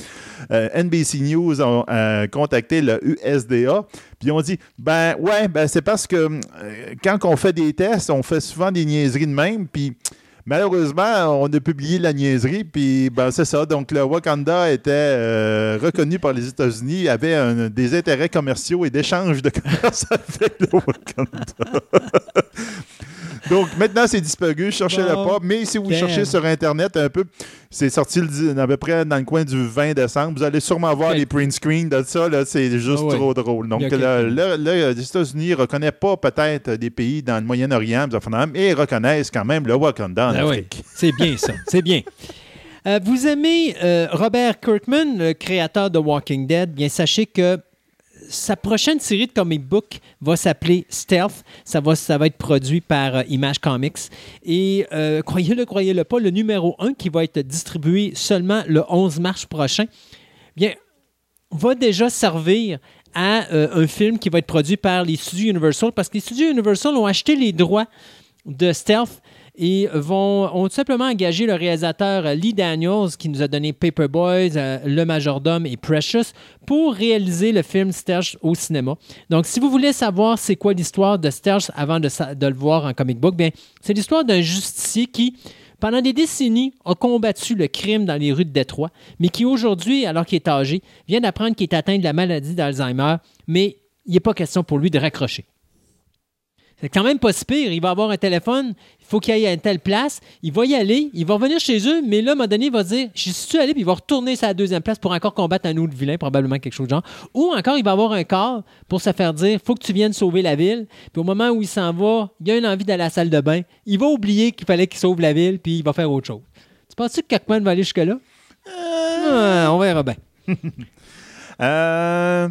euh, NBC News, ont euh, contacté le USDA, puis ont dit ben ouais, ben c'est parce que quand on fait des tests, on fait souvent des niaiseries de même, puis malheureusement, on a publié la niaiserie, puis ben c'est ça. Donc le Wakanda était reconnu par les États-Unis, avait des intérêts commerciaux et d'échanges de commerce avec le Wakanda. Donc maintenant, c'est disparu. Cherchez-le Bon. pas. Mais si vous Damn. cherchez sur Internet un peu, c'est sorti le à peu près dans le coin du 20 décembre. Vous allez sûrement voir les print screens de ça. là, C'est juste Ah ouais. trop drôle. Donc là, quelques- là, là, les États-Unis ne reconnaissent pas peut-être des pays dans le Moyen-Orient, et ils reconnaissent quand même le Wakanda en oui, Afrique. c'est bien ça, c'est bien. Euh, vous aimez euh, Robert Kirkman, le créateur de Walking Dead, bien sachez que sa prochaine série de comic book va s'appeler Stealth. Ça va, ça va être produit par euh, Image Comics. Et euh, croyez-le, croyez-le pas, le numéro 1 qui va être distribué seulement le 11 mars prochain, bien, va déjà servir à euh, un film qui va être produit par les studios Universal parce que les studios Universal ont acheté les droits de Stealth et vont, ont tout simplement engagé le réalisateur euh, Lee Daniels, qui nous a donné Paperboys, euh, Le Majordome et Precious, pour réaliser le film Stealth au cinéma. Donc, si vous voulez savoir c'est quoi l'histoire de Stealth avant de, de le voir en comic book, bien, c'est l'histoire d'un justicier qui, pendant des décennies, a combattu le crime dans les rues de Détroit, mais qui aujourd'hui, alors qu'il est âgé, vient d'apprendre qu'il est atteint de la maladie d'Alzheimer, mais il n'est pas question pour lui de raccrocher. C'est quand même pas si pire. Il va avoir un téléphone, faut qu'il aille à une telle place, il va y aller, il va revenir chez eux, mais là, à un moment donné, il va dire Je suis allé, puis il va retourner la deuxième place pour encore combattre un autre vilain, probablement quelque chose de genre. Ou encore, il va avoir un corps pour se faire dire faut que tu viennes sauver la ville. Puis au moment où il s'en va, il a une envie d'aller à la salle de bain, il va oublier qu'il fallait qu'il sauve la ville, puis il va faire autre chose. Tu penses-tu que Kirkman va aller jusque-là? Ah, On verra bien. Euh,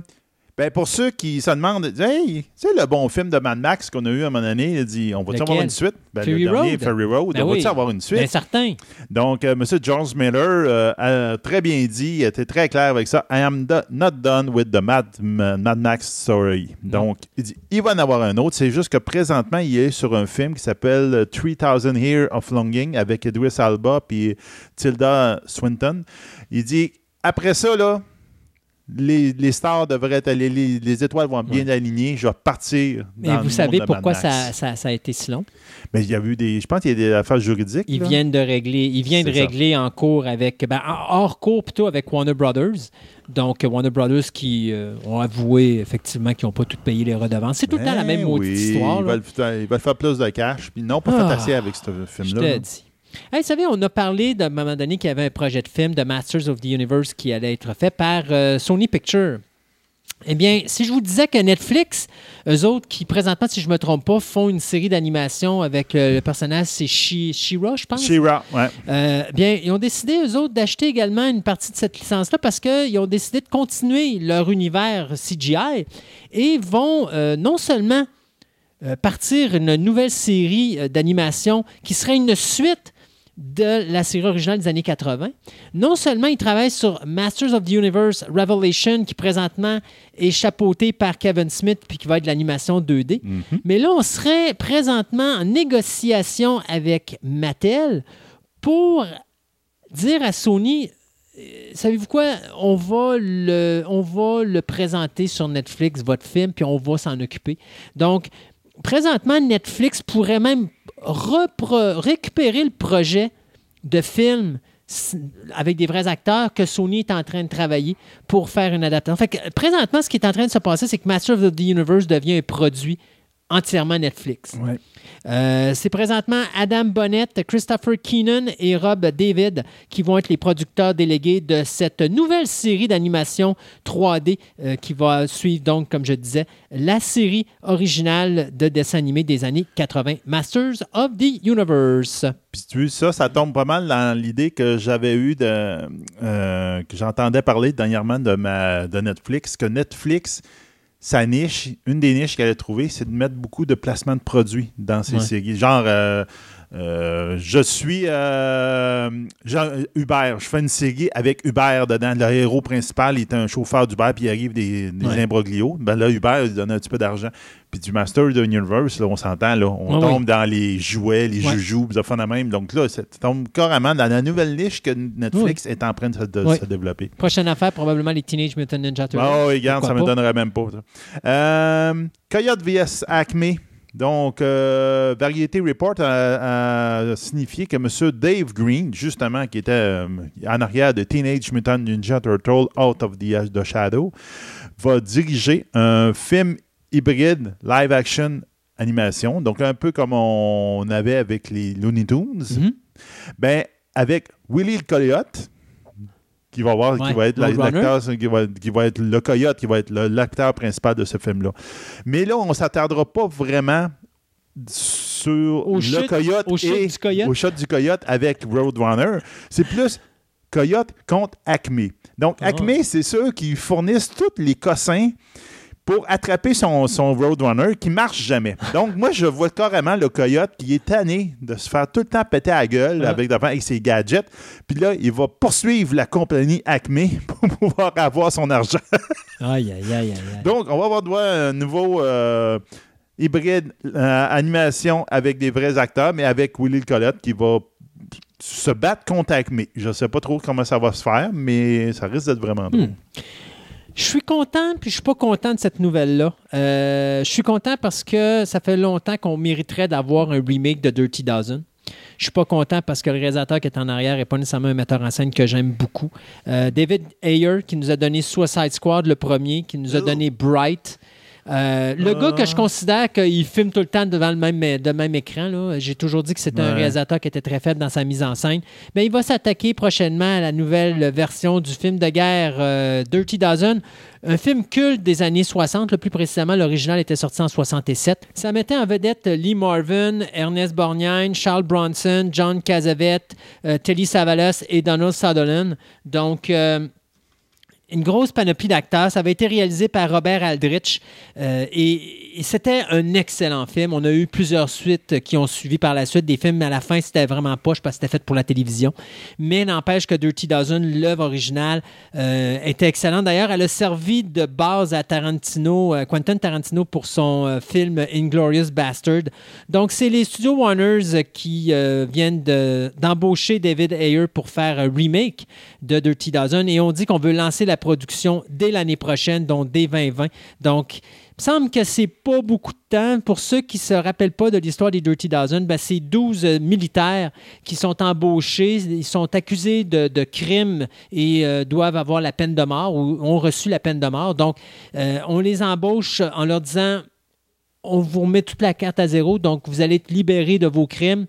ben pour ceux qui se demandent, hey, tu sais le bon film de Mad Max qu'on a eu à un moment donné, il dit on va-tu avoir une suite? Ben, le dernier, Road? Ferry Road, Ben on va-tu avoir une suite? Bien certain. Donc, euh, M. George Miller euh, a très bien dit, il était très clair avec ça. I am do- not done with the Mad, Mad Max story. Donc, il dit, il va en avoir un autre. C'est juste que présentement, il est sur un film qui s'appelle euh, 3000 Years of Longing avec Idris Alba puis Tilda Swinton. Il dit, après ça, là, les, les stars devraient être, les, les- les étoiles vont bien aligner, je vais partir. Mais vous le savez monde de Mad pourquoi ça, ça- ça a été si long? Mais il y a eu des. Je pense qu'il y a des affaires juridiques. Ils là. viennent de régler, ils viennent de ça. régler en cours avec, ben, en- hors cours plutôt avec Warner Brothers. Donc, Warner Brothers qui euh, ont avoué effectivement qu'ils n'ont pas tout payé les redevances. C'est tout le temps la Ben même maudite oui, histoire. Ils veulent, faire- ils veulent faire plus de cash. Puis ils n'ont pas Ah, fait assez avec ce Je film-là. t'ai là. dit. Hey, vous savez, on a parlé d'un moment donné qu'il y avait un projet de film de Masters of the Universe qui allait être fait par euh, Sony Pictures. Eh bien, si je vous disais que Netflix, eux autres, qui présentement, si je ne me trompe pas, font une série d'animation avec euh, le personnage, c'est She- She-Ra, je pense? She-Ra, ouais. Euh, bien, ils ont décidé, eux autres, d'acheter également une partie de cette licence-là parce qu'ils ont décidé de continuer leur univers CGI et vont euh, non seulement partir une nouvelle série d'animation qui serait une suite de la série originale des années 80. Non seulement ils travaillent sur Masters of the Universe Revelation, qui présentement est chapeauté par Kevin Smith, puis qui va être de l'animation 2D, mais là, on serait présentement en négociation avec Mattel pour dire à Sony, euh, savez-vous quoi, on va, le, on va le présenter sur Netflix, votre film, puis on va s'en occuper. Donc, présentement, Netflix pourrait même récupérer le projet de film avec des vrais acteurs que Sony est en train de travailler pour faire une adaptation. Fait que, présentement, ce qui est en train de se passer, c'est que Master of the Universe devient un produit entièrement Netflix. Euh, c'est présentement Adam Bonnet, Christopher Keenan et Rob David qui vont être les producteurs délégués de cette nouvelle série d'animation 3D euh, qui va suivre donc, comme je disais, la série originale de dessin animé des années 80, Masters of the Universe. Puis tu ça, ça tombe pas mal dans l'idée que j'avais eue de. euh, que j'entendais parler dernièrement de, ma, de Netflix, que Netflix, sa niche, une des niches qu'elle a trouvées, c'est de mettre beaucoup de placements de produits dans ses Ouais. séries. Genre, euh, euh, je suis euh, Uber. Je fais une série avec Uber dedans. Le héros principal il est un chauffeur d'Uber, puis il arrive des, des Ouais. imbroglios. Ben là, Uber, il donne un petit peu d'argent. Puis du Master of the Universe, là, on s'entend, là, on Ouais, tombe dans les jouets, les joujoux, puis ça même. Donc là, ça tombe carrément dans la nouvelle niche que Netflix est en train de se, de Oui. se développer. Prochaine affaire, probablement les Teenage Mutant Ninja Turtles. Oh, regarde, ça me donnerait même pas. ça. Euh, Coyote vs Acme. Donc, euh, Variety Report a, a signifié que M. Dave Green, justement, qui était euh, en arrière de Teenage Mutant Ninja Turtle Out of the, the Shadow, va diriger un film hybride live-action animation. Donc, un peu comme on avait avec les Looney Tunes. Mhm. Ben, avec Willy le Coyote, qui va, voir, Ouais, qui va être l'acteur, qui va, qui va être le coyote, qui va être l'acteur principal de ce film-là. Mais là, on ne s'attardera pas vraiment sur Au le chute- coyote au et du coyote? au shot du coyote avec Roadrunner. C'est plus coyote contre Acme. Donc, Ah. Acme, c'est ceux qui fournissent tous les cossins pour attraper son, son Roadrunner qui marche jamais. Donc, moi, je vois carrément le coyote qui est tanné de se faire tout le temps péter à la gueule avec, avec ses gadgets. Puis là, il va poursuivre la compagnie Acme pour pouvoir avoir son argent. Aïe, aïe, aïe, aïe. Donc, on va avoir droit à un nouveau euh, hybride euh, animation avec des vrais acteurs, mais avec Willy le Coyote qui va se battre contre Acme. Je ne sais pas trop comment ça va se faire, mais ça risque d'être vraiment drôle. Hmm. Je suis content, puis je suis pas content de cette nouvelle-là. Euh, je suis content parce que ça fait longtemps qu'on mériterait d'avoir un remake de Dirty Dozen. Je suis pas content parce que le réalisateur qui est en arrière n'est pas nécessairement un metteur en scène que j'aime beaucoup. Euh, David Ayer, qui nous a donné Suicide Squad, le premier, qui nous a donné Bright. Euh, le gars que je considère qu'il filme tout le temps devant le même, écran, là, j'ai toujours dit que c'était un réalisateur qui était très faible dans sa mise en scène. Mais il va s'attaquer prochainement à la nouvelle version du film de guerre euh, Dirty Dozen, un film culte des années 60. Le plus précisément, l'original était sorti en 67. Ça mettait en vedette Lee Marvin, Ernest Borgnine, Charles Bronson, John Cassavetes, euh, Telly Savalas et Donald Sutherland. Donc, une grosse panoplie d'acteurs. Ça avait été réalisé par Robert Aldrich euh, et, c'était un excellent film. On a eu plusieurs suites qui ont suivi par la suite. Des films, mais à la fin, c'était vraiment poche parce que c'était fait pour la télévision. Mais n'empêche que Dirty Dozen, l'œuvre originale, euh, était excellente. D'ailleurs, elle a servi de base à Tarantino, euh, Quentin Tarantino pour son euh, film Inglorious Bastard. Donc, c'est les studios Warners qui viennent de- d'embaucher David Ayer pour faire un remake de Dirty Dozen et on dit qu'on veut lancer la production dès l'année prochaine, donc dès 2020. Donc, il me semble que c'est pas beaucoup de temps. Pour ceux qui ne se rappellent pas de l'histoire des Dirty Dozen, ben, c'est 12 euh, militaires qui sont embauchés. Ils sont accusés de, crimes et euh, doivent avoir la peine de mort ou ont reçu la peine de mort. Donc, euh, on les embauche en leur disant on vous remet toute la carte à zéro, donc vous allez être libérés de vos crimes.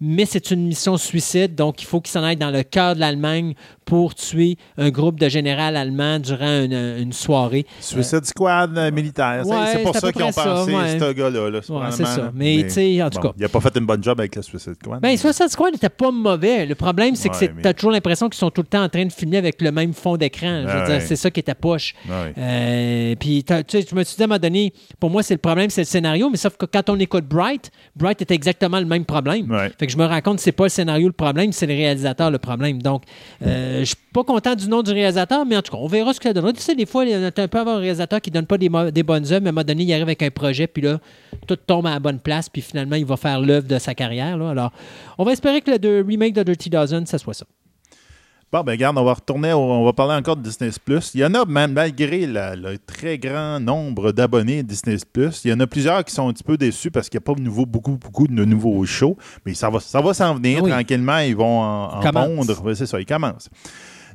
Mais c'est une mission suicide, donc il faut qu'ils s'en aillent dans le cœur de l'Allemagne pour tuer un groupe de généraux allemands durant une, une soirée. Suicide Squad euh, militaire. C'est- Ouais, c'est pour ça qu'ils ont pensé, ouais. ce gars-là. là. Ouais, vraiment, c'est ça. Mais, tu sais, en tout cas. Il n'a pas fait une bonne job avec le Suicide Squad. Ben, Suicide Squad n'était pas mauvais. Le problème, c'est que mais- t'as toujours l'impression qu'ils sont tout le temps en train de filmer avec le même fond d'écran. Je veux Ouais. dire, c'est ça qui était poche. Ouais. Euh, puis, tu sais, je me suis dit à un moment donné, pour moi, c'est le problème, c'est le scénario, mais sauf que quand on écoute Bright, Bright était exactement le même problème. Je me rends compte que c'est pas le scénario le problème, c'est le réalisateur le problème. Donc, euh, je suis pas content du nom du réalisateur, mais en tout cas, on verra ce que ça donnera. Tu sais, des fois, y a un peu avoir un réalisateur qui donne pas des, bonnes œuvres, mais à un moment donné, il arrive avec un projet, puis là, tout tombe à la bonne place, puis finalement, il va faire l'œuvre de sa carrière. Alors, on va espérer que le remake de Dirty Dozen, ça soit ça. Bon, ben regarde, on va retourner, au- on va parler encore de Disney Plus. Il y en a, même malgré la- le très grand nombre d'abonnés de Disney Plus, il y en a plusieurs qui sont un petit peu déçus parce qu'il n'y a pas de nouveau, beaucoup, beaucoup de nouveaux shows. Mais ça va, ça va s'en venir Oui. tranquillement. Ils vont en, en Commence. pondre. Oui, c'est ça, ils commencent.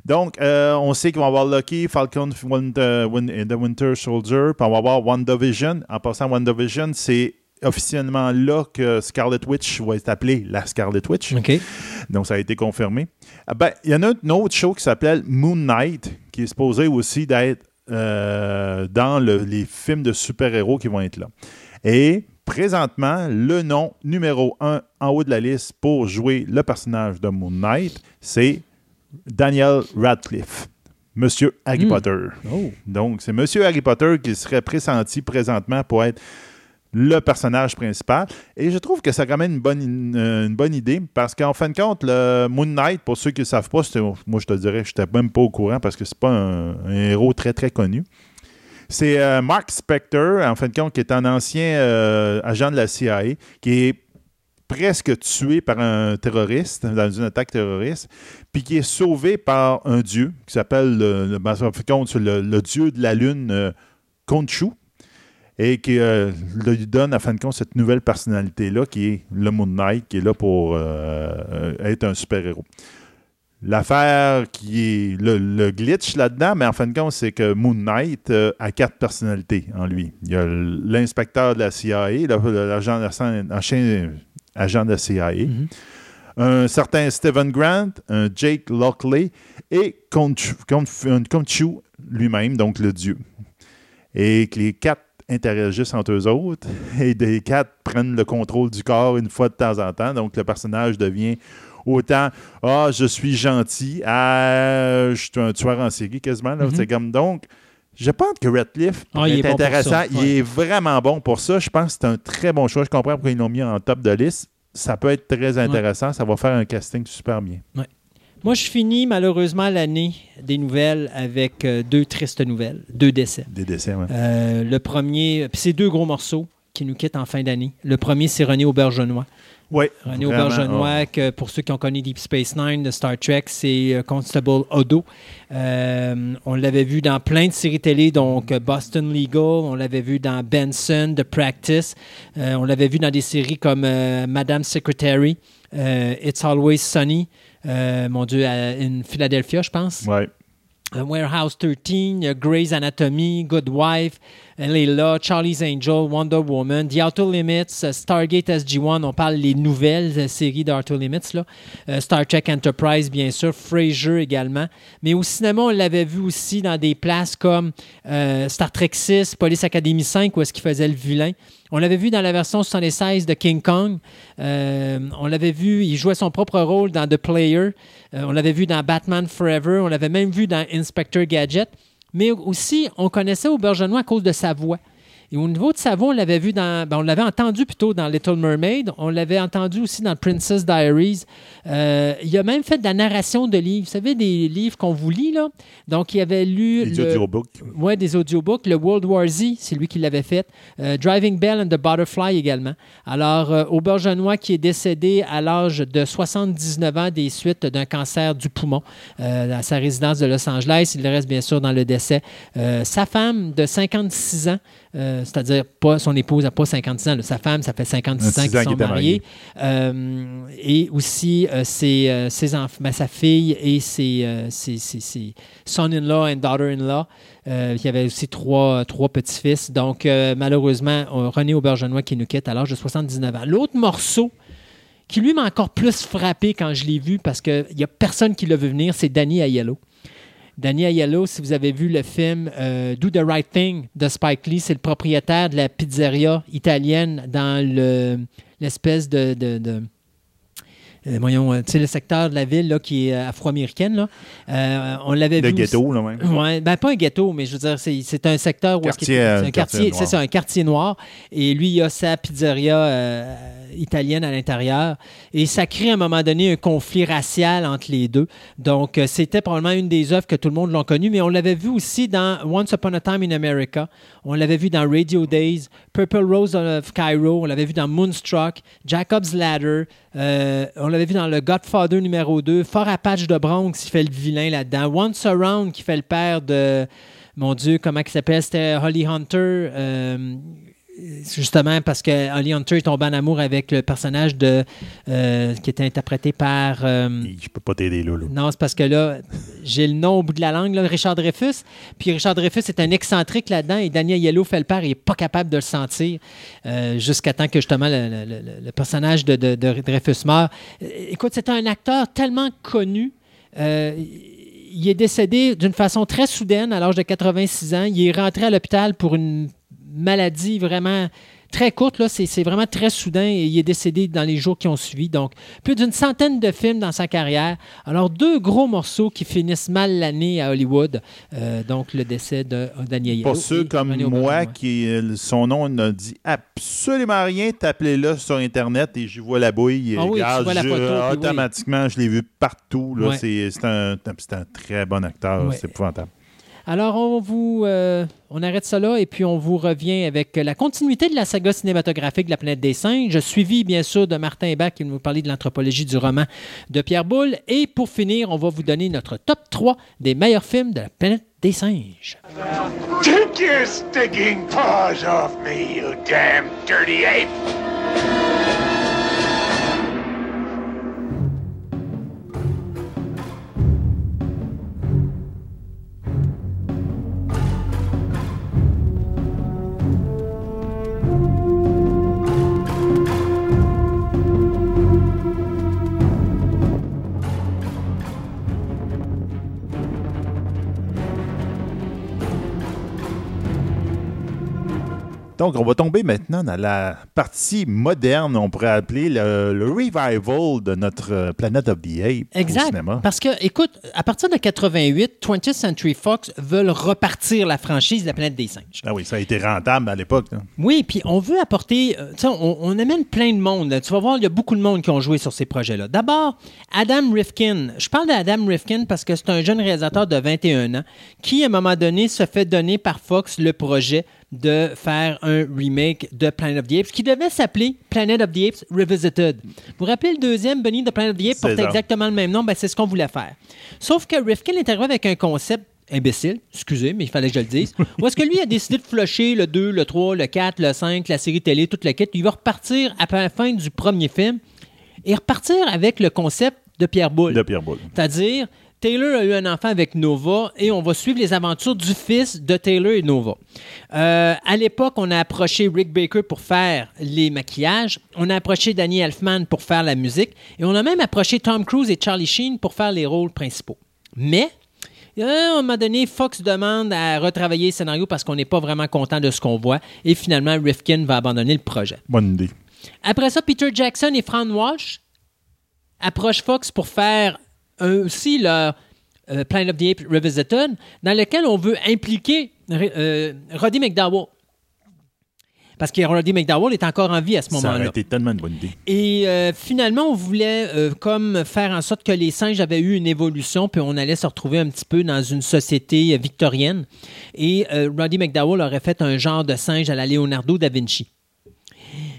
Donc, euh, on sait qu'on va avoir Lucky, Falcon Winter- Win- and the Winter Soldier, puis on va avoir WandaVision. En passant, WandaVision, c'est officiellement là que Scarlet Witch va être appelée la Scarlet Witch. Donc, ça a été confirmé. Ah ben, il y en a une autre show qui s'appelle Moon Knight, qui est supposé aussi d'être euh, dans le- les films de super-héros qui vont être là. Et présentement, le nom numéro un en haut de la liste pour jouer le personnage de Moon Knight, c'est Daniel Radcliffe, Monsieur Harry Hmm. Potter. Oh. Donc, c'est Monsieur Harry Potter qui serait pressenti présentement pour être le personnage principal. Et je trouve que c'est quand même une bonne, une, une bonne idée parce qu'en fin de compte, le Moon Knight, pour ceux qui ne savent pas, moi je te dirais, je n'étais même pas au courant parce que c'est pas un, héros très très connu. C'est euh, Mark Spector, en fin de compte, qui est un ancien euh, agent de la CIA, qui est presque tué par un terroriste dans une attaque terroriste, puis qui est sauvé par un dieu qui s'appelle le, le, ben, le- le dieu de la lune, euh, et qui euh, lui donne, à fin de compte, cette nouvelle personnalité-là, qui est le Moon Knight, qui est là pour euh, euh, être un super-héros. L'affaire qui est le, le glitch là-dedans, mais en fin de compte, c'est que Moon Knight euh, a quatre personnalités en lui. Il y a l'inspecteur de la CIA, l'agent l'ancien agent de la CIA, Mhm. un certain Stephen Grant, un Jake Lockley et Khonshu lui-même, donc le dieu et que les quatre interagissent entre eux autres et les quatre prennent le contrôle du corps une fois de temps en temps. Donc le personnage devient autant Ah, je suis gentil à je suis un tueur en série quasiment. là. Mhm. C'est comme donc. Je pense que Ratcliffe Ah, est, est bon pour intéressant. Il ouais. est vraiment bon pour ça. Je pense que c'est un très bon choix. Je comprends pourquoi ils l'ont mis en top de liste. Ça peut être très intéressant. Ça va faire un casting super bien. Moi, je finis malheureusement l'année des nouvelles avec euh, deux tristes nouvelles, deux décès. Des décès, ouais. Euh, le premier, puis c'est deux gros morceaux qui nous quittent en fin d'année. Le premier, c'est René Aubergenois. Oui. René Aubergenois, que pour ceux qui ont connu Deep Space Nine de Star Trek, c'est euh, Constable Odo. Euh, on l'avait vu dans plein de séries télé, donc Boston Legal, on l'avait vu dans Benson, The Practice, Euh, on l'avait vu dans des séries comme euh, Madame Secretary, It's Always Sunny, euh, mon Dieu, à- in Philadelphia, je pense. Ouais. Uh, Warehouse 13, il y a Grey's Anatomy, Good Wife, Layla, Charlie's Angel, Wonder Woman, The Outer Limits, uh, Stargate SG-1, on parle les nouvelles euh, séries d'Outer Limits, là. Euh, Star Trek Enterprise, bien sûr, Frasier également. Mais au cinéma, on l'avait vu aussi dans des places comme euh, Star Trek 6, Police Academy 5, où est-ce qu'il faisait le vilain. On l'avait vu dans la version 76 de King Kong. Euh, on l'avait vu, il jouait son propre rôle dans The Player. Euh, on l'avait vu dans Batman Forever. On l'avait même vu dans Inspector Gadget. Mais aussi, on connaissait Aubergenois à cause de sa voix. Et au niveau de sa voix, on l'avait vu dans. ben, on l'avait entendu plutôt dans Little Mermaid. On l'avait entendu aussi dans Princess Diaries. Euh, il a même fait de la narration de livres. Vous savez, des livres qu'on vous lit, là? Donc, il avait lu. Les le- audiobooks. Ouais, des audiobooks. Le World War Z, c'est lui qui l'avait fait. Euh, Driving Bell and the Butterfly également. Alors, euh, Aubergenois qui est décédé à l'âge de 79 ans des suites d'un cancer du poumon euh, à sa résidence de Los Angeles. Il reste bien sûr dans le décès. Sa femme de 56 ans, euh, c'est-à-dire pas son épouse n'a pas 56 ans, là. sa femme, ça fait 56 ans qu'ils sont mariés. Euh, et aussi euh, ses, ses enfants, ben, sa fille et ses, ses- ses- son-in-law and daughter-in-law. Euh, il y avait aussi trois, trois petits-fils. Donc, euh, malheureusement, René Aubergenois qui nous quitte à l'âge de 79 ans. L'autre morceau qui, lui, m'a encore plus frappé quand je l'ai vu parce qu'il n'y a personne qui l'a vu venir, c'est Danny Aiello. Danny Aiello, si vous avez vu le film euh, Do the Right Thing de Spike Lee, c'est le propriétaire de la pizzeria italienne dans le- l'espèce de... de- de- euh, voyons, euh, tu sais, le secteur de la ville là, qui est euh, afro-américaine. là. On l'avait Le vu. ghetto, là, même. Ouais, ben pas un ghetto, mais je veux dire, c'est, c'est un secteur où Quartier, qu'il- c'est un quartier quartier, noir. c'est ça, un quartier noir. Et lui, il a sa pizzeria italienne à l'intérieur. Et ça crée à un moment donné un conflit racial entre les deux. Donc, euh, c'était probablement une des œuvres que tout le monde l'a connue, mais on l'avait vu aussi dans Once Upon a Time in America. On l'avait vu dans Radio Days, Purple Rose of Cairo. On l'avait vu dans Moonstruck, Jacob's Ladder. Euh, on l'avait vu dans le Godfather numéro 2, Fort Apache de Bronx qui fait le vilain là-dedans, Once Around qui fait le père de, mon Dieu, comment il s'appelle, c'était Holly Hunter, euh, justement parce que Holly Hunter est tombé en amour avec le personnage de, euh, qui était interprété par... euh, Je peux pas t'aider là. là. non, c'est parce que là, j'ai le nom au bout de la langue, là, Richard Dreyfus. Puis Richard Dreyfus est un excentrique là-dedans et Daniel Yellow fait le père, il n'est pas capable de le sentir euh, jusqu'à temps que justement le, le- personnage de, de- de Dreyfus meurt. Écoute, c'est un acteur tellement connu. Il est décédé d'une façon très soudaine à l'âge de 86 ans. Il est rentré à l'hôpital pour une maladie vraiment très courte. Là. C'est, c'est vraiment très soudain et il est décédé dans les jours qui ont suivi. Donc, plus d'une centaine de films dans sa carrière. Alors, deux gros morceaux qui finissent mal l'année à Hollywood. Euh, donc, le décès de Daniel Yellow. Pour ceux comme moi qui euh, son nom ne dit absolument rien, tapez-le sur Internet et j'y vois la bouille. Ah oui, Regarde, vois la je- photo, puis oui. automatiquement, je l'ai vu partout. Ouais. C'est, c'est un, c'est un très bon acteur. Ouais. C'est épouvantable. Alors, on vous, euh, on arrête ça là et puis on vous revient avec la continuité de la saga cinématographique de la planète des singes, suivi bien sûr de Martin Hébert qui nous parler de l'anthropologie du roman de Pierre Boulle. Et pour finir, on va vous donner notre top 3 des meilleurs films de la planète des singes. Take your stinking paws off me, you damn dirty ape! Donc, on va tomber maintenant dans la partie moderne, on pourrait appeler le, le revival de notre euh, Planet of the Apes au Exact. cinéma. Parce que, écoute, à partir de 88, 20th Century Fox veulent repartir la franchise de la planète des singes. Ah oui, ça a été rentable à l'époque. Oui, puis on veut apporter. euh, tu sais, on, on amène plein de monde. là. Tu vas voir, il y a beaucoup de monde qui ont joué sur ces projets-là. D'abord, Adam Rifkin. Je parle d'Adam Rifkin parce que c'est un jeune réalisateur de 21 ans qui, à un moment donné, se fait donner par Fox le projet de faire un remake de Planet of the Apes qui devait s'appeler Planet of the Apes Revisited. Vous vous rappelez le deuxième, Bunny de Planet of the Apes, portait exactement le même nom? Ben, c'est ce qu'on voulait faire. Sauf que Rifkin est arrivé avec un concept imbécile, excusez, mais il fallait que je le dise. Où est-ce que lui a décidé de flusher le 2, le 3, le 4, le 5, la série télé, toute la quête. Il va repartir après la fin du premier film et repartir avec le concept de Pierre Boulle. De Pierre Boulle. C'est-à-dire, Taylor a eu un enfant avec Nova et on va suivre les aventures du fils de Taylor et Nova. Euh, à l'époque, on a approché Rick Baker pour faire les maquillages. On a approché Danny Elfman pour faire la musique. Et on a même approché Tom Cruise et Charlie Sheen pour faire les rôles principaux. Mais, euh, à un moment donné, Fox demande à retravailler le scénario parce qu'on n'est pas vraiment content de ce qu'on voit. Et finalement, Rifkin va abandonner le projet. Bonne idée. Après ça, Peter Jackson et Fran Walsh approchent Fox pour faire aussi leur euh, Planet of the Apes Revisited, dans lequel on veut impliquer euh, Roddy McDowell. parce que Roddy McDowell est encore en vie à ce Ça aurait moment-là. été tellement une bonne idée. Et euh, finalement, on voulait euh, comme faire en sorte que les singes avaient eu une évolution, puis on allait se retrouver un petit peu dans une société victorienne. Et euh, Roddy McDowell aurait fait un genre de singe à la Leonardo da Vinci.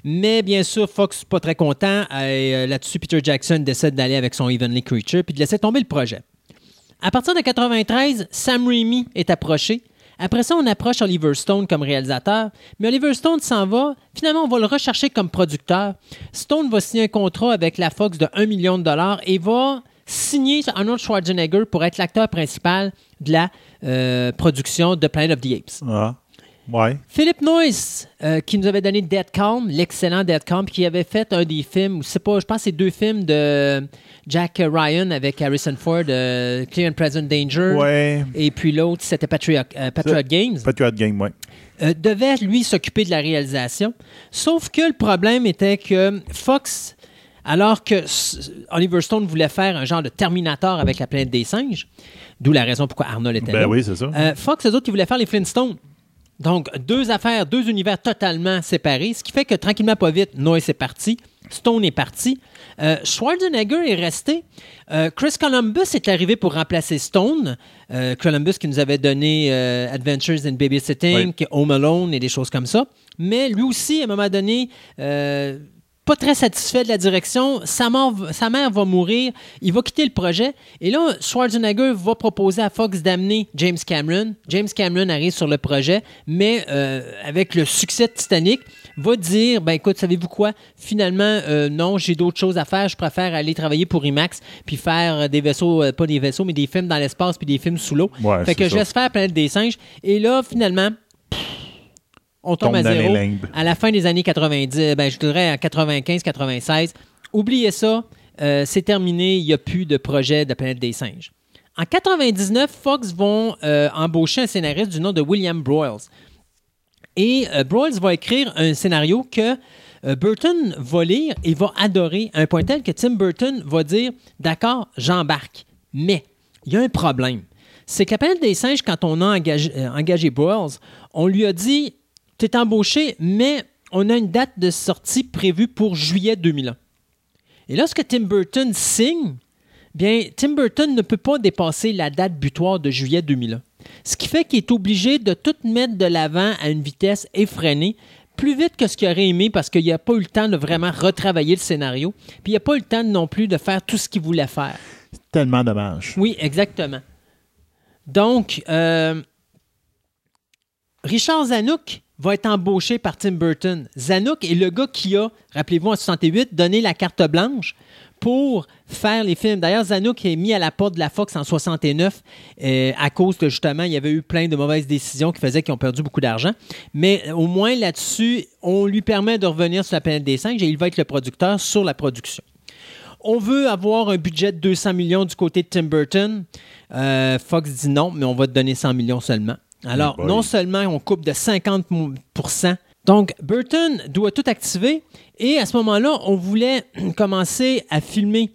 Mais bien sûr, Fox pas très content. Et, euh, Là-dessus, Peter Jackson décide d'aller avec son Evenly Creature puis de laisser tomber le projet. À partir de 93, Sam Raimi est approché. Après ça, on approche Oliver Stone comme réalisateur, mais Oliver Stone s'en va. Finalement, on va le rechercher comme producteur. Stone va signer un contrat avec la Fox de 1 million de dollars et va signer Arnold Schwarzenegger pour être l'acteur principal de la euh, production de Planet of the Apes. Ah. Ouais. Philip Noyce, euh, qui nous avait donné Dead Calm, l'excellent Dead Calm, qui avait fait un des films, c'est pas, je pense que c'est deux films de Jack Ryan avec Harrison Ford, euh, Clear and Present Danger. Ouais. Et puis l'autre, c'était Patriot, euh, Patriot Games. Patriot Game, ouais. Euh, devait, lui, s'occuper de la réalisation. Sauf que le problème était que Fox, alors que Oliver Stone voulait faire un genre de Terminator avec la planète des singes, d'où la raison pourquoi Arnold était Ben là. oui, c'est ça. Fox, eux autres, ils voulaient faire les Flintstones. Donc, deux affaires, deux univers totalement séparés, ce qui fait que tranquillement, pas vite, Noyce est parti, Stone est parti, euh, Schwarzenegger est resté, Euh, Chris Columbus est arrivé pour remplacer Stone, Euh, Columbus qui nous avait donné Adventures in Babysitting, Oui. Home Alone et des choses comme ça. Mais lui aussi, à un moment donné, pas très satisfait de la direction. Sa, mort- sa mère va mourir. Il va quitter le projet. Et là, Schwarzenegger va proposer à Fox d'amener James Cameron. James Cameron arrive sur le projet, mais euh, avec le succès de Titanic, va dire ben écoute, savez-vous quoi? Finalement, euh, non, j'ai d'autres choses à faire. Je préfère aller travailler pour IMAX puis faire euh, des vaisseaux, euh, pas des vaisseaux, mais des films dans l'espace puis des films sous l'eau. Ouais, fait que je laisse faire Planète des singes. Et là, finalement, on tombe, Tombe à zéro à la fin des années 90, ben, je dirais en 95-96. Oubliez ça, euh, c'est terminé, il n'y a plus de projet de Planète des singes. En 99, Fox vont euh, embaucher un scénariste du nom de William Broyles. Et euh, Broyles va écrire un scénario que euh, Burton va lire et va adorer, à un point tel que Tim Burton va dire D'accord, j'embarque. Mais il y a un problème. C'est que la planète des singes, quand on a engagé, euh, engagé Broyles, on lui a dit Tu es embauché, mais on a une date de sortie prévue pour juillet 2001. Et lorsque Tim Burton signe, bien, Tim Burton ne peut pas dépasser la date butoir de juillet 2001. Ce qui fait qu'il est obligé de tout mettre de l'avant à une vitesse effrénée, plus vite que ce qu'il aurait aimé parce qu'il n'a pas eu le temps de vraiment retravailler le scénario, puis il n'a pas eu le temps non plus de faire tout ce qu'il voulait faire. Tellement dommage. Oui, exactement. Donc, euh, Richard Zanuck va être embauché par Tim Burton. Zanuck est le gars qui a, rappelez-vous, en 68, donné la carte blanche pour faire les films. D'ailleurs, Zanuck est mis à la porte de la Fox en 69 euh, à cause de, justement, il y avait eu plein de mauvaises décisions qui faisaient qu'ils ont perdu beaucoup d'argent. Mais au moins là-dessus, on lui permet de revenir sur la planète des singes et il va être le producteur sur la production. On veut avoir un budget de 200 millions du côté de Tim Burton. Euh, Fox dit non, mais on va te donner 100 millions seulement. Alors, Oh boy. non seulement on coupe de 50% donc Burton doit tout activer et à ce moment-là, on voulait commencer à filmer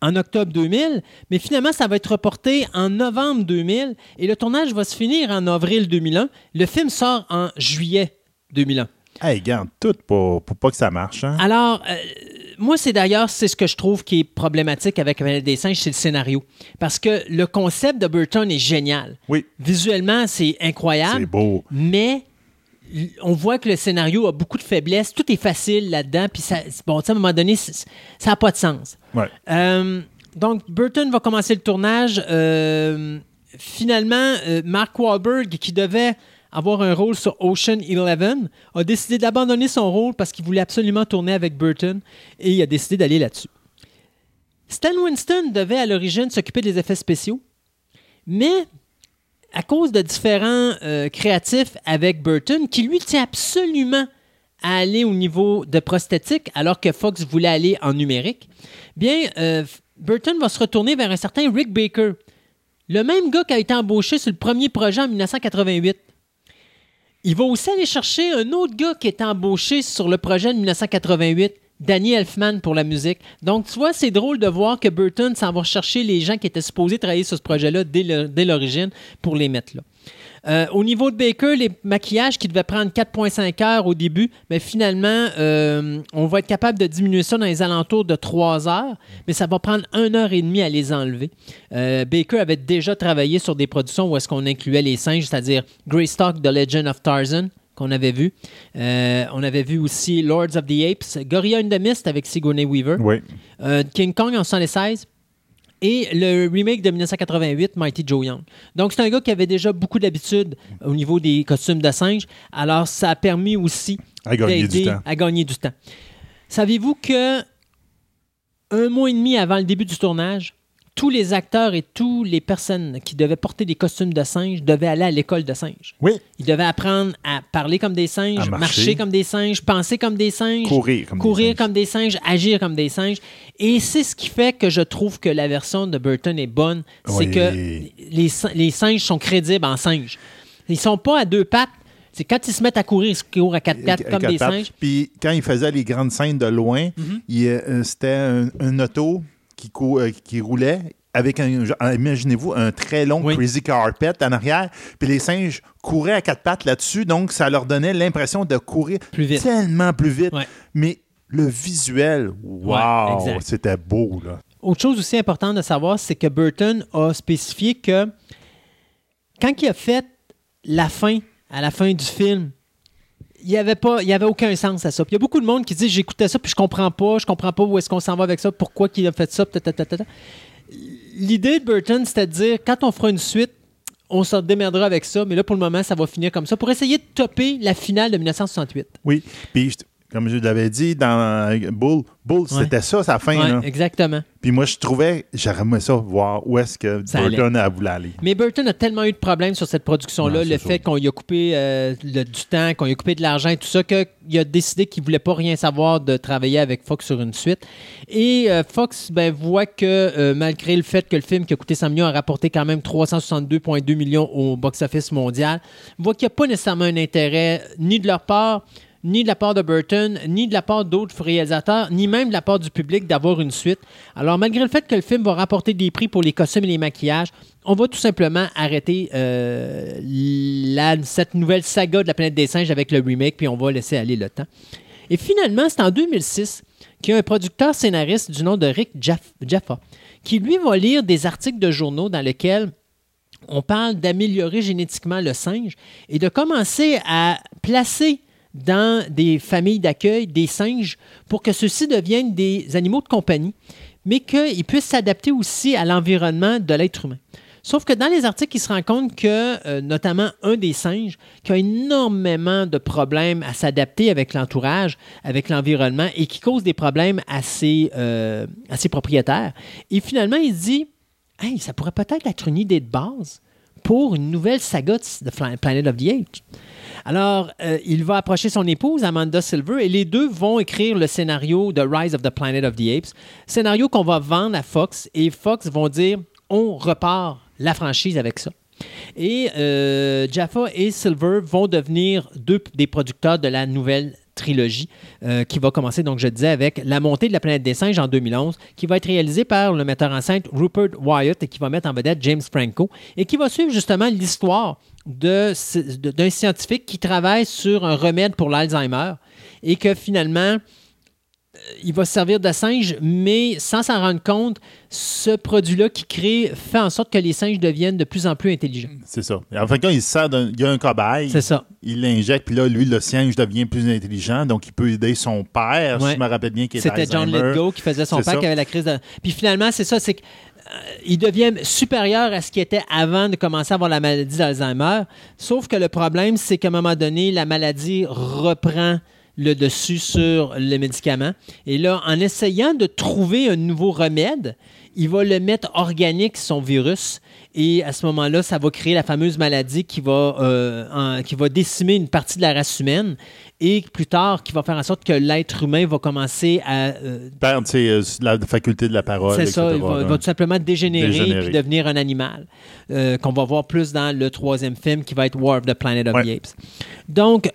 en octobre 2000, mais finalement, ça va être reporté en novembre 2000 et le tournage va se finir en avril 2001. Le film sort en juillet 2001. Hey, garde tout pour, pour pas que ça marche. Hein? Alors, euh, moi, c'est d'ailleurs, c'est ce que je trouve qui est problématique avec la planète des singes, c'est le scénario. Parce que le concept de Burton est génial. Oui, Visuellement, c'est incroyable. c'est beau. Mais on voit que le scénario a beaucoup de faiblesses. Tout est facile là-dedans. Puis, ça, bon, à un moment donné, ça n'a pas de sens. Ouais. Euh, donc, Burton va commencer le tournage. Euh, finalement, euh, Mark Wahlberg, qui devait avoir un rôle sur Ocean Eleven, a décidé d'abandonner son rôle parce qu'il voulait absolument tourner avec Burton et il a décidé d'aller là-dessus. Stan Winston devait à l'origine s'occuper des effets spéciaux, mais à cause de différents euh, créatifs avec Burton, qui lui tient absolument à aller au niveau de prosthétique, alors que Fox voulait aller en numérique, bien, euh, Burton va se retourner vers un certain Rick Baker, le même gars qui a été embauché sur le premier projet en 1988. Il va aussi aller chercher un autre gars qui est embauché sur le projet de 1988, Danny Elfman pour la musique. Donc, tu vois, c'est drôle de voir que Burton s'en va chercher les gens qui étaient supposés travailler sur ce projet-là dès l'origine pour les mettre là. Euh, au niveau de Baker, les maquillages qui devaient prendre 4,5 heures au début, mais finalement, euh, on va être capable de diminuer ça dans les alentours de 3 heures, mais ça va prendre 1 heure et demie à les enlever. Euh, Baker avait déjà travaillé sur des productions où est-ce qu'on incluait les singes, c'est-à-dire Greystock, The Legend of Tarzan, qu'on avait vu. Euh, on avait vu aussi Lords of the Apes, Gorilla in the Mist avec Sigourney Weaver, Oui. euh, King Kong en 76 et le remake de 1988, Mighty Joe Young. Donc, c'est un gars qui avait déjà beaucoup d'habitude au niveau des costumes de singes. Alors, ça a permis aussi À gagner du d'aider temps. à gagner du temps. Savez-vous que un mois et demi avant le début du tournage, tous les acteurs et toutes les personnes qui devaient porter des costumes de singes devaient aller à l'école de singes. Oui. Ils devaient apprendre à parler comme des singes, marcher. marcher. comme des singes, penser comme des singes, Courir comme des courir singes. comme des singes, agir comme des singes. Et c'est ce qui fait que je trouve que la version de Burton est bonne. C'est que les, sin- les singes sont crédibles en singes. Ils sont pas à deux pattes. C'est quand ils se mettent à courir, ils courent à quatre pattes comme des singes. Puis quand il faisait les grandes scènes de loin, il, euh, c'était un, un auto qui, cou- euh, qui roulait avec un, imaginez-vous, un très long Oui. crazy carpet en arrière. Puis les singes couraient à quatre pattes là-dessus, donc ça leur donnait l'impression de courir Plus vite. tellement plus vite. Ouais. Mais le visuel, wow, Ouais, c'était beau là. Autre chose aussi importante de savoir, c'est que Burton a spécifié que quand il a fait la fin, à la fin du film, il n'y avait, pas- il y avait aucun sens à ça. Puis il y a beaucoup de monde qui dit J'écoutais ça, puis je comprends pas, je comprends pas où est-ce qu'on s'en va avec ça, pourquoi il a fait ça. L'idée de Burton, c'était de dire quand on fera une suite, on s'en démerdera avec ça, mais là, pour le moment, ça va finir comme ça, pour essayer de topper la finale de 1968. Oui. Puis comme je l'avais dit dans euh, Bull, Bull, Ouais. c'était ça sa fin. Ouais, là. exactement. Puis moi, je trouvais, j'aimerais ça, voir où est-ce que Ça Burton a voulu aller. Mais Burton a tellement eu de problèmes sur cette production-là, le fait qu'on y a coupé euh, le- du temps, qu'on y a coupé de l'argent et tout ça, qu'il a décidé qu'il ne voulait pas rien savoir de travailler avec Fox sur une suite. Et euh, Fox ben, voit que euh, malgré le fait que le film qui a coûté 100 millions a rapporté quand même 362,2 millions au box-office mondial, voit qu'il n'y a pas nécessairement un intérêt ni de leur part, ni de la part de Burton, ni de la part d'autres réalisateurs, ni même de la part du public d'avoir une suite. Alors, malgré le fait que le film va rapporter des prix pour les costumes et les maquillages, on va tout simplement arrêter euh, cette nouvelle saga de la planète des singes avec le remake, puis on va laisser aller le temps. Et finalement, c'est en 2006 qu'il y a producteur scénariste du nom de Rick Jaff- Jaffa qui, lui, va lire des articles de journaux dans lesquels on parle d'améliorer génétiquement le singe et de commencer à placer dans des familles d'accueil des singes pour que ceux-ci deviennent des animaux de compagnie, mais qu'ils puissent s'adapter aussi à l'environnement de l'être humain. Sauf que dans les articles, il se rend compte que, euh, notamment un des singes, qui a énormément de problèmes à s'adapter avec l'entourage, avec l'environnement, et qui cause des problèmes à ses, euh, propriétaires. Et finalement, il dit, hey, ça pourrait peut-être être une idée de base pour une nouvelle saga de Planet of the Apes. Alors, euh, il va approcher son épouse, Amanda Silver, et les deux vont écrire le scénario de Rise of the Planet of the Apes. Scénario qu'on va vendre à Fox, et Fox vont dire on repart la franchise avec ça. Et euh, Jaffa et Silver vont devenir deux des producteurs de la nouvelle trilogie euh, qui va commencer, donc je disais, avec La montée de la planète des singes en 2011, qui va être réalisée par le metteur en scène Rupert Wyatt et qui va mettre en vedette James Franco et qui va suivre justement l'histoire d'un scientifique qui travaille sur un remède pour l'Alzheimer et que finalement, il va se servir de singe, mais sans s'en rendre compte, ce produit-là qui crée fait en sorte que les singes deviennent de plus en plus intelligents. C'est ça. En de compte, il se sert d'un- il y a un cobaye. C'est ça. Il l'injecte, puis là, lui, le singe devient plus intelligent, donc il peut aider son père, Ouais. si je me rappelle bien, qui est C'était John. Lithgow qui faisait son père ça. qui avait la crise de. Puis finalement, c'est ça, c'est que. euh, il devient supérieur à ce qu'il était avant de commencer à avoir la maladie d'Alzheimer. Sauf que le problème, c'est qu'à un moment donné, la maladie reprend le dessus sur le médicament. Et là, en essayant de trouver un nouveau remède, il va le mettre organique, son virus. Et à ce moment-là, ça va créer la fameuse maladie qui va, euh, en- qui va décimer une partie de la race humaine et plus tard, qui va faire en sorte que l'être humain va commencer à euh, Perdre euh, la faculté de la parole. c'est ça, il va, tout simplement dégénérer, Dégénérer. puis devenir un animal, euh, qu'on va voir plus dans le troisième film qui va être War of the Planet of Ouais. the Apes. Donc,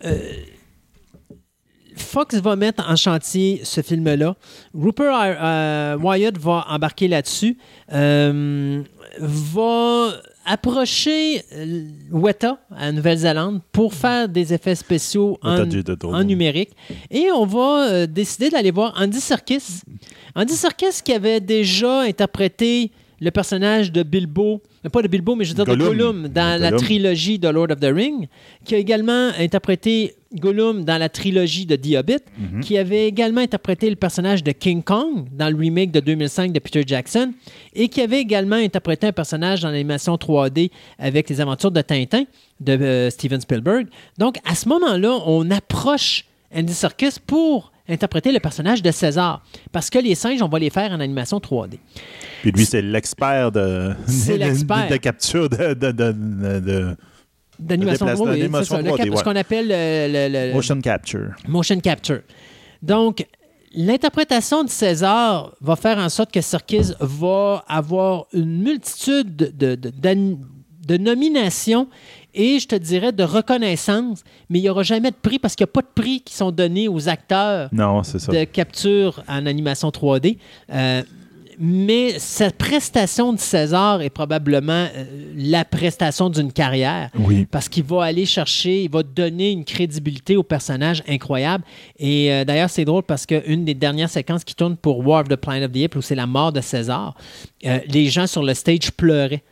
Fox va mettre en chantier ce film-là. Rupert euh, Wyatt va embarquer là-dessus. Euh, va approcher euh, Weta à Nouvelle-Zélande pour faire des effets spéciaux en, numérique. Et on va euh, décider d'aller voir Andy Serkis. Andy Serkis qui avait déjà interprété le personnage de Bilbo, pas de Bilbo, mais je veux dire de Gollum. Gollum dans la trilogie de Lord of the Ring, qui a également interprété Gollum dans la trilogie de The Hobbit, Mhm. qui avait également interprété le personnage de King Kong dans le remake de 2005 de Peter Jackson, et qui avait également interprété un personnage dans l'animation 3D avec les aventures de Tintin de euh, Steven Spielberg. Donc, à ce moment-là, on approche Andy Serkis pour interpréter le personnage de César, parce que les singes, on va les faire en animation 3D. Puis lui, c'est l'expert de, C'est de- l'expert. de, de capture de D'animation déplace- 3D, oui, d'animation c'est ça, le 3D, cap- ce qu'on appelle le- le- le, motion capture. Motion capture. Donc, l'interprétation de César va faire en sorte que Serkis va avoir une multitude de, de, nominations et, je te dirais, de reconnaissance, mais il n'y aura jamais de prix parce qu'il n'y a pas de prix qui sont donnés aux acteurs Non, c'est ça. de capture en animation 3D. Euh, mais sa prestation de César est probablement euh, la prestation d'une carrière. Oui. Parce qu'il va aller chercher, il va donner une crédibilité au personnage incroyable. Et euh, d'ailleurs, c'est drôle parce qu'une des dernières séquences qui tourne pour War of the Planet of the Apes, où c'est la mort de César, euh, les gens sur le stage pleuraient.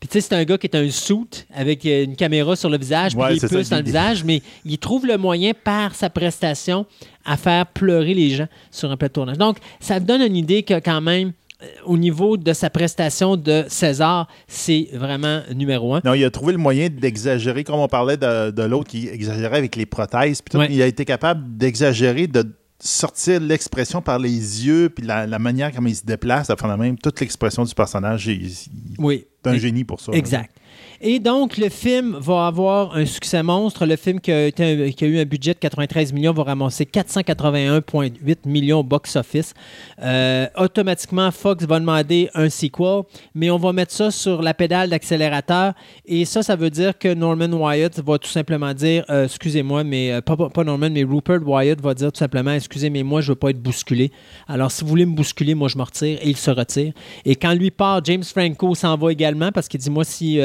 Puis tu sais, c'est un gars qui est un suit avec une caméra sur le visage, puis Ouais, des puces dans le visage, mais il trouve le moyen par sa prestation à faire pleurer les gens sur un plateau de tournage. Donc, ça donne une idée que quand même, euh, au niveau de sa prestation de César, c'est vraiment numéro un. Non, il a trouvé le moyen d'exagérer, comme on parlait de, de l'autre qui exagérait avec les prothèses. puis tout. Ouais. Il a été capable d'exagérer, de sortir l'expression par les yeux, puis la, la manière comme il se déplace, enfin, même toute l'expression du personnage. Il, il Oui. est un Et- génie pour ça. Exact. Et donc, le film va avoir un succès monstre. Le film qui a, eu un budget de 93 millions va ramasser 481,8 millions au box-office. Euh, automatiquement, Fox va demander un sequel, mais on va mettre ça sur la pédale d'accélérateur. Et ça, ça veut dire que Norman Wyatt va tout simplement dire euh, Excusez-moi, mais euh, pas, Norman, mais Rupert Wyatt va dire tout simplement Excusez, mais moi, je veux pas être bousculé. Alors, si vous voulez me bousculer, moi, je me retire. Et il se retire. Et quand lui part, James Franco s'en va également parce qu'il dit Moi, si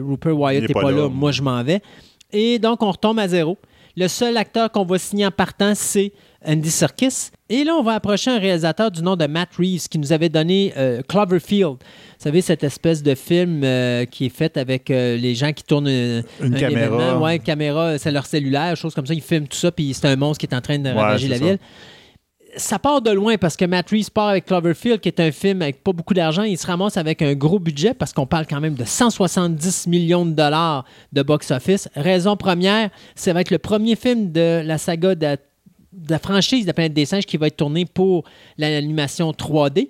Rupert Wyatt n'est pas pas, là. moi, je m'en vais. Et donc, on retombe à zéro. Le seul acteur qu'on va signer en partant, c'est Andy Serkis. Et là, on va approcher un réalisateur du nom de Matt Reeves qui nous avait donné euh, Cloverfield. Vous savez, cette espèce de film euh, qui est fait avec euh, les gens qui tournent euh, Une un caméra. Ouais, une caméra, c'est leur cellulaire, chose comme ça. Ils filment tout ça, puis c'est un monstre qui est en train de ravager la ça. ville ça part de loin parce que Matt Reeves part avec Cloverfield, qui est un film avec pas beaucoup d'argent. Il se ramasse avec un gros budget parce qu'on parle quand même de 170 millions de dollars de box-office. Raison première, ça va être le premier film de la saga de, de la franchise de la planète des singes qui va être tourné pour l'animation 3D.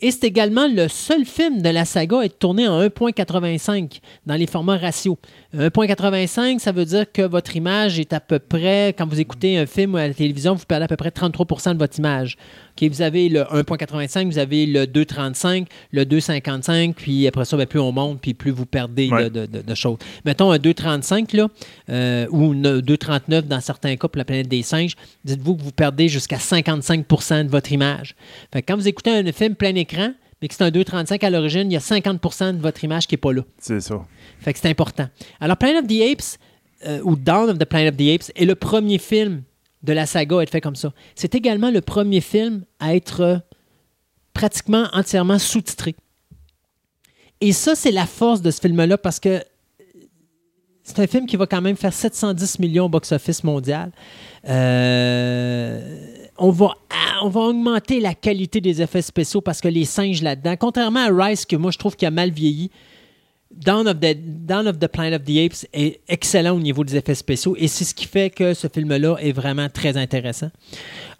Et c'est également le seul film de la saga à être tourné en 1.85 dans les formats ratio. 1.85, ça veut dire que votre image est à peu près, quand vous écoutez un film à la télévision, vous perdez à peu près 33% de votre image. Vous avez le 1.85, vous avez le 2.35, le 2.55, puis après ça, ben, plus on monte, puis plus vous perdez Ouais. de, de- de choses. Mettons un 2.35, là, euh, ou une 2.39 dans certains cas pour la planète des singes, dites-vous que vous perdez jusqu'à 55% de votre image. Fait que quand vous écoutez un film plein écran, mais que c'est un 2.35 à l'origine, il y a 50% de votre image qui n'est pas là. C'est ça. Fait que c'est important. Alors, Planet of the Apes, euh, ou Dawn of the Planet of the Apes, est le premier film de la saga à être fait comme ça. C'est également le premier film à être euh, pratiquement entièrement sous-titré. Et ça, c'est la force de ce film-là parce que c'est un film qui va quand même faire 710 millions au box-office mondial. Euh, on, va, ah, on va augmenter la qualité des effets spéciaux parce que les singes là-dedans, contrairement à Rice, que moi je trouve qu'il a mal vieilli, Dawn of, the, Dawn of the Planet of the Apes est excellent au niveau des effets spéciaux et c'est ce qui fait que ce film-là est vraiment très intéressant.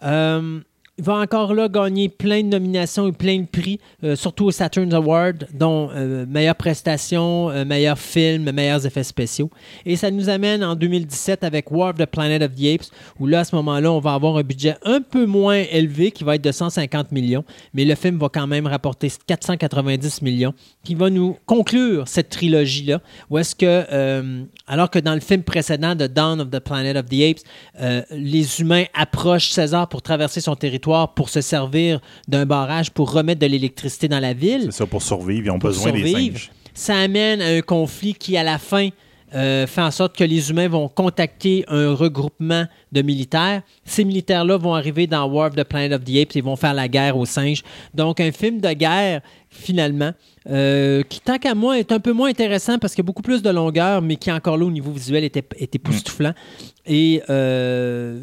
Euh, il va encore là gagner plein de nominations et plein de prix, euh, surtout au Saturn Award, dont euh, meilleure prestation, euh, meilleur film, meilleurs effets spéciaux. Et ça nous amène en 2017 avec War of the Planet of the Apes, où là, à ce moment-là, on va avoir un budget un peu moins élevé, qui va être de 150 millions, mais le film va quand même rapporter 490 millions, qui va nous conclure cette trilogie-là, où est-ce que, euh, alors que dans le film précédent de Dawn of the Planet of the Apes, euh, les humains approchent César pour traverser son territoire pour se servir d'un barrage pour remettre de l'électricité dans la ville. C'est ça, pour survivre, ils ont Pour besoin des survivre. singes. Ça amène à un conflit qui, à la fin, euh, fait en sorte que les humains vont contacter un regroupement de militaires. Ces militaires-là vont arriver dans War of the Planet of the Apes et vont faire la guerre aux singes. Donc, un film de guerre, finalement, euh, qui, tant qu'à moi, est un peu moins intéressant parce qu'il y a beaucoup plus de longueur, mais qui, encore là, au niveau visuel, était, était époustouflant. Et euh,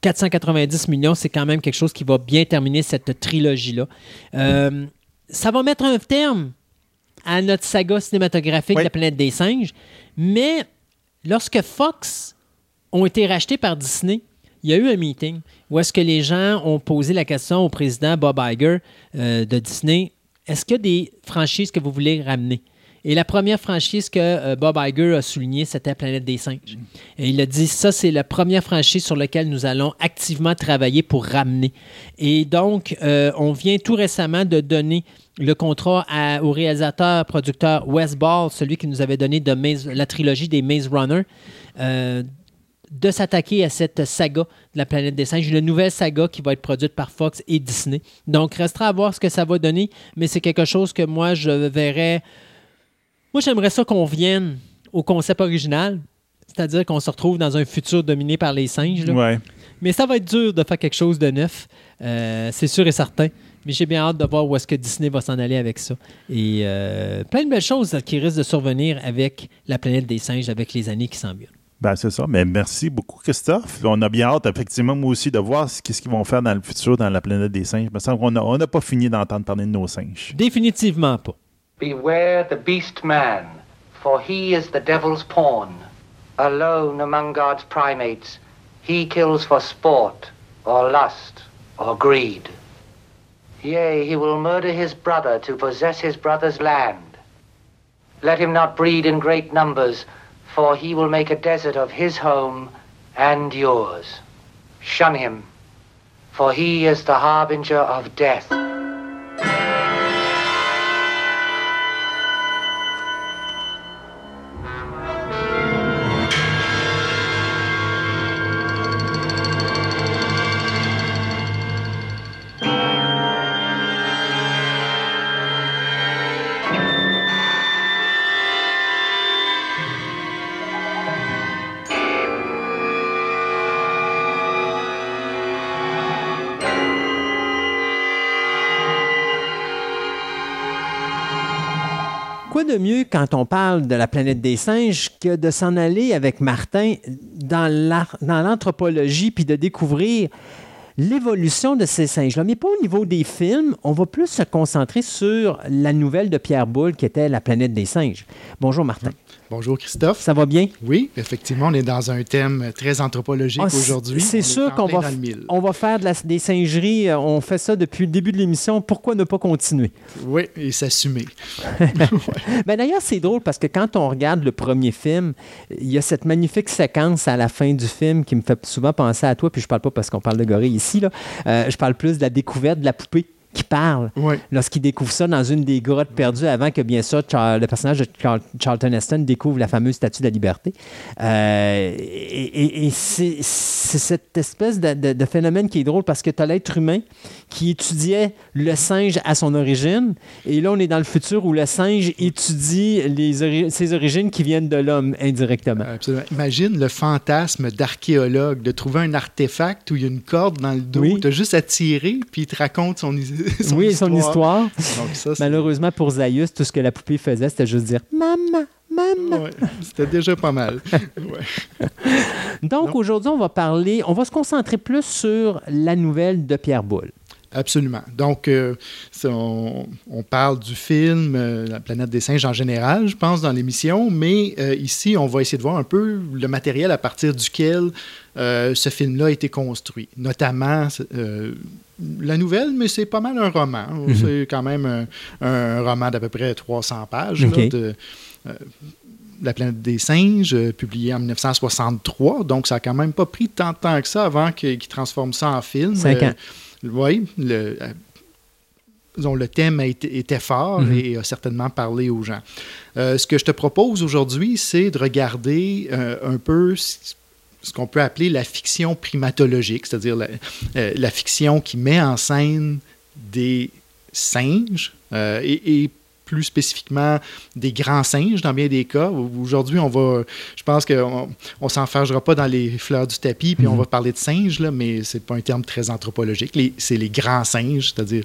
490 millions, c'est quand même quelque chose qui va bien terminer cette trilogie-là. Euh, ça va mettre un terme à notre saga cinématographique Oui. La planète des singes, mais lorsque Fox ont été rachetés par Disney, il y a eu un meeting où est-ce que les gens ont posé la question au président Bob Iger euh, de Disney, est-ce qu'il y a des franchises que vous voulez ramener? Et la première franchise que euh, Bob Iger a soulignée, c'était Planète des singes. Et il a dit, ça, c'est la première franchise sur laquelle nous allons activement travailler pour ramener. Et donc, euh, on vient tout récemment de donner le contrat au réalisateur, producteur Wes Ball, celui qui nous avait donné la trilogie des Maze Runner, euh, de s'attaquer à cette saga de la planète des singes, une nouvelle saga qui va être produite par Fox et Disney. Donc, restera à voir ce que ça va donner, mais c'est quelque chose que moi, je verrais. Moi, j'aimerais ça qu'on vienne au concept original, c'est-à-dire qu'on se retrouve dans un futur dominé par les singes. là. Ouais. Mais ça va être dur de faire quelque chose de neuf, euh, c'est sûr et certain. Mais j'ai bien hâte de voir où est-ce que Disney va s'en aller avec ça. Et euh, plein de belles choses qui risquent de survenir avec la planète des singes, avec les années qui s'en viennent. Ben, c'est ça. Mais merci beaucoup, Christophe. On a bien hâte, effectivement, moi aussi, de voir ce qu'ils vont faire dans le futur dans la planète des singes. Il me semble qu'on n'a on n'a pas fini d'entendre parler de nos singes. Définitivement pas. Beware the beast man, for he is the devil's pawn. Alone among God's primates, he kills for sport, or lust, or greed. Yea, he will murder his brother to possess his brother's land. Let him not breed in great numbers, for he will make a desert of his home and yours. Shun him, for he is the harbinger of death. Mieux quand on parle de la planète des singes que de s'en aller avec Martin dans l'anthropologie puis de découvrir l'évolution de ces singes-là. Mais pas au niveau des films, on va plus se concentrer sur la nouvelle de Pierre Boulle qui était La planète des singes. Bonjour Martin, Bonjour Christophe. ça va bien? Oui, effectivement, on est dans un thème très anthropologique Ah, aujourd'hui. C'est sûr qu'on va, on va faire de la- des singeries. euh, On fait ça depuis le début de l'émission. Pourquoi ne pas continuer? Oui, et s'assumer. Ben D'ailleurs, c'est drôle parce que quand on regarde le premier film, il y a cette magnifique séquence à la fin du film qui me fait souvent penser à toi, puis je parle pas parce qu'on parle de gorille ici, là. Euh, je parle plus de la découverte de la poupée qui parle Oui. lorsqu'il découvre ça dans une des grottes perdues avant que, bien sûr, Char- le personnage de Char- Charlton Heston découvre la fameuse statue de la liberté. Euh, et et- et c'est cette espèce de, de- de phénomène qui est drôle parce que tu as l'être humain qui étudiait le singe à son origine, et là, on est dans le futur où le singe étudie les ori- ses origines qui viennent de l'homme indirectement. Absolument. Imagine le fantasme d'archéologue de trouver un artefact où il y a une corde dans le dos. Oui. Tu as juste à tirer, puis il te raconte son, son oui, histoire. son histoire. Donc ça, c'est- Malheureusement pour Zaius, tout ce que la poupée faisait, c'était juste dire Maman, maman. Ouais, c'était déjà pas mal. Ouais. Donc aujourd'hui, on va parler, on va se concentrer plus sur la nouvelle de Pierre Boulle. Absolument. Donc, euh, on, on parle du film euh, La planète des singes en général, je pense, dans l'émission, mais euh, ici, on va essayer de voir un peu le matériel à partir duquel ce film-là a été construit. Notamment la nouvelle, mais c'est pas mal un roman. C'est quand même un, un roman d'à peu près 300 pages là, de, euh, la planète des singes, euh, publié en 1963. Donc, ça a quand même pas pris tant de temps que ça avant qu'il qu'il transforme ça en film. Cinq Euh, ans. oui, le, euh, disons, le thème a été- était fort Mhm. et a certainement parlé aux gens. Euh, ce que je te propose aujourd'hui, c'est de regarder euh, un peu ce qu'on peut appeler la fiction primatologique, c'est-à-dire la, euh, la fiction qui met en scène des singes euh, et, et plus spécifiquement des grands singes dans bien des cas. Aujourd'hui, on va, je pense qu'on on s'enfargera pas dans les fleurs du tapis, puis on va parler de singes, là, mais c'est pas un terme très anthropologique. C'est les grands singes, c'est-à-dire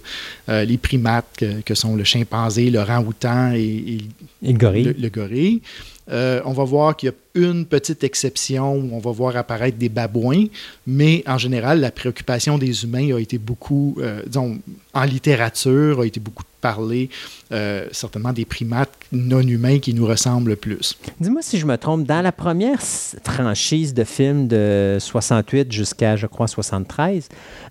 euh, les primates que, que sont le chimpanzé, le rang-outan et, et Et le gorille. le, le gorille. Euh, on va voir qu'il y a une petite exception où on va voir apparaître des babouins, mais en général, la préoccupation des humains a été beaucoup, euh, disons, en littérature, a été beaucoup parlé, euh, certainement des primates non humains qui nous ressemblent le plus. Dis-moi si je me trompe, dans la première franchise de films de 68 jusqu'à, je crois, 73,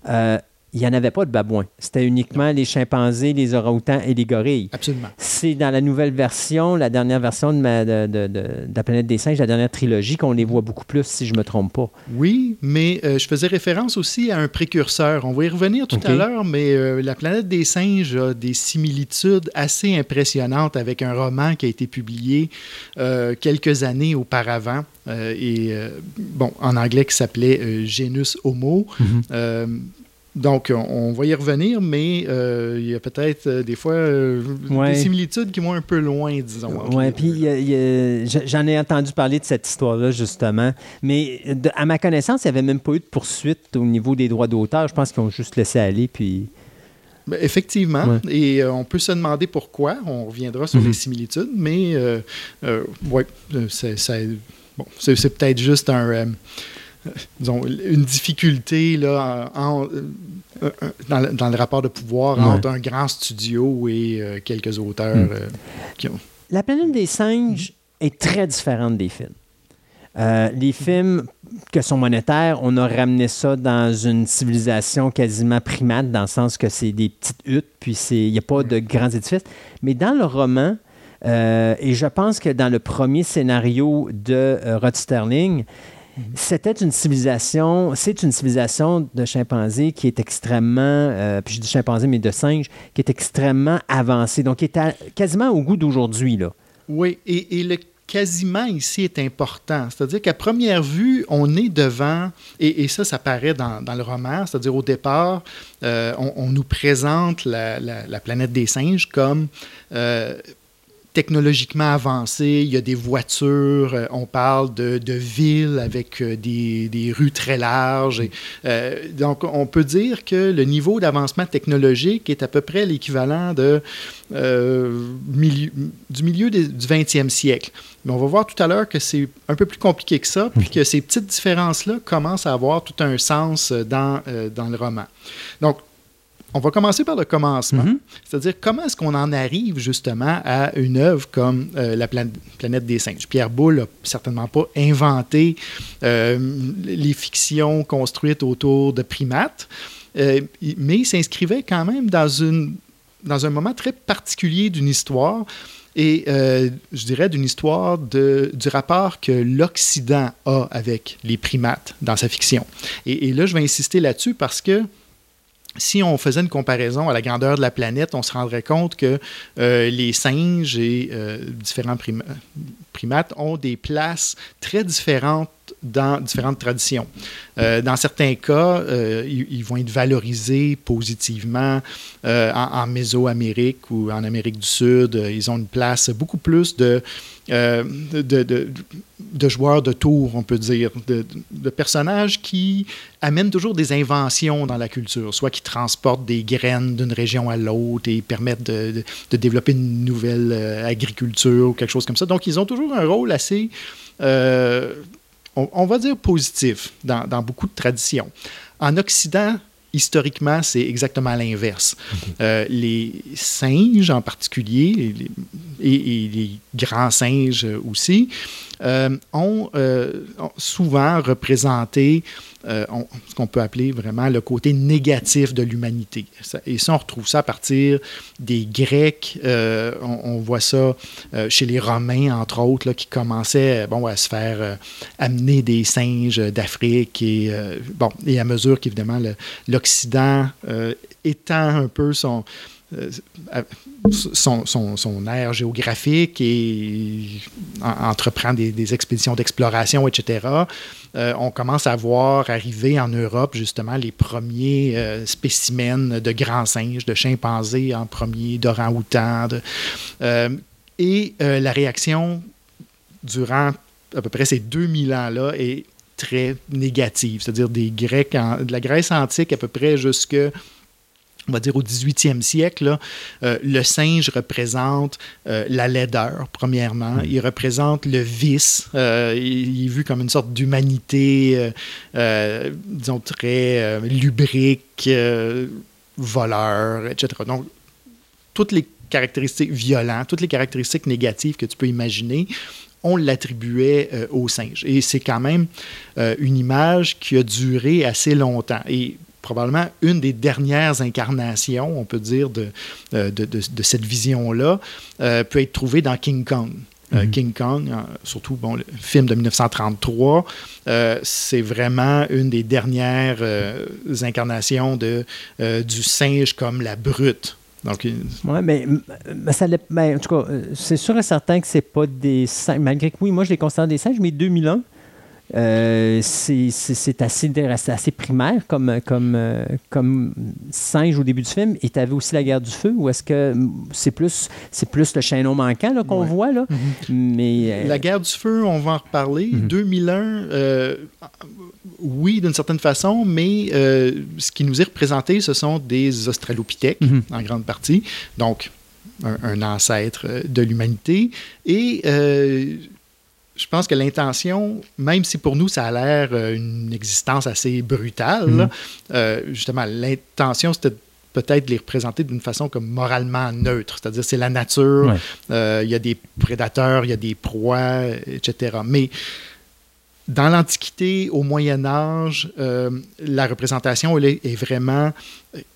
euh, il n'y en avait pas de babouins. C'était uniquement les chimpanzés, les orang-outans et les gorilles. Absolument. C'est dans la nouvelle version, la dernière version de, ma- de- de- de- de la planète des singes, la dernière trilogie, qu'on les voit beaucoup plus, si je ne me trompe pas. Oui, mais euh, je faisais référence aussi à un précurseur. On va y revenir tout à l'heure, mais euh, La planète des singes a des similitudes assez impressionnantes avec un roman qui a été publié euh, quelques années auparavant. euh, et euh, bon, en anglais qui s'appelait euh, Genus Homo. Euh, donc, on, va y revenir, mais euh, il y a peut-être euh, des fois euh, Ouais. des similitudes qui vont un peu loin, disons. Oui, puis j'en ai entendu parler de cette histoire-là, justement. Mais de- à ma connaissance, il n'y avait même pas eu de poursuite au niveau des droits d'auteur. Je pense qu'ils ont juste laissé aller, puis... Ben, effectivement, Ouais. et on peut se demander pourquoi. On reviendra sur Mhm. les similitudes, mais euh, c'est peut-être juste un, disons, une difficulté là, en- en- euh, dans, le, dans le rapport de pouvoir Ouais. entre un grand studio et euh, quelques auteurs Mhm. euh, qui ont. La planète des singes est très différente des films. Euh, les films que sont monétaires, on a ramené ça dans une civilisation quasiment primate, dans le sens que c'est des petites huttes, puis c'est- il n'y a pas de grands édifices. Mais dans le roman, euh, et je pense que dans le premier scénario de euh, Rod Sterling, c'était une civilisation, c'est une civilisation de chimpanzés qui est extrêmement, euh, puis je dis chimpanzés, mais de singes, qui est extrêmement avancée, donc qui est à- quasiment au goût d'aujourd'hui. là. Oui, et, le quasiment ici est important. C'est-à-dire qu'à première vue, on est devant, et, ça, ça paraît dans, le roman, c'est-à-dire au départ, euh, on, nous présente la planète des singes comme euh, technologiquement avancée, il y a des voitures, euh, on parle de, de villes avec euh, des, des rues très larges. Et, euh, donc, on peut dire que le niveau d'avancement technologique est à peu près l'équivalent de, euh, milieu- du milieu des- du 20e siècle. Mais on va voir tout à l'heure que c'est un peu plus compliqué que ça, puis que ces petites différences-là commencent à avoir tout un sens dans, euh, dans le roman. Donc, on va commencer par le commencement, c'est-à-dire comment est-ce qu'on en arrive justement à une œuvre comme euh, La Plan- planète des singes? Pierre Boulle n'a certainement pas inventé euh, les fictions construites autour de primates, euh, mais il s'inscrivait quand même dans, une, dans un moment très particulier d'une histoire et euh, je dirais d'une histoire de, du rapport que l'Occident a avec les primates dans sa fiction. Et, et là, je vais insister là-dessus parce que si on faisait une comparaison à la grandeur de la planète, on se rendrait compte que euh, les singes et euh, différents prima- primates ont des places très différentes dans différentes traditions. Euh, dans certains cas, euh, ils, vont être valorisés positivement euh, en, en Mésoamérique ou en Amérique du Sud. Ils ont une place beaucoup plus de, de, joueurs de tour, on peut dire, de, personnages qui amènent toujours des inventions dans la culture, soit qui transportent des graines d'une région à l'autre et permettent de, développer une nouvelle agriculture ou quelque chose comme ça. Donc, ils ont toujours un rôle assez, on, on va dire, positif dans, dans beaucoup de traditions. En Occident, historiquement, c'est exactement l'inverse. Euh, les singes en particulier, et les, et- et les grands singes aussi, ont, euh, ont souvent représenté euh, ce qu'on peut appeler vraiment le côté négatif de l'humanité. Et ça, on retrouve ça à partir des Grecs. euh, on, voit ça euh, chez les Romains, entre autres, là, qui commençaient euh, bon, à se faire euh, amener des singes d'Afrique. Et, euh, bon, et à mesure qu'évidemment l'Occident euh, étend un peu son, euh, son, son, son aire géographique et en- entreprend des, expéditions d'exploration, etc., euh, on commence à voir arriver en Europe justement les premiers euh, spécimens de grands singes, de chimpanzés en premier, d'orang-outans. euh, et euh, la réaction durant à peu près ces 2000 ans-là est très négative, c'est-à-dire des Grecs, de la Grèce antique à peu près jusque on va dire au 18e siècle, là, euh, le singe représente euh, la laideur, premièrement. Il représente le vice. Euh, il, il est vu comme une sorte d'humanité, disons, très lubrique, voleur, etc. Donc, toutes les caractéristiques violentes, toutes les caractéristiques négatives que tu peux imaginer, on l'attribuait euh, au singe. Et c'est quand même euh, une image qui a duré assez longtemps. Et probablement une des dernières incarnations, on peut dire, de, euh, de, de- de cette vision-là, euh, peut être trouvée dans King Kong. Euh, King Kong, surtout bon, le film de 1933, euh, c'est vraiment une des dernières incarnations de, du singe comme la brute. Donc, Oui, mais, mais ça, l'est- ben, en tout cas, c'est sûr et certain que c'est pas des singes. Malgré que oui, moi je les considère des singes, mais 2001, euh, c'est assez, primaire comme, comme, euh, comme singe au début du film. Et tu avais aussi la guerre du feu, ou est-ce que c'est plus, le chaînon manquant qu'on Ouais. voit? Là? Mais. euh, La guerre du feu, on va en reparler. 2001, euh, oui, d'une certaine façon, mais ce qui nous est représenté, ce sont des australopithèques, Mhm. en grande partie. Donc, un, un ancêtre de l'humanité. Et je pense que l'intention, même si pour nous, ça a l'air euh, une existence assez brutale, là, euh, justement, l'intention, c'était peut-être de les représenter d'une façon comme moralement neutre. C'est-à-dire, c'est la nature, Ouais. euh, il y a des prédateurs, il y a des proies, etc. Mais dans l'Antiquité, au Moyen Âge, euh, la représentation elle est, est vraiment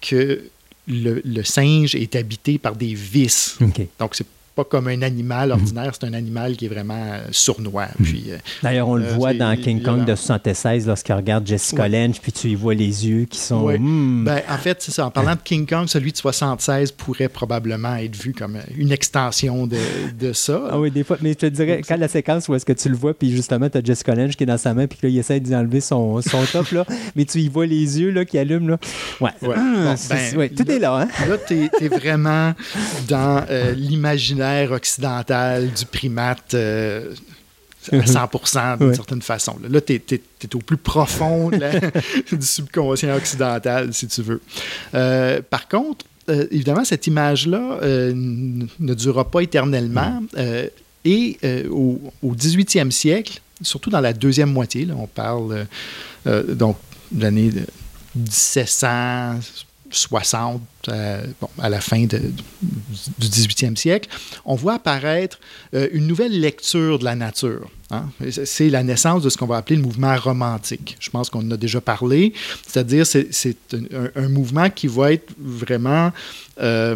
que le, le singe est habité par des vices. Donc, c'est pas comme un animal ordinaire, c'est un animal qui est vraiment euh, sournois. Puis, euh, D'ailleurs, on le Euh, voit c'est dans King Kong de 76 lorsqu'il regarde Jessica Ouais. Lange, puis tu y vois les yeux qui sont. Ouais. hmm. Ben, en fait, c'est ça. En parlant de King Kong, celui de 76 pourrait probablement être vu comme une extension de, de ça. Ah oui, des fois. Mais je te dirais, quand la séquence où est-ce que tu le vois, puis justement, tu as Jessica Lange qui est dans sa main, puis là, il essaie d'y enlever son, son top, là, mais tu y vois les yeux là, qui allument. Là. Ouais. Ouais. Ah, Bon, ben, ouais, tout là- est là. Hein? Là, tu es, vraiment dans euh, l'imaginaire occidentale du primate euh, à mhm. 100% d'une certaine façon. Là, tu es, au plus profond du subconscient occidental, si tu veux. Euh, par contre, euh, évidemment, cette image-là ne durera pas éternellement. Mhm. et au, au, 18e siècle, surtout dans la deuxième moitié, on parle donc de l'année 1700, 60, euh, à la fin du 18e siècle, on voit apparaître euh, une nouvelle lecture de la nature. Hein. C'est la naissance de ce qu'on va appeler le mouvement romantique. Je pense qu'on en a déjà parlé, c'est-à-dire c'est, un, mouvement qui va être vraiment... Euh,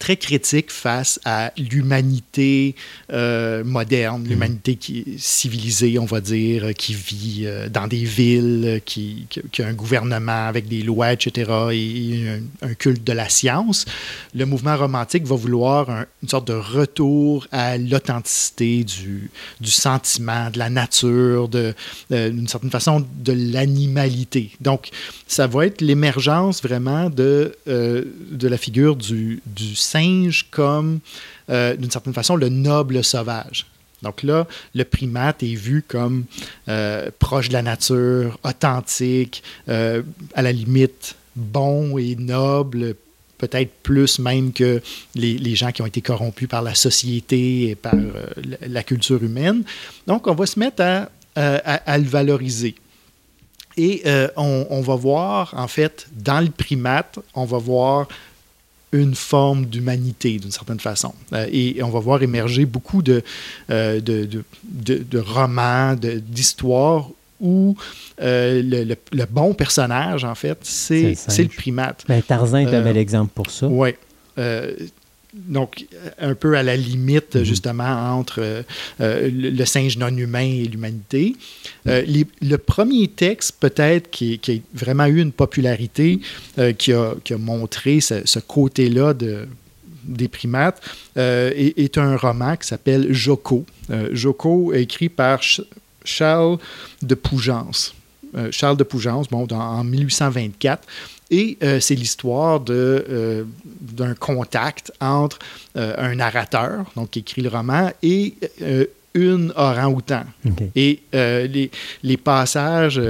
très critique face à l'humanité euh, moderne, l'humanité qui est civilisée, on va dire, euh, qui vit euh, dans des villes, qui, a un gouvernement avec des lois, etc., et un, un culte de la science. Le mouvement romantique va vouloir un- une sorte de retour à l'authenticité du, du sentiment, de la nature, euh, d'une certaine façon, de l'animalité. Donc, ça va être l'émergence vraiment de, de la figure du, du singe comme, euh, d'une certaine façon, le noble sauvage. Donc là, le primate est vu comme euh, proche de la nature, authentique, euh, à la limite bon et noble, peut-être plus même que les, gens qui ont été corrompus par la société et par la, culture humaine. Donc, on va se mettre à, le valoriser. Et on, on va voir, en fait, dans le primate, on va voir une forme d'humanité d'une certaine façon. Euh, et on va voir émerger beaucoup de, euh, de, de, de- de romans, de- d'histoires où euh, le, le- le bon personnage, en fait, C'est le primate. Ben, Tarzan est un bel exemple pour ça. Oui. Donc, un peu à la limite, Mhm. justement, entre euh, euh, le, le singe non humain et l'humanité. Euh, le premier texte, peut-être, qui, qui a vraiment eu une popularité, euh, qui, a, qui a montré ce, ce côté-là de, des primates, est, est un roman qui s'appelle Joko. Joko, écrit par Ch- Charles de Pougence. Charles de Pougence, bon, dans- en 1824. Et euh, c'est l'histoire de, euh, d'un contact entre euh, un narrateur, donc qui écrit le roman, et une orang-outan. Et les, les passages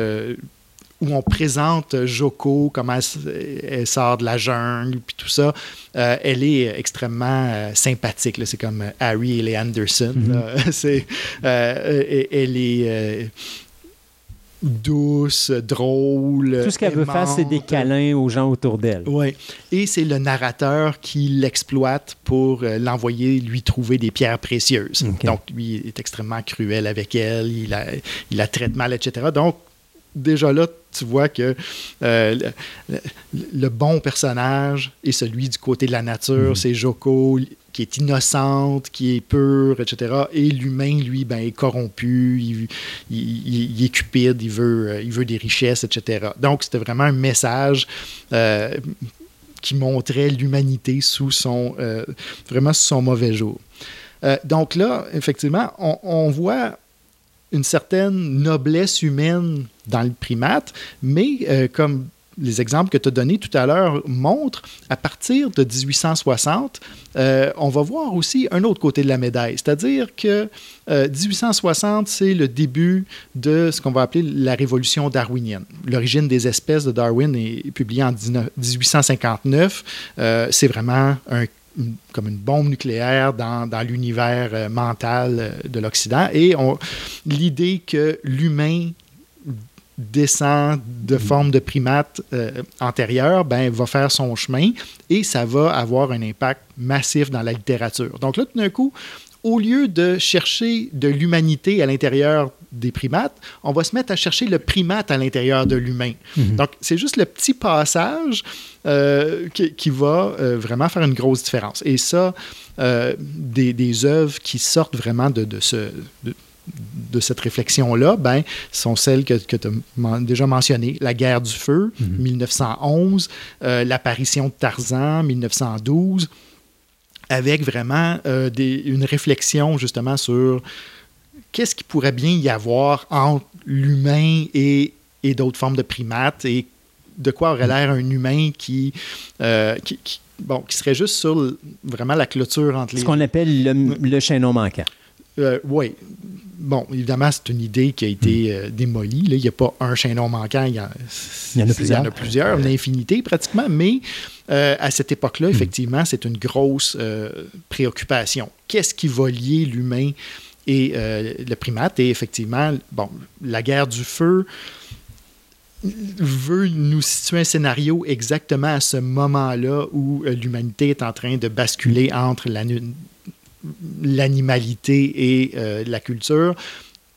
où on présente Joko, comment elle, sort de la jungle, puis tout ça, euh, elle est extrêmement euh, sympathique. C'est comme Harry et les Anderson. là. Euh, et- elle est douce, drôle. Tout ce qu'elle veut faire, c'est des câlins aux gens autour d'elle. Oui. Et c'est le narrateur qui l'exploite pour euh, l'envoyer lui trouver des pierres précieuses. Donc, lui est extrêmement cruel avec elle, il la, il la traite mal, etc. Donc, déjà là, tu vois que euh, le, bon personnage est celui du côté de la nature, c'est Joko, qui est innocente, qui est pure, etc. Et l'humain, lui, ben, est corrompu, il, est cupide, il veut, euh, il veut des richesses, etc. Donc, c'était vraiment un message euh, qui montrait l'humanité sous son, euh, vraiment sous son mauvais jour. Donc là, effectivement, on, voit une certaine noblesse humaine dans le primate, mais comme les exemples que tu as donnés tout à l'heure montrent, à partir de 1860, euh, on va voir aussi un autre côté de la médaille. C'est-à-dire que euh, 1860, c'est le début de ce qu'on va appeler la révolution darwinienne. L'origine des espèces de Darwin est publiée en 19 1859. Euh, c'est vraiment comme une bombe nucléaire dans, l'univers euh, mental euh, de l'Occident. Et l'idée que l'humain descend de forme de primate euh, antérieure, ben, va faire son chemin et ça va avoir un impact massif dans la littérature. Donc là, tout d'un coup, au lieu de chercher de l'humanité à l'intérieur des primates, on va se mettre à chercher le primate à l'intérieur de l'humain. Donc, c'est juste le petit passage euh, qui, qui va euh, vraiment faire une grosse différence. Et ça, euh, des, des œuvres qui sortent vraiment de, de ce... de- de cette réflexion-là, ben, sont celles que, que tu as déjà mentionnées. La guerre du feu, 1911, euh, l'apparition de Tarzan, 1912, avec vraiment euh, des- une réflexion justement sur qu'est-ce qui pourrait bien y avoir entre l'humain et, et d'autres formes de primates et de quoi aurait l'air un humain qui, euh, qui, qui- bon, qui serait juste sur le- vraiment la clôture entre les Ce qu'on appelle le, le chaînon manquant. Oui. Bon, évidemment, c'est une idée qui a été euh, démolie. là. Il n'y a pas un chaînon manquant. Il y, en, Il y en a Il y plusieurs. en a plusieurs, une infinité pratiquement. Mais euh, à cette époque-là, effectivement, c'est une grosse euh, préoccupation. Qu'est-ce qui va lier l'humain et euh, le primate? Et effectivement, bon, la guerre du feu veut nous situer un scénario exactement à ce moment-là où euh, l'humanité est en train de basculer entre la l'animalité et euh, la culture.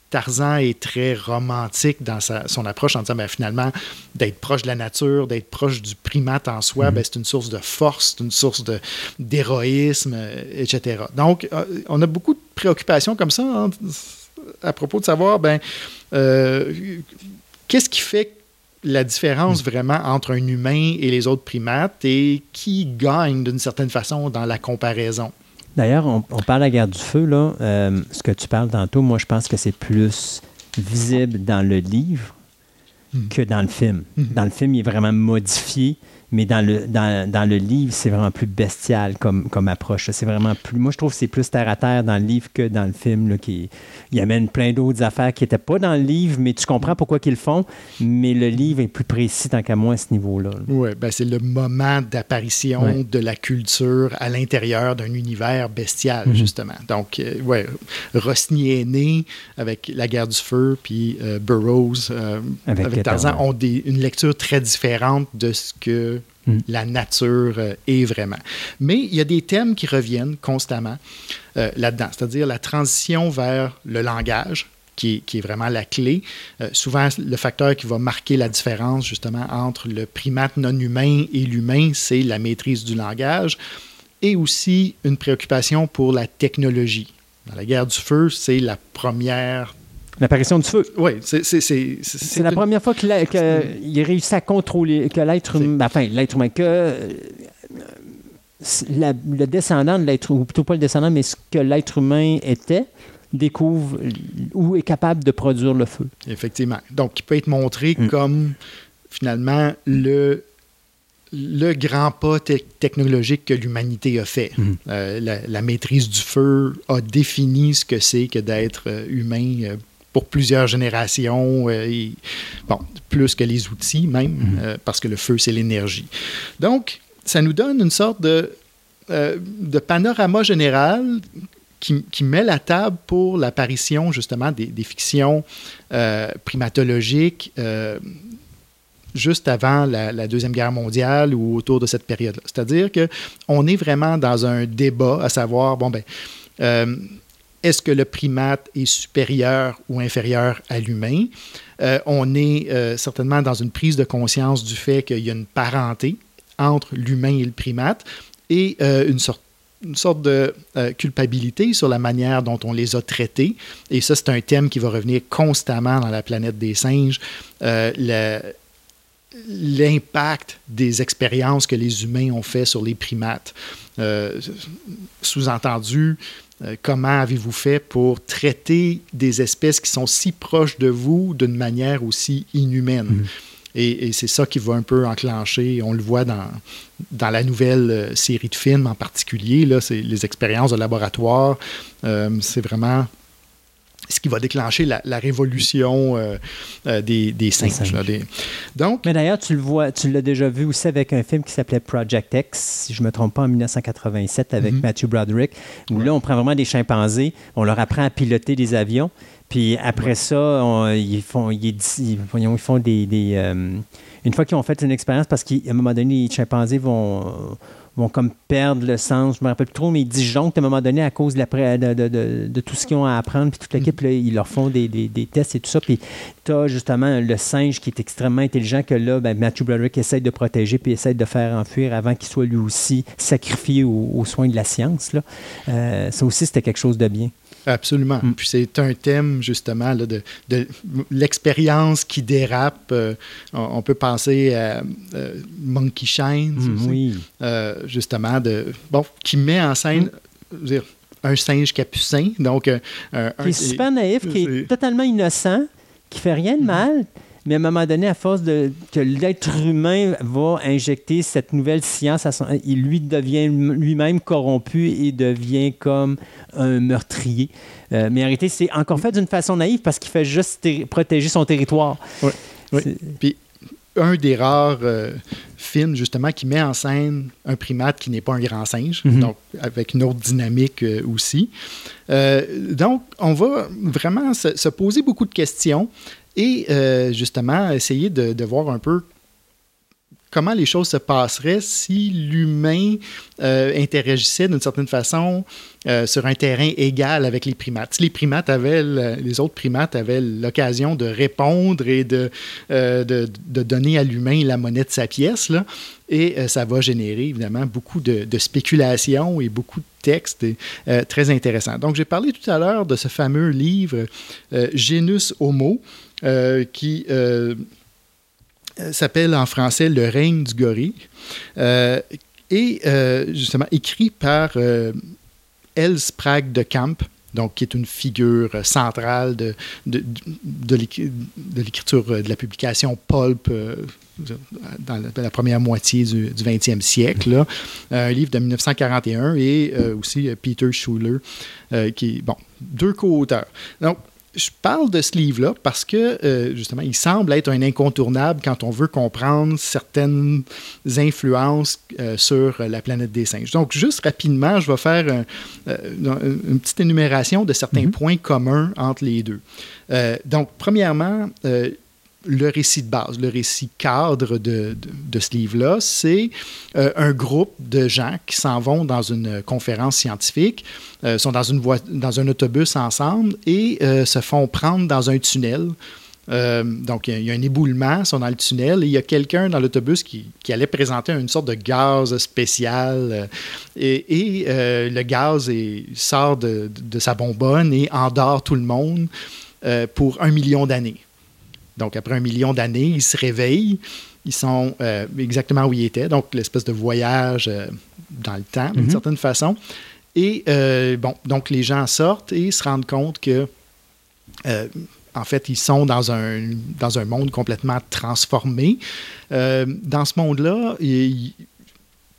Tarzan est très romantique dans sa- son approche en disant ben, finalement d'être proche de la nature, d'être proche du primate en soi, ben, c'est une source de force, c'est une source d'héroïsme, euh, etc. Donc, euh, on a beaucoup de préoccupations comme ça hein, à propos de savoir ben, euh, qu'est-ce qui fait la différence vraiment entre un humain et les autres primates et qui gagne d'une certaine façon dans la comparaison? D'ailleurs, on, on parle de la guerre du feu, là. Euh, ce que tu parles tantôt, moi, je pense que c'est plus visible dans le livre que dans le film. Dans le film, il est vraiment modifié, mais dans le, dans, dans le livre, c'est vraiment plus bestial comme, comme approche. C'est vraiment plus. Moi, je trouve que c'est plus terre à terre dans le livre que dans le film. Là, qui, il amène plein d'autres affaires qui n'étaient pas dans le livre, mais tu comprends pourquoi qu'ils le font. Mais le livre est plus précis tant qu'à moi à ce niveau-là. là. Oui, ben c'est le moment d'apparition Ouais. de la culture à l'intérieur d'un univers bestial, Mhm. justement. Donc, euh, ouais, Rosny est né avec La guerre du feu, puis euh, Burroughs euh, Avec avec, Tarzan. ont des- une lecture très différente de ce que Mhm. la nature euh, est vraiment. Mais il y a des thèmes qui reviennent constamment euh, là-dedans, c'est-à-dire la transition vers le langage. Qui est, qui est vraiment la clé. Euh, souvent, le facteur qui va marquer la différence justement entre le primate non humain et l'humain, c'est la maîtrise du langage et aussi une préoccupation pour la technologie. Dans la guerre du feu, c'est la première. L'apparition du feu. Oui, c'est c'est- c'est- C'est la une- première fois qu'il a, il réussi à contrôler, que l'être humain, enfin, l'être humain, que euh, la- le descendant de l'être, ou plutôt pas le descendant, mais ce que l'être humain était, découvre ou est capable de produire le feu. Effectivement. Donc, qui peut être montré Mm. comme finalement le, le grand pas te- technologique que l'humanité a fait. Mhm. Euh, la, la maîtrise du feu a défini ce que c'est que d'être euh, humain euh, pour plusieurs générations, euh, et, bon, plus que les outils même, euh, parce que le feu, c'est l'énergie. Donc, ça nous donne une sorte de, euh, de panorama général qui, qui met la table pour l'apparition justement des, des fictions primatologiques juste avant la, la Deuxième Guerre mondiale ou autour de cette période-là. C'est-à-dire qu'on est vraiment dans un débat à savoir, bon, ben, euh, est-ce que le primate est supérieur ou inférieur à l'humain? Euh, on est euh, certainement dans une prise de conscience du fait qu'il y a une parenté entre l'humain et le primate et euh, une sorte une sorte de culpabilité sur la manière dont on les a traités. Et ça, c'est un thème qui va revenir constamment dans la planète des singes. L'impact des expériences que les humains ont fait sur les primates. Sous-entendu, euh, comment avez-vous fait pour traiter des espèces qui sont si proches de vous d'une manière aussi inhumaine? Et, et c'est ça qui va un peu enclencher, on le voit dans, dans la nouvelle euh, série de films en particulier, là, c'est les expériences de laboratoire. Euh, c'est vraiment ce qui va déclencher la, la révolution euh, euh, des, des singes. singes. là, des- Donc, Mais d'ailleurs, tu le vois, tu l'as déjà vu aussi avec un film qui s'appelait Project X, si je ne me trompe pas, en 1987 avec Mhm. Matthew Broderick, où là, on prend vraiment des chimpanzés, on leur apprend à piloter des avions, puis après ça, on- ils font, ils, font des... des, euh, une fois qu'ils ont fait une expérience, parce qu'à un moment donné, les chimpanzés vont vont comme perdre le sens, je me rappelle plus trop, mais ils disjonctent à un moment donné à cause de, tout ce qu'ils ont à apprendre, puis toute l'équipe, ils leur font des, tests et tout ça, puis tu as justement le singe qui est extrêmement intelligent que là, ben, Matthew Broderick essaie de protéger puis essaie de faire enfuir avant qu'il soit lui aussi sacrifié aux, aux soins de la science. Là. Euh, ça aussi, c'était quelque chose de bien. Absolument. Mm. Puis c'est un thème, justement, là, de, de l'expérience qui dérape. Euh, on, on peut penser à euh, Monkey Shine, Mm, oui. euh, justement, de, bon, qui met en scène dire, un singe capucin. Donc, un- Qui est super naïf, qui est c'est- totalement innocent, qui fait rien de mal, mais à un moment donné, à force de que l'être humain va injecter cette nouvelle science, à son, il lui devient lui-même corrompu et devient comme un meurtrier. Euh, mais en réalité, c'est encore fait d'une façon naïve parce qu'il fait juste protéger son territoire. Oui. Puis un des rares euh, films, justement, qui met en scène un primate qui n'est pas un grand singe, Mhm. donc avec une autre dynamique euh, aussi. Euh, donc, on va vraiment se, se poser beaucoup de questions et euh, justement essayer de, voir un peu comment les choses se passeraient si l'humain euh, interagissait d'une certaine façon euh, sur un terrain égal avec les primates. Si les primates avaient, le- les autres primates avaient l'occasion de répondre et de, de, donner à l'humain la monnaie de sa pièce, là, et ça va générer évidemment beaucoup de, de spéculations et beaucoup de textes très intéressants. Donc j'ai parlé tout à l'heure de ce fameux livre Genus Homo qui euh, euh, s'appelle en français Le règne du gorille euh, et euh, justement écrit par euh, Els Sprague de Camp donc qui est une figure centrale de, de, l'écriture de la publication Pulp dans la, première moitié du, 20e siècle. Là. un livre de 1941 et aussi Peter Schuller, qui est, bon, deux co-auteurs. Donc, je parle de ce livre-là parce que, euh, justement, il semble être un incontournable quand on veut comprendre certaines influences euh, sur la planète des singes. Donc, juste rapidement, je vais faire euh, une petite énumération de certains mm-hmm. points communs entre les deux. donc, premièrement, le récit de base, le récit cadre de, ce livre-là, c'est euh, un groupe de gens qui s'en vont dans une conférence scientifique, euh, sont dans, un autobus ensemble et euh, se font prendre dans un tunnel. donc, il y, a un éboulement, ils sont dans le tunnel et il y a quelqu'un dans l'autobus qui, allait présenter une sorte de gaz spécial. et, le gaz sort de, sa bonbonne et endort tout le monde pour un million d'années. Donc, après un million d'années, ils se réveillent. Ils sont euh, exactement où ils étaient. Donc, l'espèce de voyage euh, dans le temps, d'une mhm. certaine façon. Et, euh, bon, donc, les gens sortent et se rendent compte que, en fait, ils sont dans un, dans un monde complètement transformé. dans ce monde-là,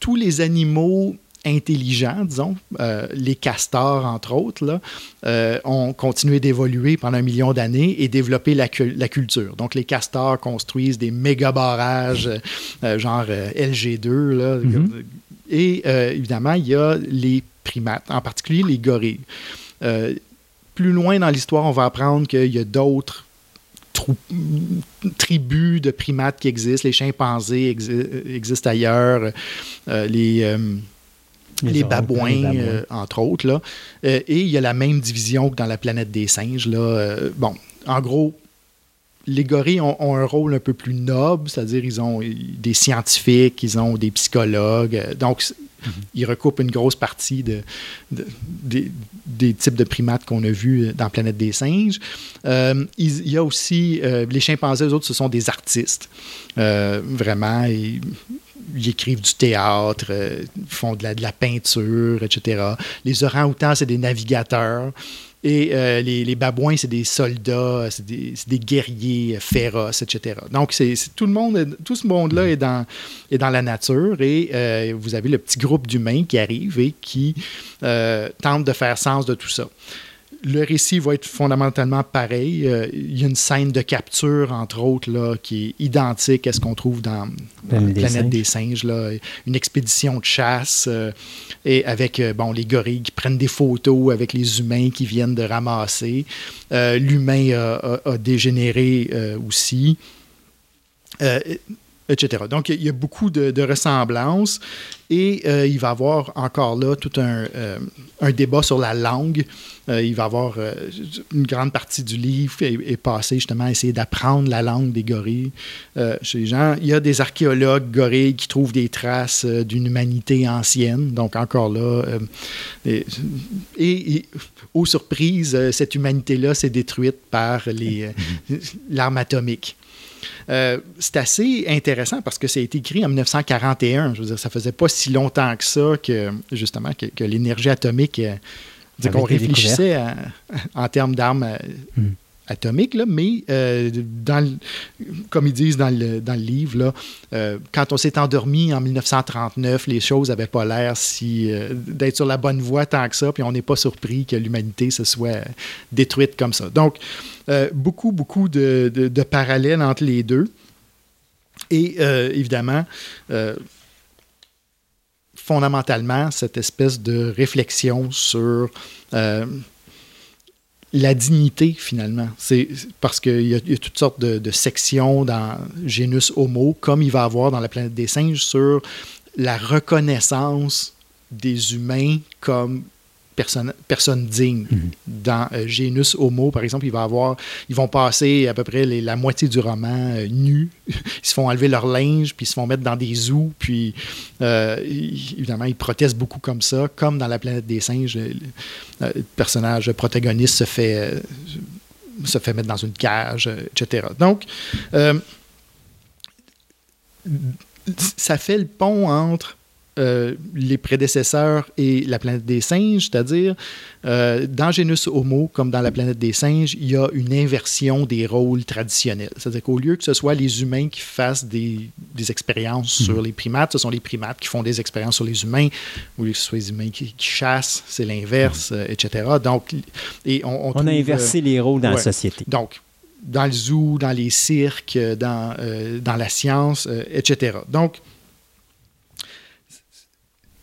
tous les animaux intelligents, disons, euh, les castors, entre autres, là, euh, ont continué d'évoluer pendant un million d'années et développé la, la, culture. Donc, les castors construisent des méga barrages, euh, genre LG2. Là, mm-hmm. Et évidemment, il y a les primates, en particulier les gorilles. plus loin dans l'histoire, on va apprendre qu'il y a d'autres tribus de primates qui existent. Les chimpanzés existent ailleurs. les les, babouins, euh, entre autres. Là. Euh, et il y a la même division que dans la planète des singes. Là. Euh, bon, en gros, les gorilles ont, un rôle un peu plus noble, c'est-à-dire ils ont des scientifiques, ils ont des psychologues. Donc, mhm. ils recoupent une grosse partie de, des, types de primates qu'on a vus dans la planète des singes. il, y a aussi les chimpanzés, eux autres, ce sont des artistes. vraiment, ils écrivent du théâtre, euh, font de la, peinture, etc. Les orang-outans, c'est des navigateurs. Et euh, les, babouins, c'est des soldats, c'est des, guerriers féroces, etc. Donc, c'est, tout le monde, tout ce monde-là est dans, est dans la nature et euh, vous avez le petit groupe d'humains qui arrive et qui tente de faire sens de tout ça le récit va être fondamentalement pareil. Euh, il y a une scène de capture, entre autres, là, qui est identique à ce qu'on trouve dans, la Planète des Singes. là. Une expédition de chasse euh, et avec euh, bon, les gorilles qui prennent des photos avec les humains qui viennent de ramasser. L'humain a, dégénéré aussi. Etc. Donc, il y a beaucoup de, ressemblances et il va y avoir encore là tout un, un débat sur la langue. Euh, il va y avoir euh, une grande partie du livre est, passée justement à essayer d'apprendre la langue des gorilles euh, chez les gens. Il y a des archéologues gorilles qui trouvent des traces d'une humanité ancienne. Donc encore là, et, et, aux surprises, cette humanité-là s'est détruite par l'arme atomique. C'est assez intéressant parce que ça a été écrit en 1941. Je veux dire, ça faisait pas si longtemps que ça que, justement, que l'énergie atomique qu'on réfléchissait en termes d'armes euh, atomiques, là, mais euh, comme ils disent dans le, dans le livre, là, euh, quand on s'est endormi en 1939, les choses n'avaient pas l'air si, d'être sur la bonne voie tant que ça, puis on n'est pas surpris que l'humanité se soit détruite comme ça. Donc, beaucoup, beaucoup de, de, parallèles entre les deux. Et évidemment, fondamentalement cette espèce de réflexion sur euh, la dignité, finalement. C'est parce qu'il y, a toutes sortes de, sections dans Genus Homo, comme il va y avoir dans la planète des singes, sur la reconnaissance des humains comme personne, personne digne. Mhm. Dans euh, Genus Homo, par exemple, il va avoir, ils vont passer à peu près la moitié du roman euh, nus. ils se font enlever leur linge, puis ils se font mettre dans des zoos, puis euh, évidemment, ils protestent beaucoup comme ça, comme dans la planète des singes. Le, personnage protagoniste se fait, se fait mettre dans une cage, etc. Donc, ça fait le pont entre euh, les prédécesseurs et la planète des singes, c'est-à-dire euh, dans Genus Homo, comme dans la planète des singes, il y a une inversion des rôles traditionnels. C'est-à-dire qu'au lieu que ce soit les humains qui fassent des, des expériences sur les primates, ce sont les primates qui font des expériences sur les humains, ou que ce soit les humains qui, qui chassent, c'est l'inverse, euh, etc. Donc, et on, on On trouve, a inversé les rôles dans la société. donc, dans le zoo, dans les cirques, dans, dans la science, etc. Donc,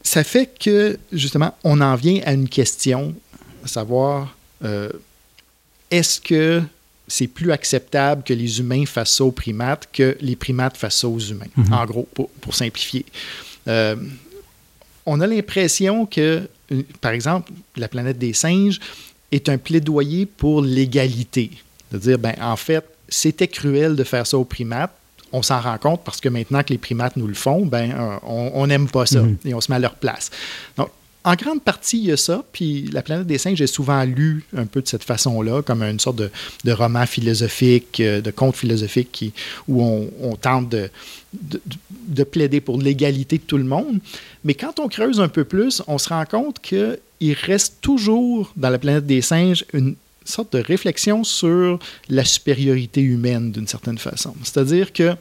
ça fait que, justement, on en vient à une question, à savoir, euh, est-ce que c'est plus acceptable que les humains fassent ça aux primates que les primates fassent ça aux humains, en gros, pour, pour simplifier. Euh, on a l'impression que, par exemple, la planète des singes est un plaidoyer pour l'égalité. De dire, ben, en fait, c'était cruel de faire ça aux primates. On s'en rend compte parce que maintenant que les primates nous le font, ben, euh, on n'aime pas ça et on se met à leur place. Donc, en grande partie, il y a ça. Puis La planète des singes est souvent lu un peu de cette façon-là, comme une sorte de, de roman philosophique, euh, de conte philosophique qui, où on, on tente de, de, de plaider pour l'égalité de tout le monde. Mais quand on creuse un peu plus, on se rend compte qu'il reste toujours dans la planète des singes une sorte de réflexion sur la supériorité humaine d'une certaine façon. C'est-à-dire que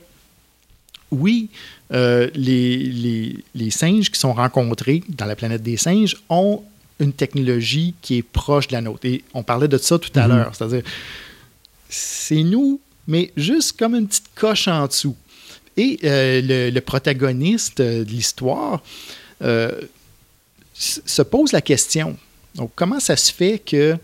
oui, euh, les, les, les singes qui sont rencontrés dans la planète des singes ont une technologie qui est proche de la nôtre. Et on parlait de ça tout à l'heure. C'est-à-dire, c'est nous, mais juste comme une petite coche en dessous. Et euh, le, le protagoniste de l'histoire euh, se pose la question. Donc, comment ça se fait que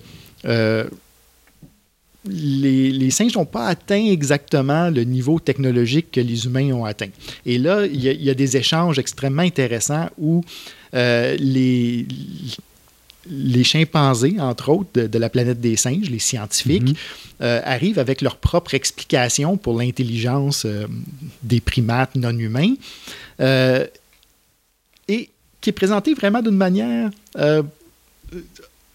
les, les singes n'ont pas atteint exactement le niveau technologique que les humains ont atteint. Et là, il y a, il y a des échanges extrêmement intéressants où euh, les, les chimpanzés, entre autres, de, de la planète des singes, les scientifiques, euh, arrivent avec leur propre explication pour l'intelligence euh, des primates non humains. Euh, et qui est présentée vraiment d'une manière euh,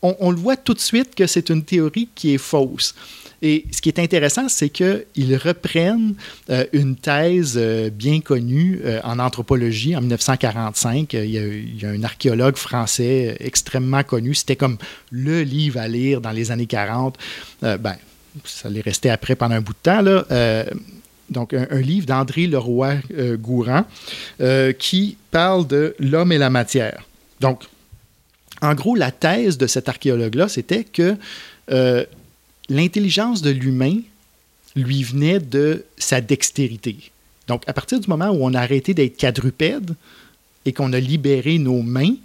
on, le voit tout de suite que c'est une théorie qui est fausse. Et ce qui est intéressant, c'est qu'ils reprennent euh, une thèse euh, bien connue euh, en anthropologie en 1945. Euh, Il y, a, un archéologue français extrêmement connu. C'était comme le livre à lire dans les années 40. Euh, ben, ça l'est resté après pendant un bout de temps. Là. Donc, un, un livre d'André Leroy-Gourand qui parle de l'homme et la matière. Donc, en gros, la thèse de cet archéologue-là, c'était que euh, l'intelligence de l'humain lui venait de sa dextérité. Donc, à partir du moment où on a arrêté d'être quadrupède et qu'on a libéré nos mains,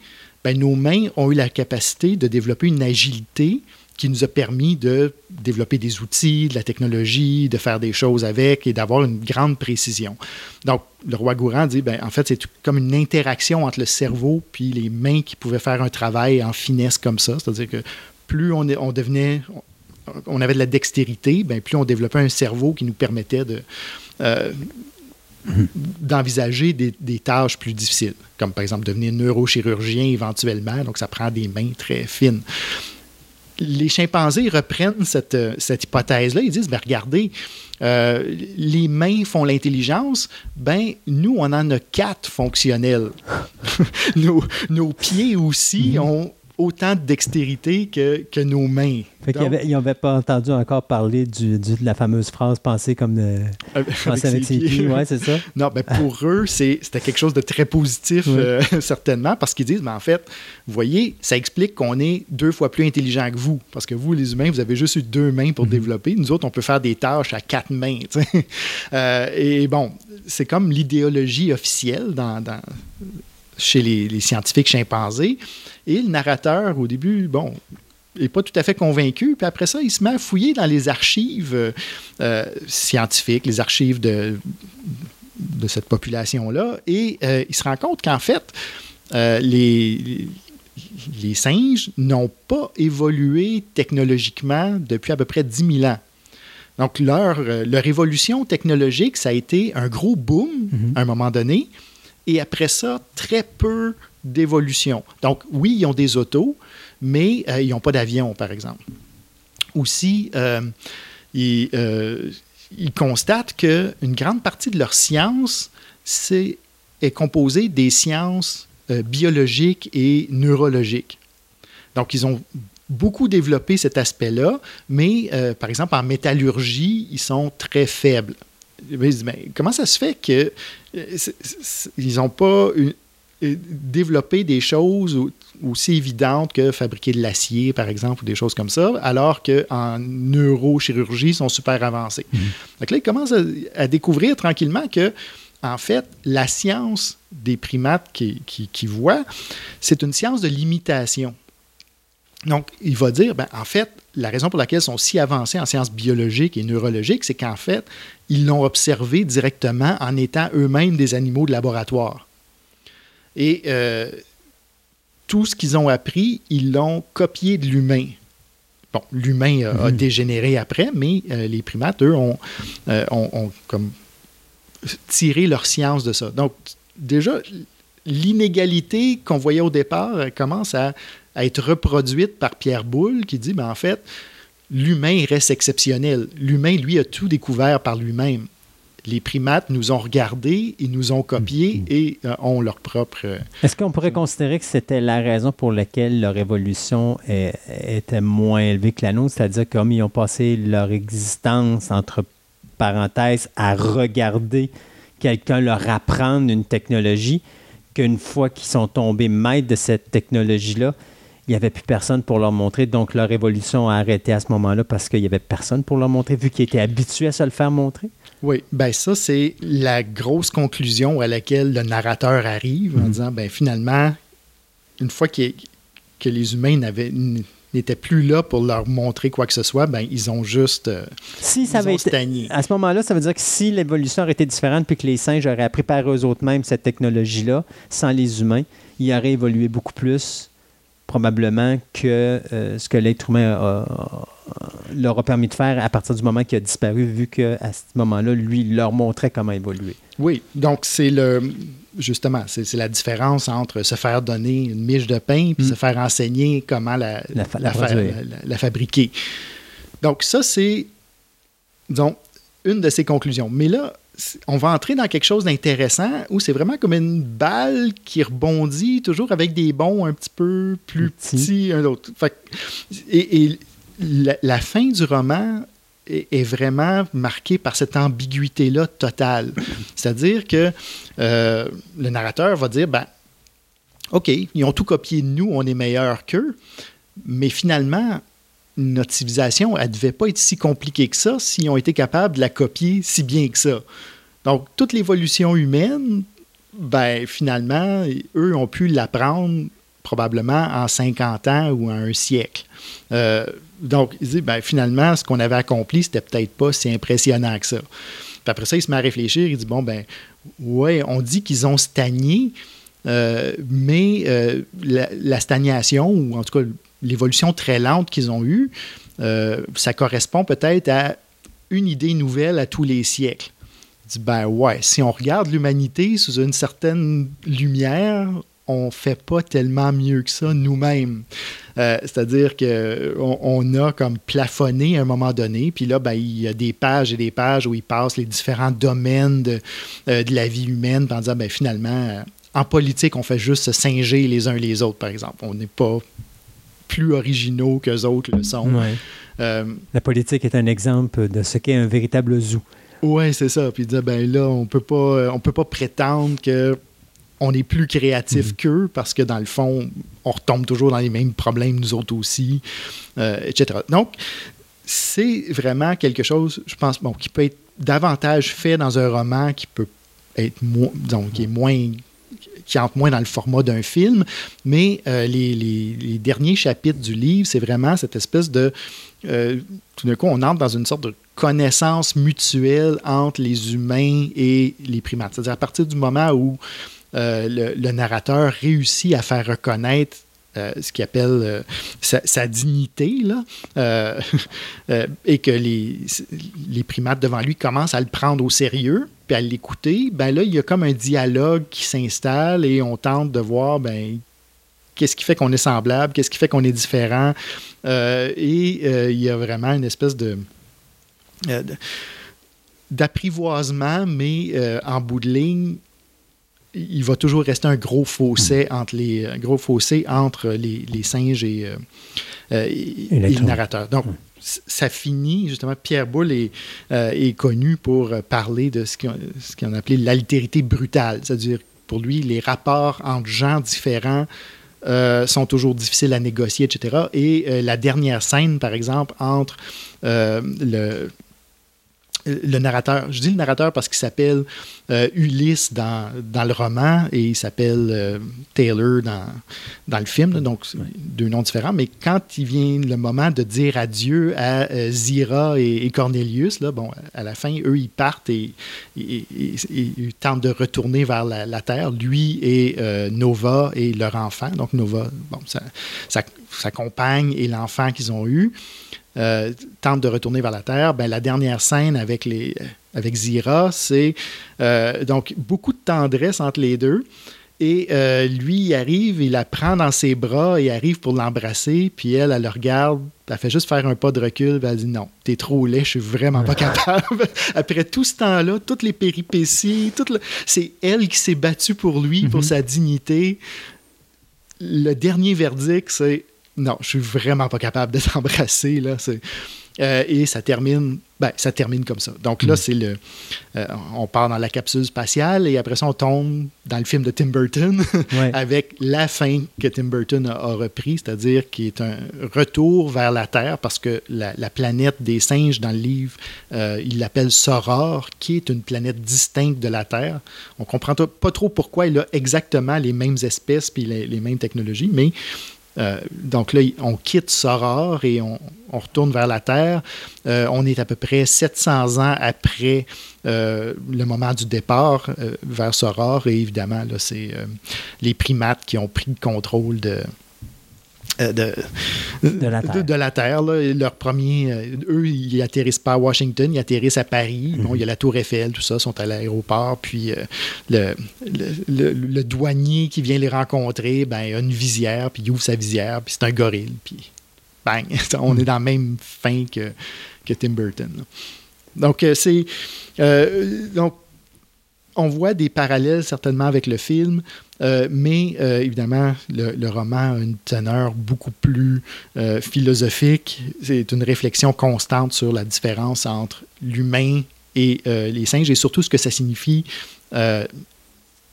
ben, nos mains ont eu la capacité de développer une agilité qui nous a permis de développer des outils, de la technologie, de faire des choses avec et d'avoir une grande précision. Donc, le roi Gourand dit, ben, en fait, c'est comme une interaction entre le cerveau puis les mains qui pouvaient faire un travail en finesse comme ça. C'est-à-dire que plus on, devenait, on avait de la dextérité, ben, plus on développait un cerveau qui nous permettait euh, d'envisager des tâches plus difficiles, comme par exemple devenir neurochirurgien éventuellement, donc ça prend des mains très fines. Les chimpanzés reprennent cette, euh, cette hypothèse-là, ils disent, ben, regardez, euh, les mains font l'intelligence, ben nous, on en a quatre fonctionnels. nos, nos pieds aussi ont autant de dextérité que, que nos mains. Fait Donc, avait- il n'avait pas entendu encore parler du, du- de la fameuse phrase penser comme de, avec, penser avec ses pieds. Ouais, c'est ça. Non, ben pour eux, c'était quelque chose de très positif, Oui. euh, certainement, parce qu'ils disent, mais en fait, vous voyez, ça explique qu'on est deux fois plus intelligent que vous, parce que vous, les humains, vous avez juste eu deux mains pour développer. Nous autres, on peut faire des tâches à quatre mains. Euh, et bon, c'est comme l'idéologie officielle dans, dans- chez les, les scientifiques chimpanzés. Et le narrateur, au début, bon, n'est pas tout à fait convaincu. Puis après ça, il se met à fouiller dans les archives euh, scientifiques, les archives de, de cette population-là, et euh, il se rend compte qu'en fait, euh, les, les singes n'ont pas évolué technologiquement depuis à peu près 10 000 ans. Donc, leur, leur évolution technologique, ça a été un gros boom à un moment donné, et après ça, très peu d'évolution. Donc, oui, ils ont des autos, mais euh, ils n'ont pas d'avion, par exemple. Aussi, euh, ils, euh, ils constatent qu'une grande partie de leur science est composée des sciences euh, biologiques et neurologiques. Donc, ils ont beaucoup développé cet aspect-là, mais par exemple, en métallurgie, ils sont très faibles. Mais comment ça se fait qu'ils n'ont pas une- euh, développé des choses au- aussi évidentes que fabriquer de l'acier, par exemple, ou des choses comme ça, alors qu'en neurochirurgie, ils sont super avancés. Donc là, ils commencent à, à découvrir tranquillement que, en fait, la science des primates qui, qui, qui voient, c'est une science de l'imitation. Donc, il va dire, ben, en fait, la raison pour laquelle ils sont si avancés en sciences biologiques et neurologiques, c'est qu'en fait, ils l'ont observé directement en étant eux-mêmes des animaux de laboratoire. Et euh, tout ce qu'ils ont appris, ils l'ont copié de l'humain. Bon, l'humain a, a dégénéré après, mais euh, les primates, eux, ont, euh, ont- ont comme tiré leur science de ça. Donc, déjà, l'inégalité qu'on voyait au départ commence à, à être reproduite par Pierre Boulle, qui dit, ben, en fait, l'humain reste exceptionnel. L'humain, lui, a tout découvert par lui-même. Les primates nous ont regardés, ils nous ont copiés et euh, ont leur propre... euh, Est-ce qu'on pourrait considérer que c'était la raison pour laquelle leur évolution est- était moins élevée que la nôtre? C'est-à-dire comme ils ont passé leur existence, entre parenthèses, à regarder quelqu'un leur apprendre une technologie, qu'une fois qu'ils sont tombés maîtres de cette technologie-là, il n'y avait plus personne pour leur montrer. Donc leur évolution a arrêté à ce moment-là parce qu'il n'y avait personne pour leur montrer, vu qu'ils étaient habitués à se le faire montrer. Oui, ben ça, c'est la grosse conclusion à laquelle le narrateur arrive en disant, ben finalement, une fois qu'il- que les humains n'avaient- n'étaient plus là pour leur montrer quoi que ce soit, ben ils ont juste... euh, Si ça ils avait ont été, à ce moment-là, ça veut dire que si l'évolution aurait été différente puis que les singes auraient appris par eux autres mêmes cette technologie-là, sans les humains, ils auraient évolué beaucoup plus, probablement, que euh, ce que l'être humain a- a- leur a permis de faire à partir du moment qu'il a disparu, vu qu'à ce moment-là, lui, il leur montrait comment évoluer. Oui, donc c'est le... Justement, c'est la différence entre se faire donner une miche de pain puis se faire enseigner comment la, fa- fabriquer. Donc ça, c'est, disons, une de ses conclusions. Mais là, on va entrer dans quelque chose d'intéressant où c'est vraiment comme une balle qui rebondit toujours avec des bons un petit peu plus Petits. petits un autre. Fait que- et et la, la fin du roman est, est vraiment marquée par cette ambiguïté-là totale. C'est-à-dire que euh, le narrateur va dire, ben, OK, ils ont tout copié de nous, on est meilleur qu'eux, mais finalement, notre civilisation, elle ne devait pas être si compliquée que ça s'ils ont été capables de la copier si bien que ça. Donc, toute l'évolution humaine, ben, finalement, eux ont pu l'apprendre probablement en 50 ans ou en un siècle. Euh, donc, ben, finalement, ce qu'on avait accompli, c'était peut-être pas si impressionnant que ça. Puis après ça, il se met à réfléchir, il dit, bon, ben, ouais, on dit qu'ils ont stagné, euh, mais euh, la, la stagnation, ou en tout cas l'évolution très lente qu'ils ont eue, euh, ça correspond peut-être à une idée nouvelle à tous les siècles. Dit, ben ouais, si on regarde l'humanité sous une certaine lumière, on fait pas tellement mieux que ça nous-mêmes. Euh, C'est-à-dire qu'on on a comme plafonné à un moment donné, puis là, ben, il y a des pages et des pages où il passe les différents domaines de, euh, de la vie humaine, en disant, ben, finalement, en politique, on fait juste se singer les uns les autres, par exemple. On n'est pas plus originaux qu'eux autres le sont. Euh, La politique est un exemple de ce qu'est un véritable zoo. Ouais, c'est ça. Puis il disait, ben là, on peut pas, on peut pas prétendre que on est plus créatif qu'eux parce que dans le fond, on retombe toujours dans les mêmes problèmes nous autres aussi, euh, etc. Donc, c'est vraiment quelque chose, je pense, bon, qui peut être davantage fait dans un roman qui peut être moins, disons, qui est moins qui entre moins dans le format d'un film, mais euh, les, derniers chapitres du livre, c'est vraiment cette espèce de... euh, tout d'un coup, on entre dans une sorte de connaissance mutuelle entre les humains et les primates. C'est-à-dire à partir du moment où euh, le narrateur réussit à faire reconnaître euh, ce qu'il appelle euh, sa, dignité, là, euh, et que les, les primates devant lui commencent à le prendre au sérieux, puis à l'écouter, ben là, il y a comme un dialogue qui s'installe et on tente de voir, ben, qu'est-ce qui fait qu'on est semblable, qu'est-ce qui fait qu'on est différent. Et il y a vraiment une espèce de, d'apprivoisement, mais en bout de ligne, il va toujours rester un gros fossé entre les, gros fossé entre les, les singes et, euh, euh, et- et le narrateur. Donc, c- ça finit, justement, Pierre Boulle est, euh, est connu pour parler de ce qu'on ce qu'on appelait l'altérité brutale, c'est-à-dire, pour lui, les rapports entre gens différents euh, sont toujours difficiles à négocier, etc. Et euh, la dernière scène, par exemple, entre euh, le, le narrateur, je dis le narrateur parce qu'il s'appelle euh, Ulysse dans, dans le roman et il s'appelle euh, Taylor dans, dans le film, là, donc deux noms différents. Mais quand il vient le moment de dire adieu à euh, Zira et, et Cornelius, là, bon, à la fin, eux, ils partent et, ils tentent de retourner vers la, la Terre, lui et Nova et leur enfant. Donc Nova, bon, sa, sa- sa compagne et l'enfant qu'ils ont eu euh, tente de retourner vers la Terre, ben, la dernière scène avec, les, avec Zira, c'est euh, donc beaucoup de tendresse entre les deux. Et euh, lui, il arrive, il la prend dans ses bras et arrive pour l'embrasser. Puis elle, elle le regarde, elle fait juste faire un pas de recul. puis elle dit Non, t'es trop laid, je suis vraiment pas capable. Après tout ce temps-là, toutes les péripéties, tout le- c'est elle qui s'est battue pour lui, pour sa dignité. Le dernier verdict, c'est non, je suis vraiment pas capable de t'embrasser. Là, Euh, et ça termine, ben, ça termine comme ça. Donc là, c'est le, euh, on part dans la capsule spatiale et après ça, on tombe dans le film de Tim Burton Ouais. avec la fin que Tim Burton a, a repris, c'est-à-dire qui est un retour vers la Terre parce que la, la planète des singes dans le livre, euh, il l'appelle Soror, qui est une planète distincte de la Terre. On comprend pas trop pourquoi il a exactement les mêmes espèces puis les, les mêmes technologies, mais euh, donc là, on quitte Soror et on, retourne vers la Terre. Euh, on est à peu près 700 ans après euh, le moment du départ vers Soror. Et évidemment, c'est les primates qui ont pris le contrôle de, de, De la Terre. de- de la Terre, là. Leur premier, euh, eux, ils atterrissent pas à Washington, ils atterrissent à Paris. Bon, il y a la Tour Eiffel, tout ça, sont à l'aéroport. Puis euh, le, le, le- le douanier qui vient les rencontrer, ben, a une visière, puis il ouvre sa visière, puis c'est un gorille. Puis bang, on est dans la même fin que, que Tim Burton. là. Donc, euh, c'est. euh, donc, on voit des parallèles certainement avec le film, euh, mais euh, évidemment, le, roman a une teneur beaucoup plus euh, philosophique. C'est une réflexion constante sur la différence entre l'humain et les singes et surtout ce que ça signifie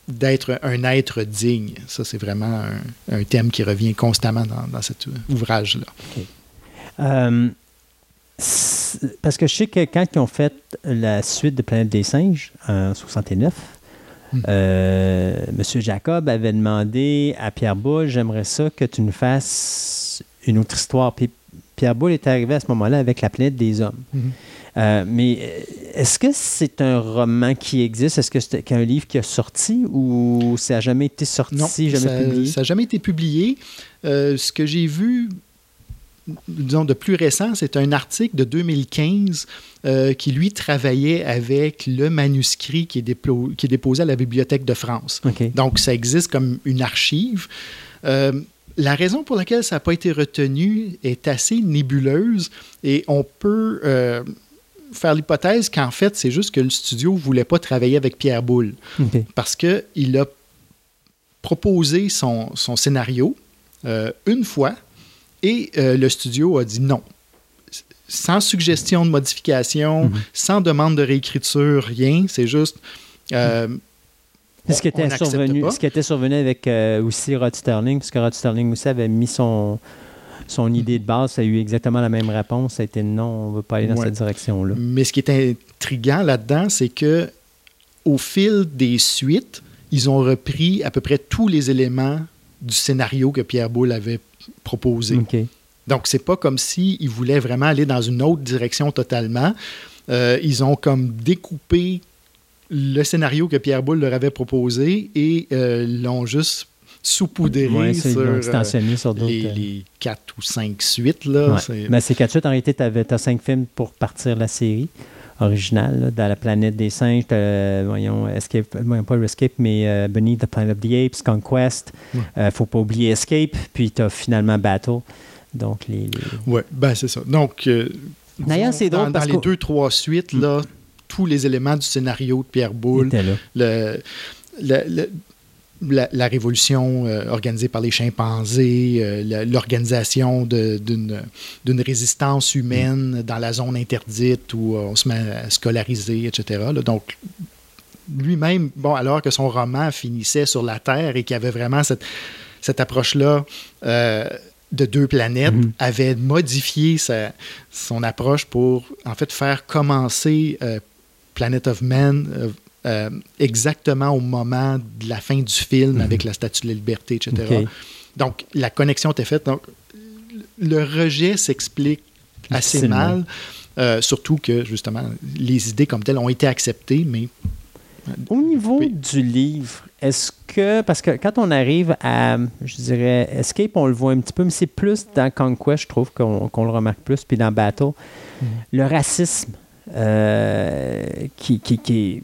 d'être un être digne. Ça, c'est vraiment un, thème qui revient constamment dans, cet ouvrage-là. Parce que je sais que quand ils ont fait la suite de Planète des singes en 69, Hmm. Euh, M. Jacob avait demandé à Pierre Boulle J'aimerais ça que tu nous fasses une autre histoire. Puis Pierre Boulle est arrivé à ce moment-là avec La planète des hommes. Mhm. Euh, mais euh, est-ce que c'est un roman qui existe? Est-ce que c'est un livre qui a sorti ou ça n'a jamais été sorti, Non, jamais ça publié? n'a jamais été publié. Euh, ce que j'ai vu, disons, de plus récent, c'est un article de 2015 euh, qui, lui, travaillait avec le manuscrit qui est, déplo- qui est déposé à la Bibliothèque de France. Donc, ça existe comme une archive. Euh, la raison pour laquelle ça n'a pas été retenu est assez nébuleuse et on peut euh, faire l'hypothèse qu'en fait, c'est juste que le studio ne voulait pas travailler avec Pierre Boulle parce qu'il a proposé son, son scénario une fois et euh, le studio a dit non. Sans suggestion de modification, Mhm. sans demande de réécriture, rien. C'est juste. euh, Ce qui, était survenu, pas. ce qui était survenu avec euh, aussi Rod Sterling, parce que Rod Sterling aussi avait mis son, son Mm-hmm. idée de base, ça a eu exactement la même réponse. Ça a été non, on ne veut pas aller dans Ouais. cette direction-là. Mais ce qui est intriguant là-dedans, c'est que au fil des suites, ils ont repris à peu près tous les éléments du scénario que Pierre Boulle avait proposé. OK. Donc, c'est pas comme s'ils voulaient vraiment aller dans une autre direction totalement. Euh, ils ont comme découpé le scénario que Pierre Boulle leur avait proposé et euh, l'ont juste saupoudré Ouais, sur euh, sur les, euh, les quatre ou cinq suites. Là. ouais. C'est- Ben, c'est quatre suites. En réalité, tu as cinq films pour partir la série originale, là, dans la planète des singes, euh, voyons, Escape, voyons, pas Escape, mais euh, Beneath the Planet of the Apes, Conquest, Ouais. euh, faut pas oublier Escape, puis tu as finalement Battle. Donc, les, les- Ouais, ben c'est ça. Donc, euh, D'ailleurs, c'est drôle dans, parce dans les deux, trois suites, là, tous les éléments du scénario de Pierre Boulle, le- la, la révolution euh, organisée par les chimpanzés, euh, l'organisation d'une résistance humaine dans la zone interdite où euh, on se met à scolariser, etc. là. Donc, lui-même, bon, alors que son roman finissait sur la Terre et qu'il y avait vraiment cette, cette approche-là euh, de deux planètes, avait modifié sa- son approche pour, en fait, faire commencer Planet of Man euh, euh, exactement au moment de la fin du film avec la Statue de la Liberté, etc. Donc, la connexion était faite. Donc, le rejet s'explique assez mal, euh, surtout que, justement, les idées comme telles ont été acceptées, mais Au niveau Oui. du livre, est-ce que, parce que quand on arrive à, je dirais, Escape, on le voit un petit peu, mais c'est plus dans Conquest, je trouve qu'on le remarque plus, puis dans Battle, le racisme euh, qui, qui- qui est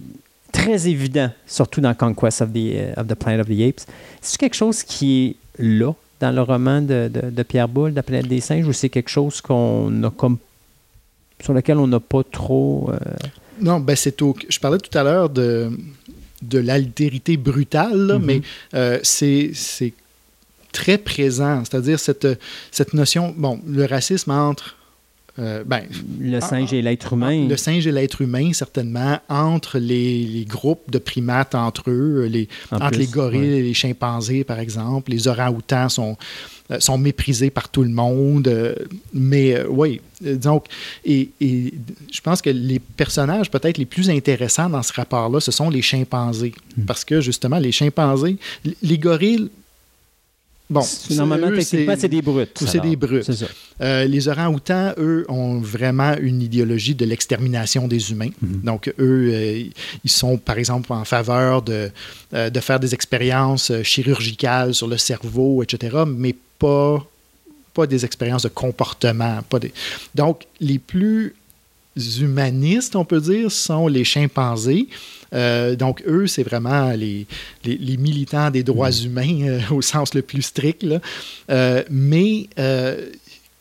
très évident, surtout dans Conquest of the, euh, of the Planet of the Apes. C'est quelque chose qui est là dans le roman de, de- de Pierre Boulle, de la planète des singes, ou c'est quelque chose qu'on a comme sur lequel on n'a pas trop. euh, Non, ben c'est au. Je parlais tout à l'heure de, de l'altérité brutale, là, Mhm. mais euh, c'est c'est très présent. C'est-à-dire cette, cette notion. Bon, le racisme entre. Euh, ben, le Ah, singe et l'être humain. le singe et l'être humain, certainement, entre les, les groupes de primates entre eux, les, En entre plus, les gorilles ouais. et les chimpanzés, par exemple. Les orang-outans sont, euh, sont méprisés par tout le monde. euh, mais euh, oui, euh, donc, et, et je pense que les personnages peut-être les plus intéressants dans ce rapport-là, ce sont les chimpanzés. Hmm. Parce que, justement, les chimpanzés, les gorilles, bon, C'est- Normalement, techniquement, c'est des brutes. c'est des brutes. Ça. Euh, les orang-outans, eux, ont vraiment une idéologie de l'extermination des humains. Donc, eux, euh, ils sont, par exemple, en faveur de, euh, de faire des expériences chirurgicales sur le cerveau, etc., mais pas, pas des expériences de comportement. Pas des... Donc, les plus humanistes, on peut dire, sont les chimpanzés. Euh, donc, eux, c'est vraiment les, les, les militants des droits humains euh, au sens le plus strict. là. Euh, mais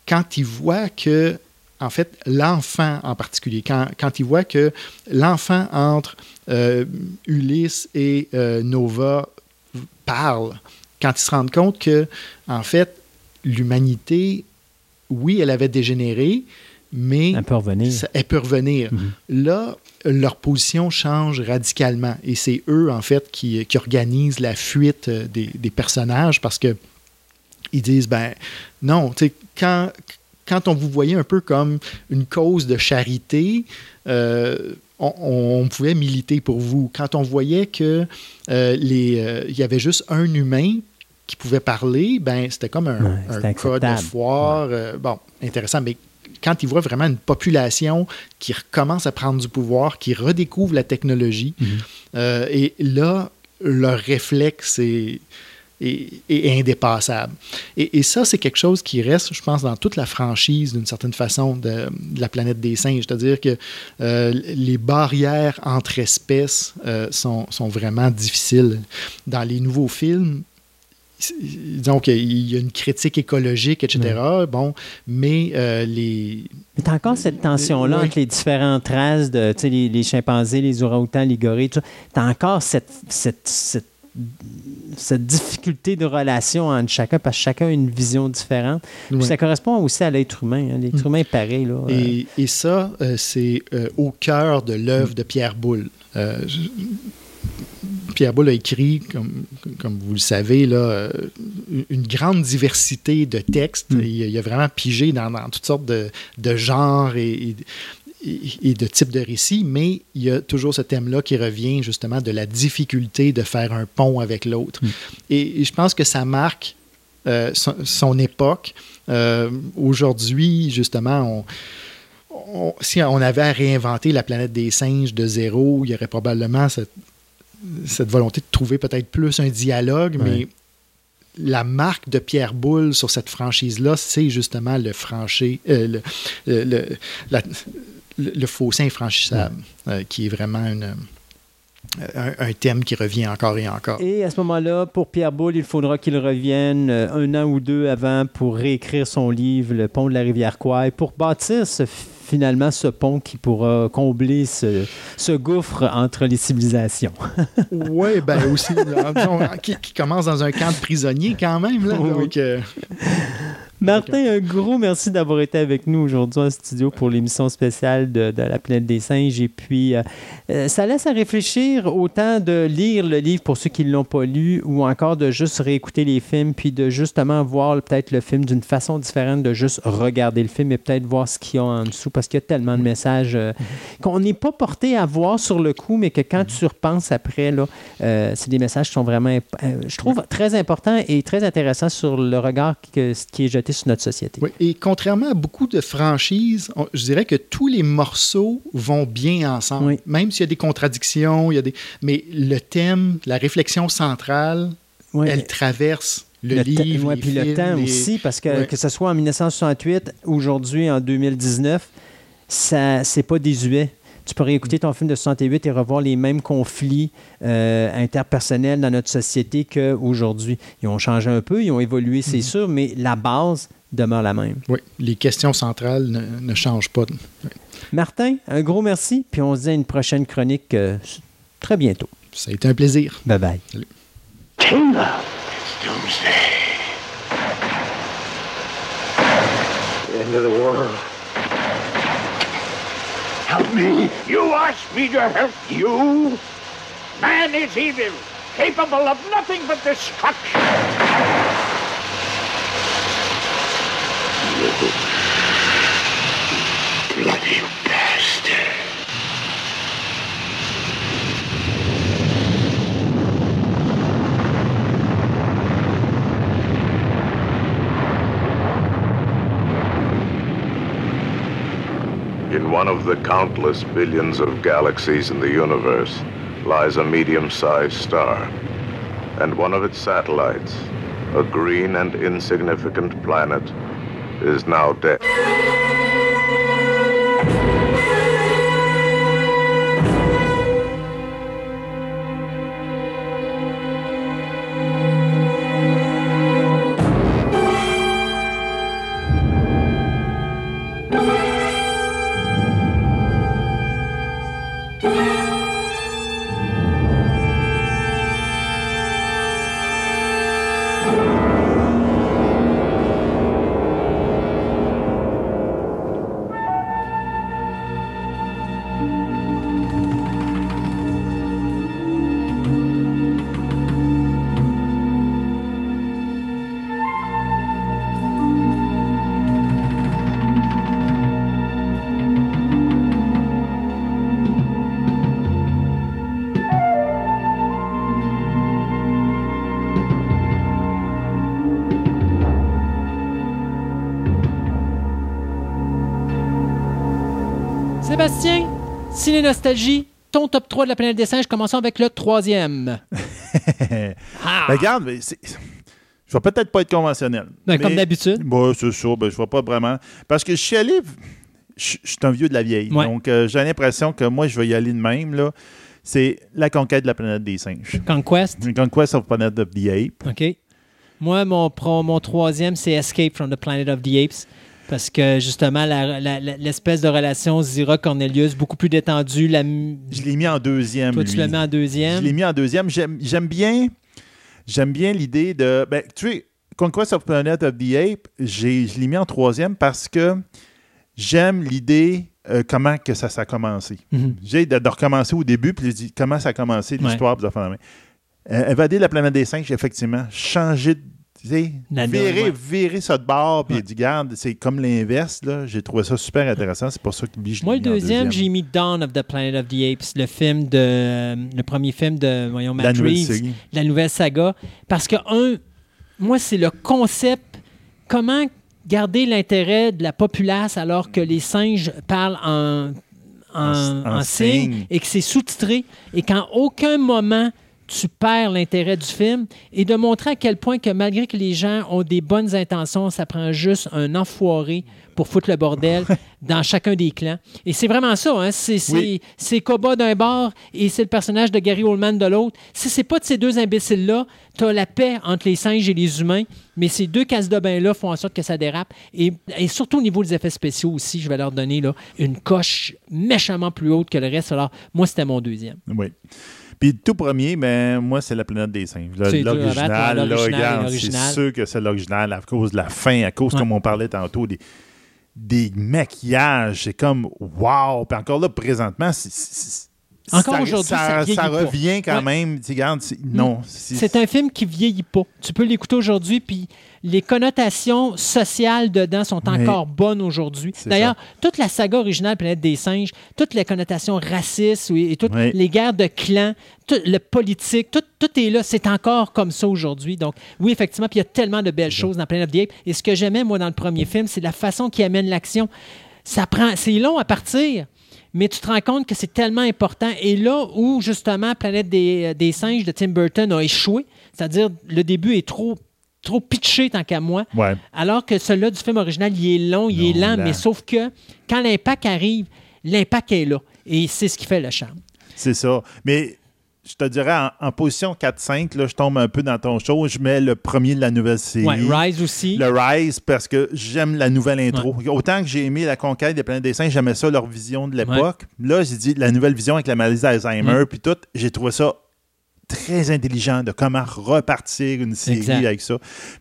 quand ils voient que, en fait, l'enfant en particulier, quand, quand ils voient que l'enfant entre Ulysse et Nova parle, quand ils se rendent compte que, en fait, l'humanité, oui, elle avait dégénéré, mais Elle peut revenir. ça- elle peut revenir. Là, leur position change radicalement. Et c'est eux, en fait, qui, qui organisent la fuite euh, des, des personnages parce que ils disent, ben non, tu sais, quand, quand on vous voyait un peu comme une cause de charité, euh, on, on pouvait militer pour vous. Quand on voyait que euh, les, euh, il y avait juste un humain qui pouvait parler, ben c'était comme un, Ouais, un cas de foire. bon, intéressant, mais quand ils voient vraiment une population qui recommence à prendre du pouvoir, qui redécouvre la technologie, euh, et là, leur réflexe est, est- est indépassable. Et, et ça, c'est quelque chose qui reste, je pense, dans toute la franchise, d'une certaine façon, de, de la planète des singes. C'est-à-dire que euh, les barrières entre espèces euh, sont, sont vraiment difficiles. Dans les nouveaux films, disons qu'il y a une critique écologique, etc. Bon, mais euh, les, Mais t'as encore cette tension-là entre les différentes races, de, tu sais, les, les chimpanzés, les orang-outans, les gorilles, tout ça. T'as encore cette, cette, cette, cette difficulté de relation entre chacun, parce que chacun a une vision différente. Puis ça correspond aussi à l'être humain. hein. L'être humain est pareil. Là. Euh, Et, et ça, euh, c'est euh, au cœur de l'œuvre de Pierre Boulle. Euh, je- Pierre Boulle a écrit, comme, comme vous le savez, là, euh, une grande diversité de textes. Il, a- il a vraiment pigé dans, dans toutes sortes de, de genres et, et- de types de récits, mais il y a toujours ce thème-là qui revient justement de la difficulté de faire un pont avec l'autre. Et, et je pense que ça marque euh, son, son époque. Euh, Aujourd'hui, justement, on, on- si on avait à réinventer la planète des singes de zéro, il y aurait probablement cette, cette volonté de trouver peut-être plus un dialogue, mais la marque de Pierre Boulle sur cette franchise-là, c'est justement le franchi, euh, le, le, le- la- le- le fossé infranchissable, euh, qui est vraiment une- un, un thème qui revient encore et encore. Et à ce moment-là, pour Pierre Boulle, il faudra qu'il revienne euh, un an ou deux avant pour réécrire son livre Le pont de la rivière Kouai, pour bâtir ce finalement ce pont qui pourra combler ce, ce gouffre entre les civilisations. Oui, ben aussi, disons, qui, qui commence dans un camp de prisonniers quand même. Là, Oui. donc, euh, Martin, un gros merci d'avoir été avec nous aujourd'hui en studio pour l'émission spéciale de, de La planète des singes. Et puis, euh, euh, ça laisse à réfléchir autant de lire le livre pour ceux qui ne l'ont pas lu ou encore de juste réécouter les films puis de justement voir peut-être le film d'une façon différente de juste regarder le film et peut-être voir ce qu'il y a en dessous parce qu'il y a tellement de messages euh, qu'on n'est pas porté à voir sur le coup, mais que quand tu repenses après, là, euh, c'est des messages qui sont vraiment, je trouve, très importants et très intéressants sur le regard que- qui est jeté sur notre société. oui. Et contrairement à beaucoup de franchises, on- je dirais que tous les morceaux vont bien ensemble. Oui. Même s'il y a des contradictions, il y a des... mais le thème, la réflexion centrale, elle traverse le, Le livre. ouais, les puis le temps les- aussi, parce que Ouais. que ce soit en 1968, aujourd'hui, en 2019, ça c'est pas désuet. Tu pourrais écouter ton film de 68 et revoir les mêmes conflits euh, interpersonnels dans notre société qu'aujourd'hui. Ils ont changé un peu, ils ont évolué, c'est sûr, mais la base demeure la même. Oui, les questions centrales ne, ne changent pas. Oui. Martin, un gros merci, puis on se dit à une prochaine chronique euh, très bientôt. Ça a été un plaisir. Bye bye. It's doomsday. The end of the world. Help me. You ask me to help you? Man is evil, capable of nothing but destruction. Bloody one of the countless billions of galaxies in the universe lies a medium sized star. And one of its satellites, a green and insignificant planet, is now dead. Ciné Nostalgie, ton top 3 de la planète des singes, commençons avec le troisième. Ah! Ben, regarde, c'est- je vais peut-être pas être conventionnel. Ben, comme d'habitude. Bon, c'est ça. Ben, je vais pas vraiment. Parce que je suis allé. Je je suis un vieux de la vieille. Ouais. Donc, euh, j'ai l'impression que moi, je vais y aller de même. là. C'est la conquête de la planète des singes. Conquest. Conquest of Planet of the Apes. OK. Moi, mon, pro- mon troisième, c'est Escape from the Planet of the Apes. Parce que justement, l'espèce de relation Zira-Cornelius, beaucoup plus détendue. La, Je l'ai mis en deuxième. toi, tu le mets en Je deuxième. l'ai mis en deuxième. J'aime bien, j'aime bien l'idée de. Ben, tu sais, Conquest of Planet of the j'ai- je l'ai mis en troisième parce que j'aime l'idée euh, comment que ça, ça a commencé. Mhm. J'ai de, de recommencer au début, puis je dis comment ça a commencé Ouais. l'histoire, puis la main. Euh, évader la planète des singes, effectivement, changer de. Tu sais, virer, virer ça de bord, puis Ouais. dit, garde, c'est comme l'inverse, là. J'ai trouvé ça super intéressant. C'est pour ça que je Moi, le deuxième, j'ai mis Dawn of the Planet of the Apes, le film de. euh, le premier film de, voyons, La Matt nouvelle Reeves, série. la nouvelle saga. Parce que, un, moi, c'est le concept. Comment garder l'intérêt de la populace alors que les singes parlent en, en, En- signe. et que c'est sous-titré et qu'en aucun moment tu perds l'intérêt du film et de montrer à quel point que malgré que les gens ont des bonnes intentions, ça prend juste un enfoiré pour foutre le bordel dans chacun des clans. Et c'est vraiment ça, hein? c'est Oui. Koba d'un bord et c'est le personnage de Gary Oldman de l'autre. Si c'est pas de ces deux imbéciles-là, t'as la paix entre les singes et les humains, mais ces deux cases de bain-là font en sorte que ça dérape. Et, et surtout au niveau des effets spéciaux aussi, je vais leur donner là, une coche méchamment plus haute que le reste. Alors, moi, c'était mon deuxième. Oui. Puis tout premier, ben, moi, c'est la planète des singes. L'original, c'est sûr que c'est l'original à cause de la fin, à cause, Ouais. comme on parlait tantôt, des, des maquillages. C'est comme wow. Puis encore là, présentement, c'est- Encore ça- aujourd'hui, ça pas. revient quand Ouais. même. C'est- non. C'est un film qui vieillit pas. Tu peux l'écouter aujourd'hui, puis les connotations sociales dedans sont Mais- encore bonnes aujourd'hui. D'ailleurs, toute la saga originale Planète des singes, toutes les connotations racistes oui, et toutes Oui. les guerres de clans, tout le politique, tout, tout est là. C'est encore comme ça aujourd'hui. Donc, oui, effectivement, puis il y a tellement de belles choses dans Planet of the Apes. Et ce que j'aimais, moi, dans le premier film, c'est la façon qui amène l'action. Ça prend, c'est long à partir. Mais tu te rends compte que c'est tellement important. Et là où, justement, Planète des, des singes de Tim Burton a échoué, c'est-à-dire le début est trop, trop pitché tant qu'à moi, Ouais. alors que celui-là du film original, il est long, il est lent. mais sauf que quand l'impact arrive, l'impact est là. Et c'est ce qui fait le charme. C'est ça. Mais je te dirais, en, en position 4-5, là, je tombe un peu dans ton show. Je mets le premier de la nouvelle série. Ouais, Rise aussi. Le Rise, parce que j'aime la nouvelle intro. Autant que j'ai aimé La Conquête des planètes des singes, j'aimais ça, leur vision de l'époque. Là, j'ai dit la nouvelle vision avec la maladie d'Alzheimer, Mm. puis tout, j'ai trouvé ça très intelligent de comment repartir une série Exact. avec ça.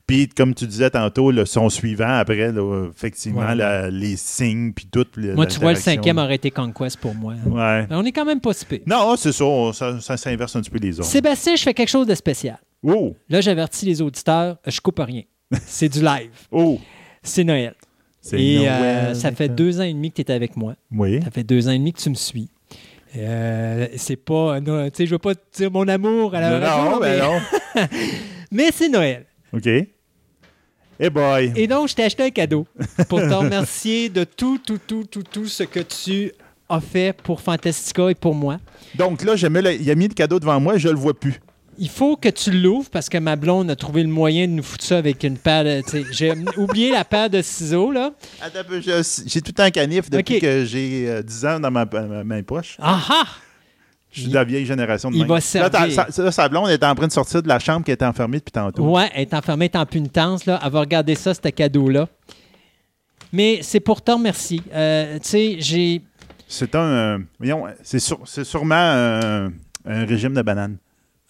Puis, comme tu disais tantôt, le son suivant, après, là, effectivement, Ouais. la- les signes, puis tout. Moi, tu vois, le cinquième aurait été Conquest pour moi. Ouais. On est quand même pas si pire. Non, c'est ça, on- ça, ça s'inverse un petit peu les ordres. Sébastien, je fais quelque chose de spécial. Oh! Là, j'avertis les auditeurs, je coupe rien. C'est du live. Oh! C'est Noël. C'est Et Noël euh, ça avec fait deux ans et demi que tu es avec moi. Oui. Ça fait deux ans et demi que tu me suis. Euh, c'est pas. tu sais, je veux pas te dire mon amour à la Non, ben mais, non. mais c'est Noël. OK. Hey boy. Et donc, je t'ai acheté un cadeau pour te remercier de tout, tout, tout, tout, tout ce que tu as fait pour Fantastica et pour moi. Donc là, j'ai mis le- il a mis le cadeau devant moi, je le vois plus. Il faut que tu l'ouvres parce que ma blonde a trouvé le moyen de nous foutre ça avec une paire J'ai oublié la paire de ciseaux, là. Attends j'ai tout un canif depuis que j'ai euh, 10 ans dans ma, ma, ma poche. Ah ah! Je suis de la vieille génération de il même. va servir. sa, là, sa blonde est en train de sortir de la chambre qui était enfermée depuis tantôt. Ouais, elle est enfermée, elle est en punitence, là. Elle va regarder ça, ce cadeau-là. Mais c'est pour te remercier. Euh, tu sais, j'ai. C'est un. euh, voyons, c'est sûrement un, un régime de bananes.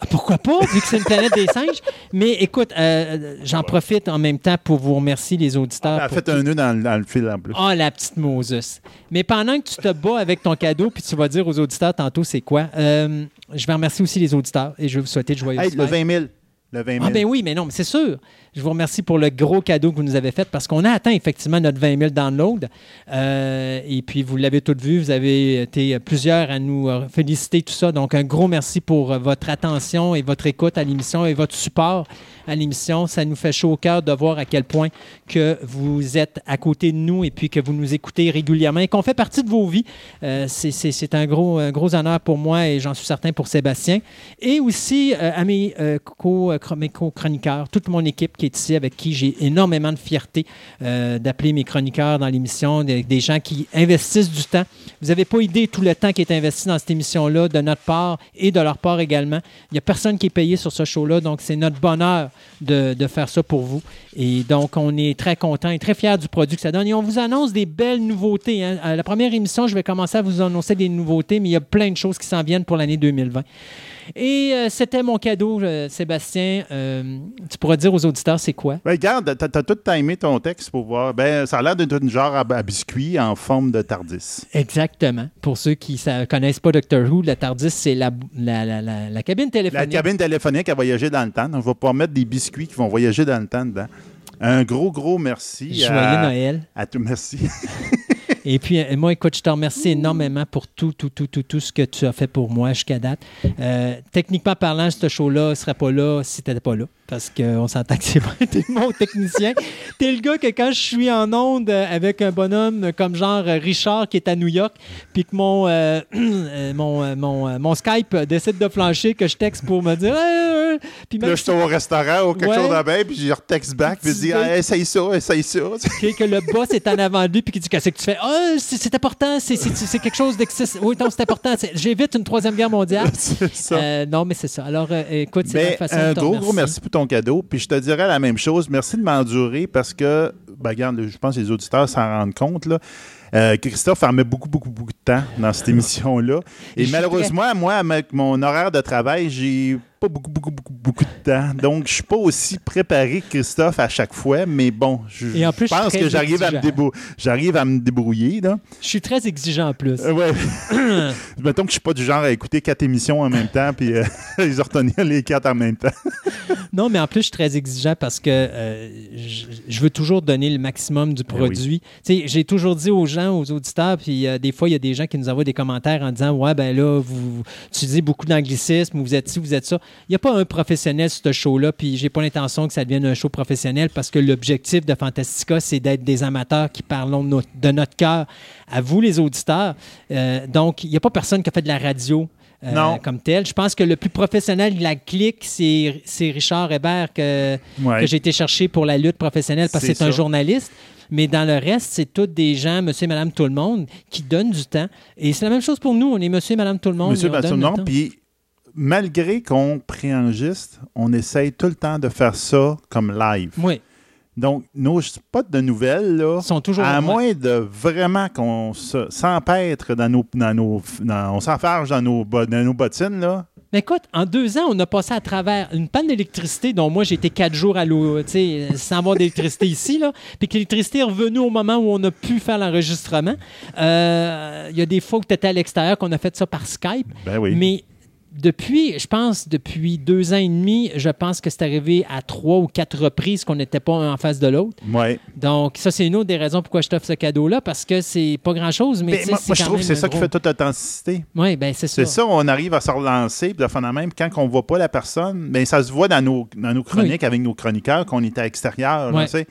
Ah, Pourquoi pas, vu que c'est une planète des singes? Mais écoute, euh, j'en profite en même temps pour vous remercier, les auditeurs. Elle a pour fait un nœud dans, le- dans le fil en plus. Ah, la petite Moses. Mais pendant que tu te bats avec ton cadeau, puis tu vas dire aux auditeurs tantôt c'est quoi, euh, je vais remercier aussi les auditeurs et je vais vous souhaiter de joyeuses Hey, le fêtes. 20 000. Le 20 000. Ah ben oui, mais non, mais c'est sûr. Je vous remercie pour le gros cadeau que vous nous avez fait parce qu'on a atteint effectivement notre 20 000 downloads. Et puis, vous l'avez toutes vu, vous avez été plusieurs à nous euh, féliciter, tout ça. Donc, un gros merci pour euh, votre attention et votre écoute à l'émission et votre support à l'émission. Ça nous fait chaud au cœur de voir à quel point que vous êtes à côté de nous et puis que vous nous écoutez régulièrement et qu'on fait partie de vos vies. Euh, c'est- un gros, un gros honneur pour moi et j'en suis certain pour Sébastien. Et aussi euh, à euh, mes co-chroniqueurs, toute mon équipe qui est ici, avec qui j'ai énormément de fierté euh, d'appeler mes chroniqueurs dans l'émission, des, gens qui investissent du temps. Vous n'avez pas idée tout le temps qui est investi dans cette émission-là, de notre part et de leur part également. Il n'y a personne qui est payé sur ce show-là, donc c'est notre bonheur de, de faire ça pour vous. Et donc, on est très content et très fiers du produit que ça donne. Et on vous annonce des belles nouveautés. hein. À la première émission, je vais commencer à vous annoncer des nouveautés, mais il y a plein de choses qui s'en viennent pour l'année 2020. Et euh, c'était mon cadeau, euh, Sébastien. Euh, tu pourras dire aux auditeurs c'est quoi? Ben, regarde, t'as, t'as tout timé ton texte pour voir. Ben, ça a l'air d'être une genre à, à biscuit en forme de Tardis. Exactement. Pour ceux qui ne connaissent pas Doctor Who, la TARDIS, c'est la, la, la, la- la cabine La téléphonique. cabine téléphonique a voyagé dans le temps. Donc, on va pouvoir mettre des biscuits qui vont voyager dans le temps dedans. Un gros, gros merci. Joyeux à, Noël. À tout, merci. Et puis, euh, moi, écoute, je te remercie énormément pour tout, tout, tout, tout, tout ce que tu as fait pour moi jusqu'à date. Euh, techniquement parlant, ce show-là ne serait pas là si tu n'étais pas là. Parce qu'on s'entend que c'est pas t'es mon technicien. T'es le gars que quand je suis en onde avec un bonhomme comme genre Richard qui est à New York, puis que mon, euh, euh, mon, euh, mon, mon Skype décide de flancher, que je texte pour me dire. Euh, euh, puis là, je suis au restaurant ou quelque Ouais. chose bien, puis je retexte back, puis je dis ah, essaye ça, essaye ça. que, que le boss est en avant de lui puis qui dit qu'est-ce que tu fais? Ah c'est c'est important c'est- quelque chose d'excessif oui non c'est important j'évite une troisième guerre mondiale non mais c'est ça alors écoute c'est la façon un gros, gros merci pour ton cadeau. Puis je te dirais la même chose. Merci de m'endurer parce que, ben, regarde, je pense que les auditeurs s'en rendent compte. Là. Euh, Christophe en met beaucoup, beaucoup, beaucoup de temps dans cette émission-là. Et malheureusement, moi, avec mon horaire de travail, j'ai pas beaucoup, beaucoup, beaucoup, beaucoup de temps. Donc, je suis pas aussi préparé que Christophe à chaque fois. Mais bon, je, Et en plus, je je suis pense que j'arrive à, me j'arrive à me débrouiller. Là. je suis très exigeant en plus Euh, ouais. Mettons que je suis pas du genre à écouter quatre émissions en même temps puis euh, les retenir les quatre en même temps. Non, mais en plus, je suis très exigeant parce que euh, je, je veux toujours donner le maximum du Eh oui. produit. J'ai toujours dit aux gens, aux auditeurs, puis euh, des fois, il y a des gens qui nous envoient des commentaires en disant Ouais, ben là, vous tu dis beaucoup d'anglicisme, vous êtes ci, vous êtes ça. Il n'y a pas un professionnel sur ce show-là, puis j'ai pas l'intention que ça devienne un show professionnel parce que l'objectif de Fantastica, c'est d'être des amateurs qui parlons de notre, cœur à vous, les auditeurs. Euh, donc, il n'y a pas personne qui a fait de la radio. euh, Non. comme tel. Je pense que le plus professionnel de la clique, c'est Richard Hébert que, Ouais. que j'ai été chercher pour la lutte professionnelle parce que C'est un journaliste. Mais dans le reste, c'est tous des gens, monsieur et madame tout le monde, qui donnent du temps. Et c'est la même chose pour nous. On est monsieur et madame tout le monde. Monsieur et donne Batson, le temps. puis malgré qu'on préenregistre, on essaye tout le temps de faire ça comme live. Oui, Donc, nos spots de nouvelles, là, sont toujours à ouais. moins de vraiment qu'on se- s'empêtre dans nos, dans nos, dans- on s'enfarge dans nos, dans nos bottines, là. Mais écoute, en deux ans, on a passé à travers une panne d'électricité dont moi j'ai été quatre jours à l'eau, tu sais, sans avoir d'électricité ici, là. Puis que l'électricité est revenue au moment où on a pu faire l'enregistrement. Euh, Il y a des fois où tu étais à l'extérieur qu'on a fait ça par Skype. Ben oui. Mais depuis, je pense, depuis deux ans et demi, je pense que c'est arrivé à trois ou quatre reprises qu'on n'était pas un en face de l'autre. Ouais. Donc, ça, c'est une autre des raisons pourquoi je t'offre ce cadeau-là, parce que c'est pas grand-chose, mais, Mais sais, moi, moi, je trouve que c'est ça qui fait toute l'authenticité. Oui, ben c'est ça. C'est ça, on arrive à se relancer, puis de la même. Quand on ne voit pas la personne, ben, ça se voit dans nos, dans nos chroniques avec nos chroniqueurs qu'on était à Ouais. tu sais.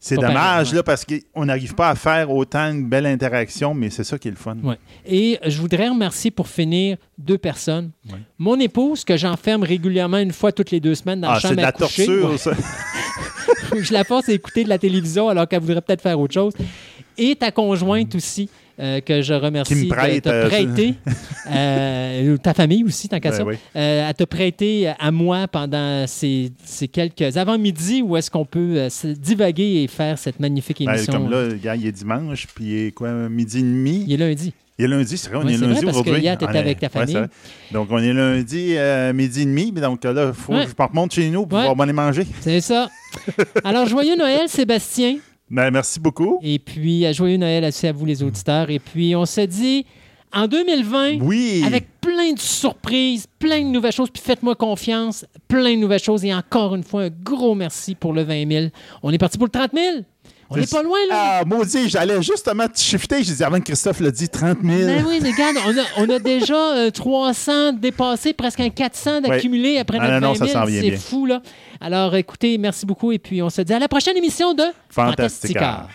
C'est dommage, ouais. là, parce qu'on n'arrive pas à faire autant une belle interaction, mais c'est ça qui est le fun. Ouais. Et je voudrais remercier pour finir deux personnes. Mon épouse, que j'enferme régulièrement une fois toutes les deux semaines dans Ah, la c'est chambre de la coucher. torture, Ouais. ça. je la force à écouter de la télévision alors qu'elle voudrait peut-être faire autre chose. Et ta conjointe aussi, euh, que je remercie prête, de te euh, prêter. euh, ta famille aussi, tant qu'à Ben ça. oui. À te prêter à moi pendant ces, ces quelques avant-midi où est-ce qu'on peut se divaguer et faire cette magnifique Ben, émission? comme là, gars, il est dimanche, puis il est quoi, midi et demi? Il est lundi. Il est lundi, c'est vrai, on Ouais, est lundi vrai, parce que aujourd'hui. hier, est- avec ta famille. Donc, on est lundi, euh, midi et demi, mais donc là, il faut Ouais. que je remonte chez nous pour pouvoir aller manger. C'est ça. Alors, joyeux Noël, Sébastien. Ben, merci beaucoup. Et puis, euh, joyeux Noël aussi à vous, les auditeurs. Et puis, on se dit en 2020, Oui. avec plein de surprises, plein de nouvelles choses. Puis, faites-moi confiance, plein de nouvelles choses. Et encore une fois, un gros merci pour le 20 000. On est parti pour le 30 000. On n'est pas loin, là. Ah, maudit, j'allais justement te shifter. J'ai dit avant que Christophe l'a dit 30 000. Ben oui, mais regarde, on a, on a déjà euh, 300 dépassés, presque un 400 d'accumulés après Ah, notre non, non, 20 ça 000. s'en vient C'est fou, là. Alors, écoutez, merci beaucoup. Et puis, on se dit à la prochaine émission de Fantastica.